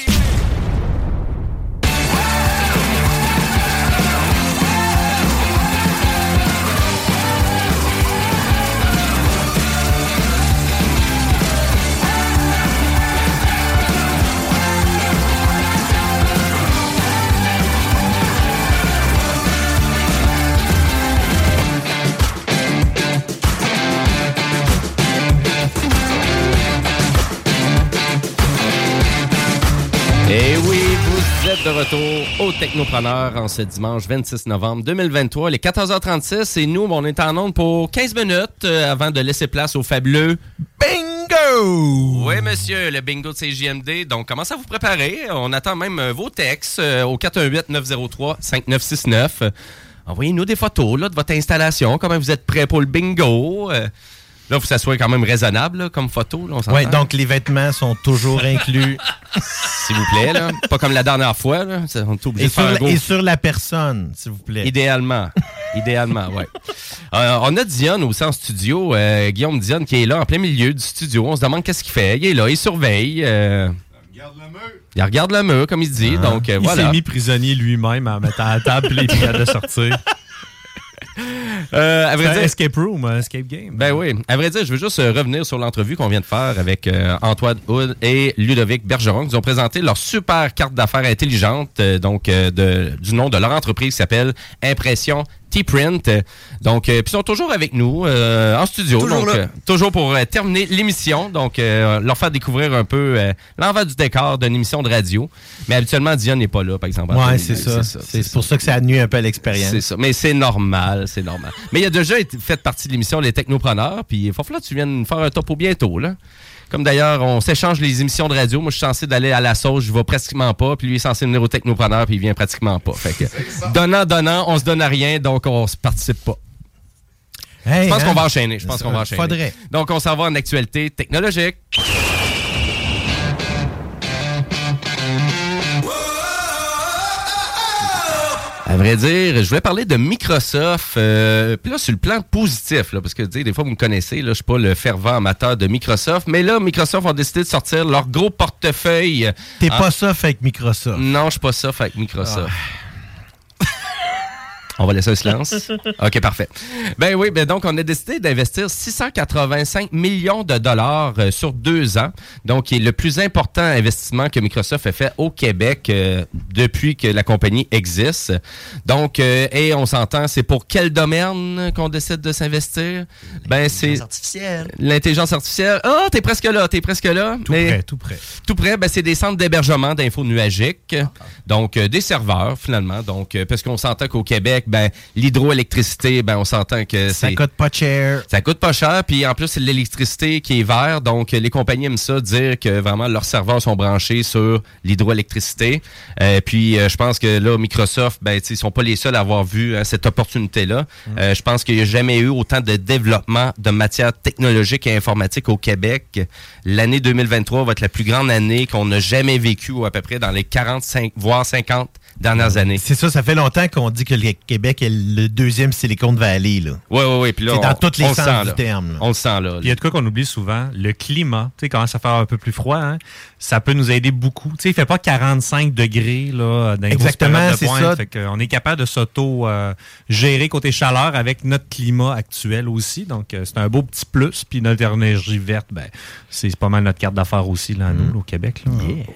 retour au Technopreneur en ce dimanche 26 novembre 2023, les 14h36. Et nous, on est en onde pour 15 minutes euh, avant de laisser place au fabuleux Bingo! Oui, monsieur, le bingo de CJMD. Donc, commencez à vous préparer. On attend même euh, vos textes euh, au 418-903-5969. Euh, Envoyez-nous des photos là, de votre installation, comment vous êtes prêts pour le bingo. Euh, Là, il faut que ça soit quand même raisonnable là, comme photo. Là, on? Oui, donc les vêtements sont toujours inclus. S'il vous plaît, là. Pas comme la dernière fois, là. Ça, On est obligé Et de faire sur, un la, gros- et sur la personne, s'il vous plaît. Idéalement. Idéalement, oui. on a Dion aussi en studio. euh, Guillaume Dion qui est là en plein milieu du studio. On se demande qu'est-ce qu'il fait. Il est là, il surveille. euh, il regarde le mur, comme il dit. Donc, euh, il voilà. s'est mis prisonnier lui-même en mettant à la table puis il de sortir. Euh, à vrai dire- escape room, escape game. Ben oui. À vrai dire, je veux juste euh, revenir sur l'entrevue qu'on vient de faire avec euh, Antoine Hood et Ludovic Bergeron. Ils ont présenté leur super carte d'affaires intelligente, euh, donc de- du nom de leur entreprise qui s'appelle Impression T-Print. Donc, euh, puis ils sont toujours avec nous euh, en studio. Toujours donc, là. euh, toujours pour euh, terminer l'émission. Donc, euh, leur faire découvrir un peu euh, l'envers du décor d'une émission de radio. Mais habituellement, Dion n'est pas là, par exemple. Ouais, c'est ça. C'est pour ça que ça nuit un peu à l'expérience. C'est ça. Mais c'est normal, c'est normal. Mais il a déjà été fait partie de l'émission Les Technopreneurs, puis il faut falloir que tu viennes faire un topo bientôt, là. Comme d'ailleurs, on s'échange les émissions de radio. Moi, je suis censé d'aller à la sauce, je vais pratiquement pas. Puis lui est censé venir au Technopreneur, puis il vient pratiquement pas. Fait que, donnant, donnant, on se donne à rien, donc on se participe pas. Hey, je pense hein? qu'on va enchaîner. Je pense qu'on va enchaîner. faudrait. Donc, on s'en va en actualité technologique. Vrai dire, je voulais parler de Microsoft. euh, Puis là, sur le plan positif, là, parce que des fois, vous me connaissez, là, je suis pas le fervent amateur de Microsoft. Mais là, Microsoft ont décidé de sortir leur gros portefeuille. T'es en- pas fait avec Microsoft. Non, je suis pas fait avec Microsoft. On va laisser un silence. OK, parfait. Ben oui, ben donc on a décidé d'investir 685 millions de dollars euh, sur deux ans. Donc, qui est le plus important investissement que Microsoft a fait au Québec euh, depuis que la compagnie existe. Donc, euh, et on s'entend, c'est pour quel domaine qu'on décide de s'investir? Ben, c'est artificielle. l'intelligence artificielle. Ah, t'es presque là, t'es presque là. Tout Mais- près, tout près. tout près, ben, c'est des centres d'hébergement d'infos nuagiques. Donc, euh, des serveurs, finalement. Donc, euh, parce qu'on s'entend qu'au Québec, ben, l'hydroélectricité, ben, on s'entend que Ça c'est. coûte pas cher. Ça coûte pas cher, puis en plus, c'est l'électricité qui est vert. Donc, les compagnies aiment ça, dire que vraiment leurs serveurs sont branchés sur l'hydroélectricité. Euh, puis, euh, je pense que là, Microsoft, ben, ils sont pas les seuls à avoir vu hein, cette opportunité-là. Euh, je pense qu'il n'y a jamais eu autant de développement de matières technologiques et informatiques au Québec. L'année 2023 va être la plus grande année qu'on n'a jamais vécue, à peu près dans les 45, voire 50 dernières années. C'est ça, ça fait longtemps qu'on dit que le Québec est le deuxième Silicon Valley. Là. Oui, oui, oui. Puis là, C'est dans on- tous les on le sens sent, du là. terme, là. On le sent, là. Puis il y a de quoi qu'on oublie souvent, le climat. Tu sais, commence à faire un peu plus froid, hein, ça peut nous aider beaucoup. Tu sais, il fait pas 45 degrés là, dans les Exactement, c'est pointe. ça. Fait qu'on est capable de s'auto-gérer côté chaleur avec notre climat actuel aussi. Donc, euh, c'est un beau petit plus. Puis notre énergie verte, ben, c'est pas mal notre carte d'affaires aussi, là, Mm. nous, au Québec. Là.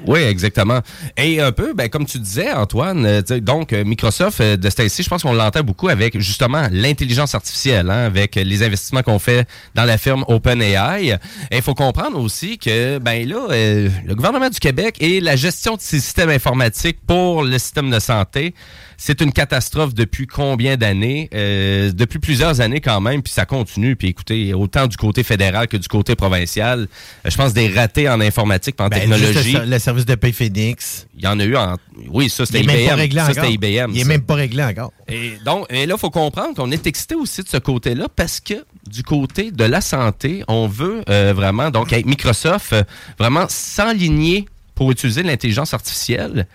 Oui, exactement. Et un peu, ben, comme tu disais, Antoine, euh, donc euh, Microsoft, euh, de ce temps-ci, je pense qu'on l'entend beaucoup avec justement l'intelligence artificielle, hein, avec les investissements qu'on fait dans la firme OpenAI. Il faut comprendre aussi que, ben là, le gouvernement du Québec et la gestion de ces systèmes informatiques pour le système de santé, c'est une catastrophe depuis combien d'années? Euh, depuis plusieurs années quand même, puis ça continue. Puis écoutez, autant du côté fédéral que du côté provincial, euh, je pense des ratés en informatique, en Ben, technologie. le, le service de paye Phoenix. Il y en a eu en. Oui, ça, c'était Il est même pas IBM. réglé Ça, encore. c'était IBM. Il est ça. même pas réglé encore. Et donc, et là, il faut comprendre qu'on est excité aussi de ce côté-là parce que du côté de la santé, on veut euh, vraiment, donc avec Microsoft, euh, vraiment s'enligner pour utiliser l'intelligence artificielle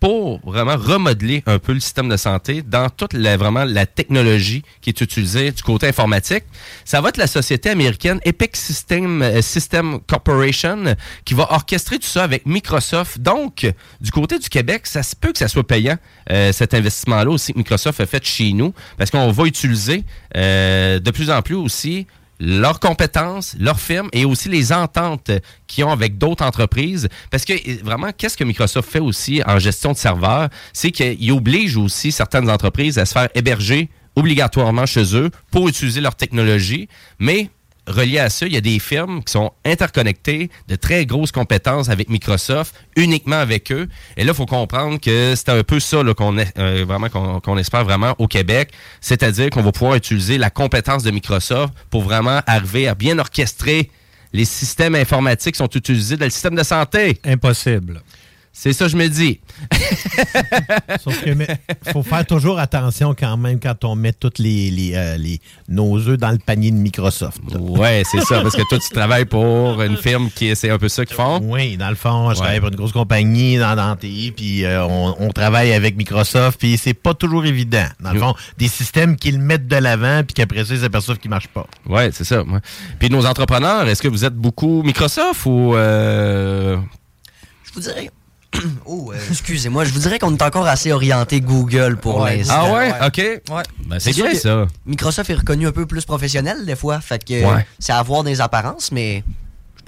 pour vraiment remodeler un peu le système de santé dans toute la, vraiment la technologie qui est utilisée du côté informatique. Ça va être la société américaine Epic System, euh, System Corporation qui va orchestrer tout ça avec Microsoft. Donc, du côté du Québec, ça se peut que ça soit payant, euh, cet investissement-là aussi que Microsoft a fait chez nous, parce qu'on va utiliser euh, de plus en plus aussi leurs compétences, leurs firmes et aussi les ententes qu'ils ont avec d'autres entreprises. Parce que euh, vraiment, qu'est-ce que Microsoft fait aussi en gestion de serveurs? C'est qu'il oblige aussi certaines entreprises à se faire héberger obligatoirement chez eux pour utiliser leur technologie, mais relié à ça, il y a des firmes qui sont interconnectées, de très grosses compétences avec Microsoft, uniquement avec eux. Et là, il faut comprendre que c'est un peu ça qu'on euh, vraiment qu'on espère vraiment au Québec, c'est-à-dire qu'on va pouvoir utiliser la compétence de Microsoft pour vraiment arriver à bien orchestrer les systèmes informatiques qui sont utilisés dans le système de santé. Impossible. C'est ça, je me dis. Sauf que faut faire toujours attention quand même quand on met tous les, les, euh, les- nos œufs dans le panier de Microsoft. Ouais, c'est ça, parce que toi, tu travailles pour une firme qui c'est un peu ça qu'ils font. Oui, dans le fond, je Ouais. travaille pour une grosse compagnie dans, dans TI, puis euh, on, on travaille avec Microsoft, puis c'est pas toujours évident. Dans le fond, des systèmes qu'ils mettent de l'avant, puis qu'après ça, ils s'aperçoivent qu'ils marchent pas. Oui, c'est ça. ouais. Puis nos entrepreneurs, est-ce que vous êtes beaucoup Microsoft ou... euh, Je vous dirais. Oh, euh, excusez-moi, je vous dirais qu'on est encore assez orienté Google pour Ouais, l'instant. Ah ouais? OK. Ouais. Ben, c'est bien ça. Microsoft est reconnu un peu plus professionnel des fois, fait que Ouais. c'est à voir des apparences, mais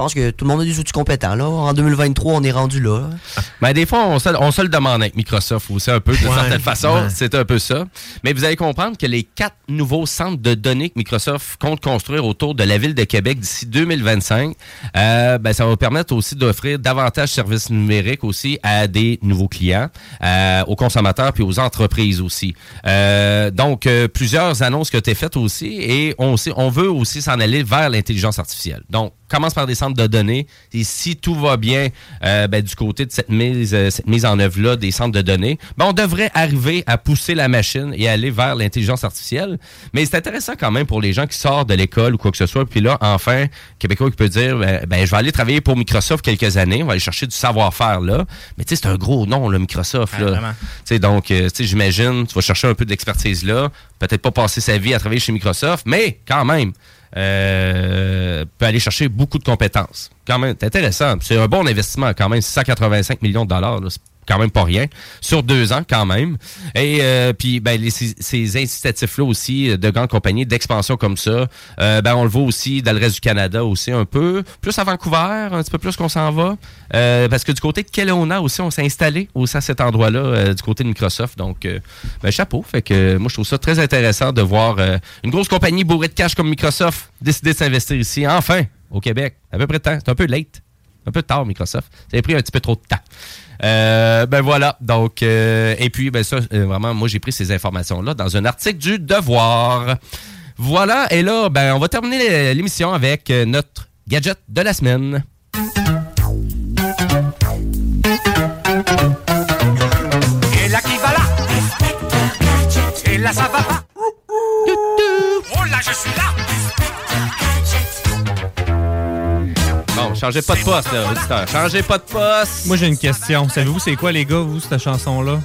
pense que tout le monde a des outils compétents. Là. En 2023, on est rendu là. Ben, des fois, on se, on se le demande avec Microsoft aussi un peu, de Ouais, certaine façon. ouais. C'est un peu ça. Mais vous allez comprendre que les quatre nouveaux centres de données que Microsoft compte construire autour de la ville de Québec d'ici 2025, euh, ben, ça va permettre aussi d'offrir davantage de services numériques aussi à des nouveaux clients, euh, aux consommateurs puis aux entreprises aussi. Euh, donc, euh, plusieurs annonces qui ont été faites aussi et on, sait- on veut aussi s'en aller vers l'intelligence artificielle. Donc, commence par des centres de données. Et si tout va bien euh, ben, du côté de cette mise, euh, cette mise en œuvre-là des centres de données, ben, on devrait arriver à pousser la machine et aller vers l'intelligence artificielle. Mais c'est intéressant quand même pour les gens qui sortent de l'école ou quoi que ce soit. Puis là, enfin, Québécois qui peut dire, ben, ben, je vais aller travailler pour Microsoft quelques années, on va aller chercher du savoir-faire là. Mais tu sais, c'est un gros nom, le Microsoft. Ouais, là. vraiment. Tu sais, donc, euh, tu sais, j'imagine, tu vas chercher un peu d'expertise là. Peut-être pas passer sa vie à travailler chez Microsoft, mais quand même, euh, peut aller chercher beaucoup de compétences. Quand même, c'est intéressant. C'est un bon investissement, quand même, 685 millions de dollars. Quand même pas rien. Sur deux ans, quand même. Et euh, puis, ben, ces, incitatifs-là aussi, euh, de grandes compagnies d'expansion comme ça, euh, ben, on le voit aussi dans le reste du Canada aussi un peu. Plus à Vancouver, un petit peu plus qu'on s'en va. Parce que du côté de Kelowna aussi, on s'est installé aussi à cet endroit-là, du côté de Microsoft. Donc, ben, chapeau. Fait que moi, je trouve ça très intéressant de voir une grosse compagnie bourrée de cash comme Microsoft décider de s'investir ici, enfin, au Québec. À peu près de temps. C'est un peu late. Un peu tard, Microsoft. Ça a pris un petit peu trop de temps. Euh, ben voilà. Donc, euh, et puis, ben ça, euh, vraiment, moi, j'ai pris ces informations-là dans un article du Devoir. Voilà. Et là, ben, on va terminer l'émission avec euh, notre gadget de la semaine. Et là qui va là? Et là ça va pas? Oh là je suis là changez pas de poste, là, auditeur. Changez pas de poste. Moi, j'ai une question. Savez-vous c'est quoi, les gars, vous, cette chanson-là?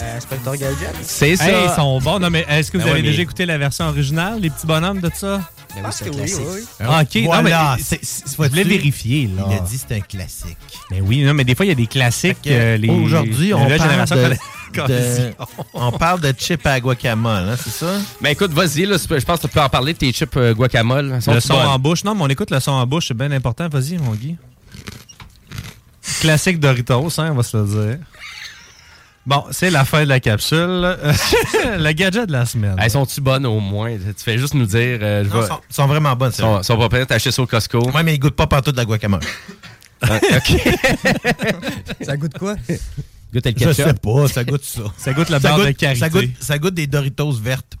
Euh, Gadget. C'est ça. Hey, ils sont bons. Non, mais est-ce que vous Ben avez ouais, mais- déjà écouté la version originale, les petits bonhommes de ça? Ben oui, c'est un classique. Ah, ok. Voilà, non, mais c'est- c'est- je voulais vois-tu, vérifier, là. Il a dit c'est un classique. Mais oui, non, mais des fois, il y a des classiques. Fait que, euh, les- Aujourd'hui, on la parle génération de, de- on parle de chip à guacamole, hein, c'est ça? Ben écoute, vas-y, là, je pense que tu peux en parler de tes chips euh, guacamole. Sont Le son bonnes. en bouche. Non, mais on écoute le son en bouche, c'est bien important. Vas-y, mon Guy. Classique Doritos, hein, on va se le dire. Bon, c'est la fin de la capsule. le gadget de la semaine. Elles sont-tu bonnes au moins? Tu fais juste nous dire. euh, je Non, vais- sont, sont vraiment bonnes. Sont, sont pas prêts à t'acheter ça au Costco. Ouais, mais ils goûtent pas partout de la guacamole. Ah, OK. Ça goûte quoi? Goûte le Je sais pas, ça goûte ça. Ça goûte la barre de karité. Ça goûte, ça goûte des Doritos vertes.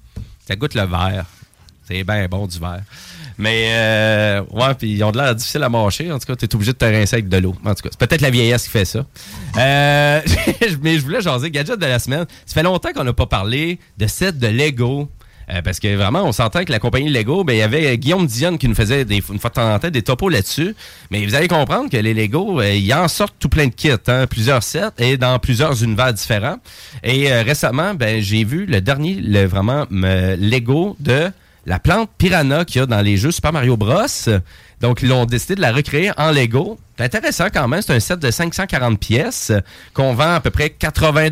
Ça goûte le verre. C'est bien bon du verre. Mais, euh, ouais, puis ils ont de l'air difficile à mâcher. En tout cas, tu es obligé de te rincer avec de l'eau. En tout cas, c'est peut-être la vieillesse qui fait ça. Euh, mais je voulais jaser gadget de la semaine. Ça fait longtemps qu'on n'a pas parlé de set de Lego. Euh, parce que vraiment, on s'entend que la compagnie Lego, ben, il y avait Guillaume Dionne qui nous faisait des, une fois de temps en temps des topos là-dessus. Mais vous allez comprendre que les Lego, euh, ils en sortent tout plein de kits, hein, plusieurs sets et dans plusieurs univers différents. Et euh, récemment, ben, j'ai vu le dernier, le, vraiment, me- Lego de la plante Piranha qu'il y a dans les jeux Super Mario Bros. Donc, ils ont décidé de la recréer en Lego. C'est intéressant quand même. C'est un set de 540 pièces qu'on vend à peu près 80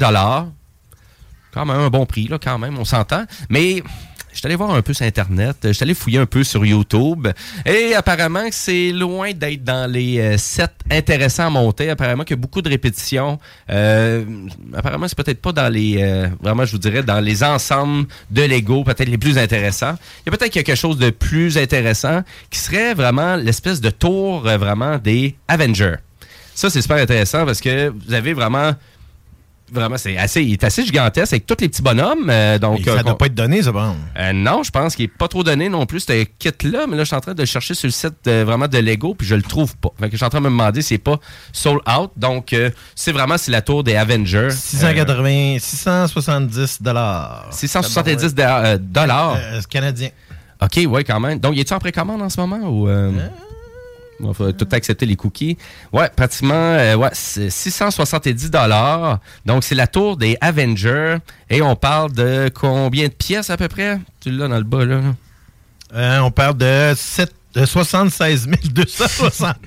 quand même un bon prix, là, quand même, on s'entend. Mais je suis allé voir un peu sur Internet, je suis allé fouiller un peu sur YouTube, et apparemment c'est loin d'être dans les euh, sets intéressants à monter. Apparemment qu'il y a beaucoup de répétitions. Euh, apparemment, c'est peut-être pas dans les, euh, vraiment, je vous dirais, dans les ensembles de Lego, peut-être les plus intéressants. Il y a peut-être quelque chose de plus intéressant qui serait vraiment l'espèce de tour, vraiment, des Avengers. Ça, c'est super intéressant parce que vous avez vraiment Vraiment, c'est assez, il est assez gigantesque avec tous les petits bonhommes. euh, donc, Et ça euh, doit pas être donné, ça, bon. euh, non, je pense qu'il n'est pas trop donné non plus, ce kit-là. Mais là, je suis en train de le chercher sur le site vraiment de Lego, puis je le trouve pas. Fait que je suis en train de me demander si c'est pas sold out. Donc, c'est vraiment c'est la tour des Avengers. 680, 670 dollars. 670 de- euh, dollars. Canadien. OK, ouais, quand même. Donc, y est-tu en précommande en ce moment ou. Il faut tout accepter les cookies. Ouais, pratiquement, euh, ouais, c'est 670 dollars. Donc, c'est la tour des Avengers. Et on parle de combien de pièces à peu près? Tu l'as dans le bas, là. Euh, on parle de, 7, de 76 260.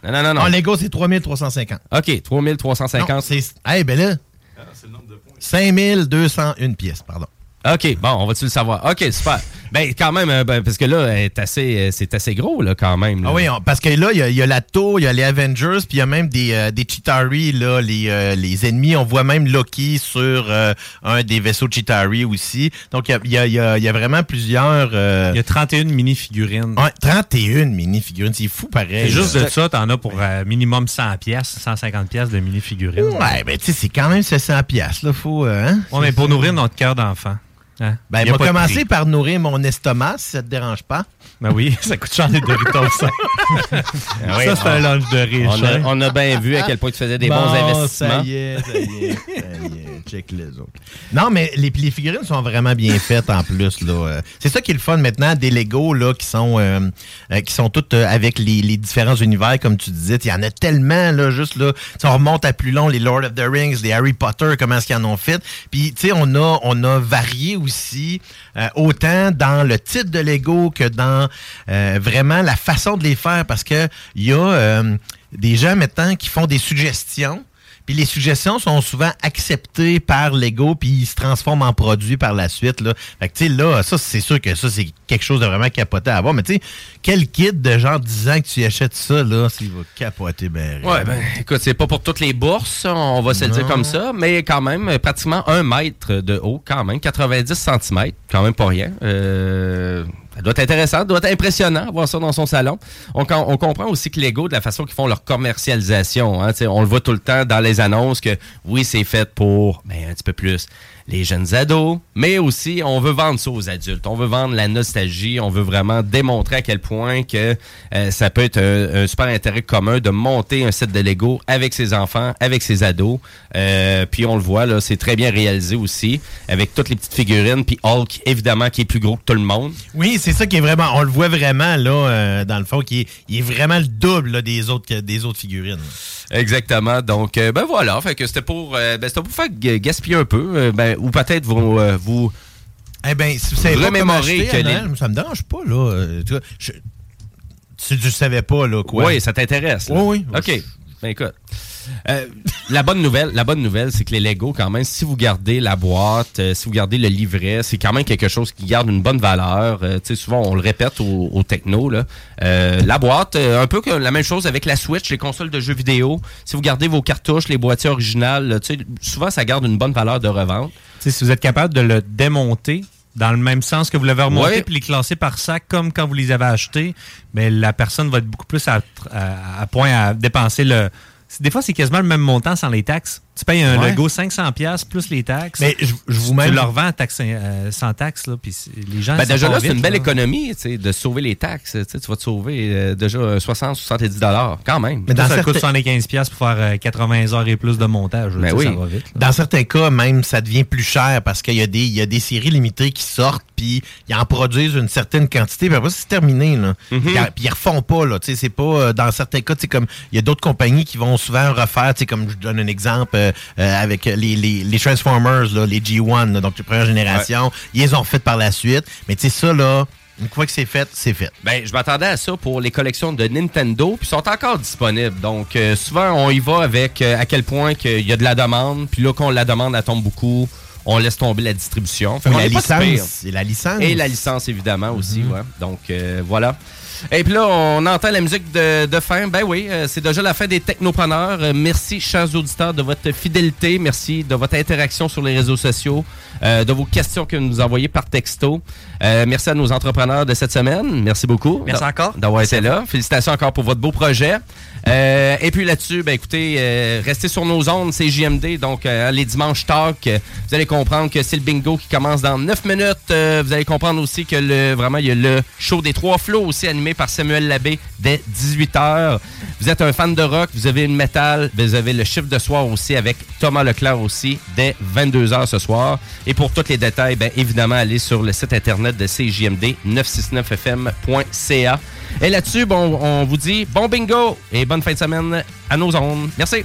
Non, non, non, non. En Lego, c'est 3350. OK, 3350. Non, c'est. Eh, ben là. 5201 pièces, pardon. OK, bon, on va-tu le savoir? OK, super. Ben, quand même, euh, ben, parce que là, elle est assez, euh, c'est assez gros, là, quand même. là. Ah oui, on- parce que là, il y a- il y, a la tour, il y a les Avengers, puis il y a même des, euh, des Chitari, là, les, euh, les ennemis. On voit même Loki sur euh, un des vaisseaux Chitari aussi. Donc, il y a, il y a- il y a- il y a vraiment plusieurs... euh, Il y a 31 mini-figurines. ouais, 31 mini-figurines. C'est fou, pareil. C'est juste là. de ça, t'en as pour euh, minimum 100 pièces, 150 pièces de mini-figurines. Ouais, ben, tu sais, c'est quand même 700 piastres, là. Faut... euh, hein? Ouais, mais pour nourrir notre cœur d'enfant. Hein? Ben, il va commencer par nourrir mon estomac, si ça te dérange pas. Ben oui, ça coûte cher des Doritos, ça. Ah oui, ça, c'est un lunch de riche. On a, hein? on a bien vu à quel point tu faisais des Bon, bons investissements. Ça y est, ça y est, ça y est. Check les autres. Non, mais les, les figurines sont vraiment bien faites en plus. là. C'est ça qui est le fun maintenant, des Lego là, qui sont euh, euh, qui sont toutes euh, avec les, les différents univers, comme tu disais. Il y en a tellement, là, juste là. Si on remonte à plus long, les Lord of the Rings, les Harry Potter, comment est-ce qu'ils en ont fait. Puis, tu sais, on a, on a varié aussi, euh, autant dans le titre de Lego que dans euh, vraiment la façon de les faire, parce que il y a euh, des gens maintenant qui font des suggestions. Puis les suggestions sont souvent acceptées par Lego, puis ils se transforment en produits par la suite. Là. Fait que, tu sais, là, ça, c'est sûr que ça, c'est quelque chose de vraiment capoté à avoir. Mais tu sais, quel kit de genre 10 ans que tu achètes ça, là, s'il va capoter ben Ouais, ben, écoute, c'est pas pour toutes les bourses, on va se le dire comme ça, mais quand même, pratiquement un mètre de haut, quand même, 90 cm, quand même pas rien. Euh, ça doit être intéressant, ça doit être impressionnant, voir ça dans son salon. On, com- on comprend aussi que Lego, de la façon qu'ils font leur commercialisation, hein, on le voit tout le temps dans les annonces que oui, c'est fait pour ben, un petit peu plus les jeunes ados, mais aussi on veut vendre ça aux adultes. On veut vendre la nostalgie, on veut vraiment démontrer à quel point que euh, ça peut être un, un super intérêt commun de monter un set de Lego avec ses enfants, avec ses ados. Euh, puis on le voit là, c'est très bien réalisé aussi avec toutes les petites figurines, puis Hulk évidemment qui est plus gros que tout le monde. Oui, c'est ça qui est vraiment. On le voit vraiment, là, euh, dans le fond, qui est, il est vraiment le double là, des, autres, des autres figurines. Exactement. Donc, ben voilà. Fait que c'était pour, ben, c'était pour faire ga- gaspiller un peu. ben, ou peut-être vous, euh, vous Eh bien, si vous savez pas remémorer acheter que les- ça me dérange pas, là. Euh, tu vois, je- tu ne savais pas, là, quoi. Oui, ça t'intéresse. Oui, oui. OK. Ben écoute. euh, la bonne nouvelle, la bonne nouvelle, c'est que les Lego, quand même, si vous gardez la boîte, euh, si vous gardez le livret, c'est quand même quelque chose qui garde une bonne valeur. Euh, tu sais, souvent, on le répète au, au techno. Là. La boîte, un peu que la même chose avec la Switch, les consoles de jeux vidéo. Si vous gardez vos cartouches, les boîtiers originales, tu sais, souvent, ça garde une bonne valeur de revente. Si vous êtes capable de le démonter dans le même sens que vous l'avez remonté, Ouais. puis les classer par sac comme quand vous les avez achetés, mais la personne va être beaucoup plus à, à- à point à dépenser le. Des fois, c'est quasiment le même montant sans les taxes. Tu payes un Ouais. Lego 500$ piastres plus les taxes. Mais je- je vous tu, le revends taxe, euh, sans taxes, là, puis les gens. Ben, déjà là, c'est une belle là. économie, tu sais, de sauver les taxes. Tu vas te sauver euh, déjà euh, 60-70 dollars, quand même. Mais ça, ça coûte 75$ piastres pour faire euh, 80 heures et plus de montage. Ben oui. Ça va vite. Dans certains cas, même, ça devient plus cher parce qu'il y, a des- il y a des séries limitées qui sortent, puis ils en produisent une certaine quantité, puis après, c'est terminé. Là. Mhm. Puis, Puis ils refont pas. Là, Tu sais, c'est pas euh, dans certains cas, tu sais, comme il y a d'autres compagnies qui vont souvent refaire, tu sais, comme je donne un exemple euh, euh, avec les, les, les Transformers, là, les G1, là, donc les première génération, ils les ont refaites par la suite. Mais tu sais, ça, là, une fois que c'est fait, c'est fait. Ben, je m'attendais à ça pour les collections de Nintendo, puis ils sont encore disponibles. Donc, euh, souvent, on y va avec euh, à quel point qu'il y a de la demande, puis là, quand la demande, elle tombe beaucoup, on laisse tomber la distribution. Fait la licence, et la licence. Et la licence, évidemment, aussi, ouais. Donc, euh, voilà. Et puis là, on entend la musique de, de fin. Ben oui, euh, c'est déjà la fin des technopreneurs. Euh, merci, chers auditeurs, de votre fidélité. Merci de votre interaction sur les réseaux sociaux, euh, de vos questions que vous nous envoyez par texto. Euh, merci à nos entrepreneurs de cette semaine. Merci beaucoup. Merci encore. D'avoir été là. Félicitations encore pour votre beau projet. Euh, et puis là-dessus, ben écoutez, euh, restez sur nos ondes, c'est JMD. Donc, euh, les dimanches talk, vous allez comprendre que c'est le bingo qui commence dans 9 minutes. Vous allez comprendre aussi que le, vraiment, il y a le show des trois flots aussi animé par Samuel Labbé dès 18h. Vous êtes un fan de rock, vous avez une métal, vous avez le chiffre de soir aussi avec Thomas Leclerc aussi dès 22h ce soir. Et pour tous les détails, ben, évidemment, allez sur le site internet de CJMD 969fm.ca. Et là-dessus, bon, on vous dit bon bingo et bonne fin de semaine à nos ondes. Merci.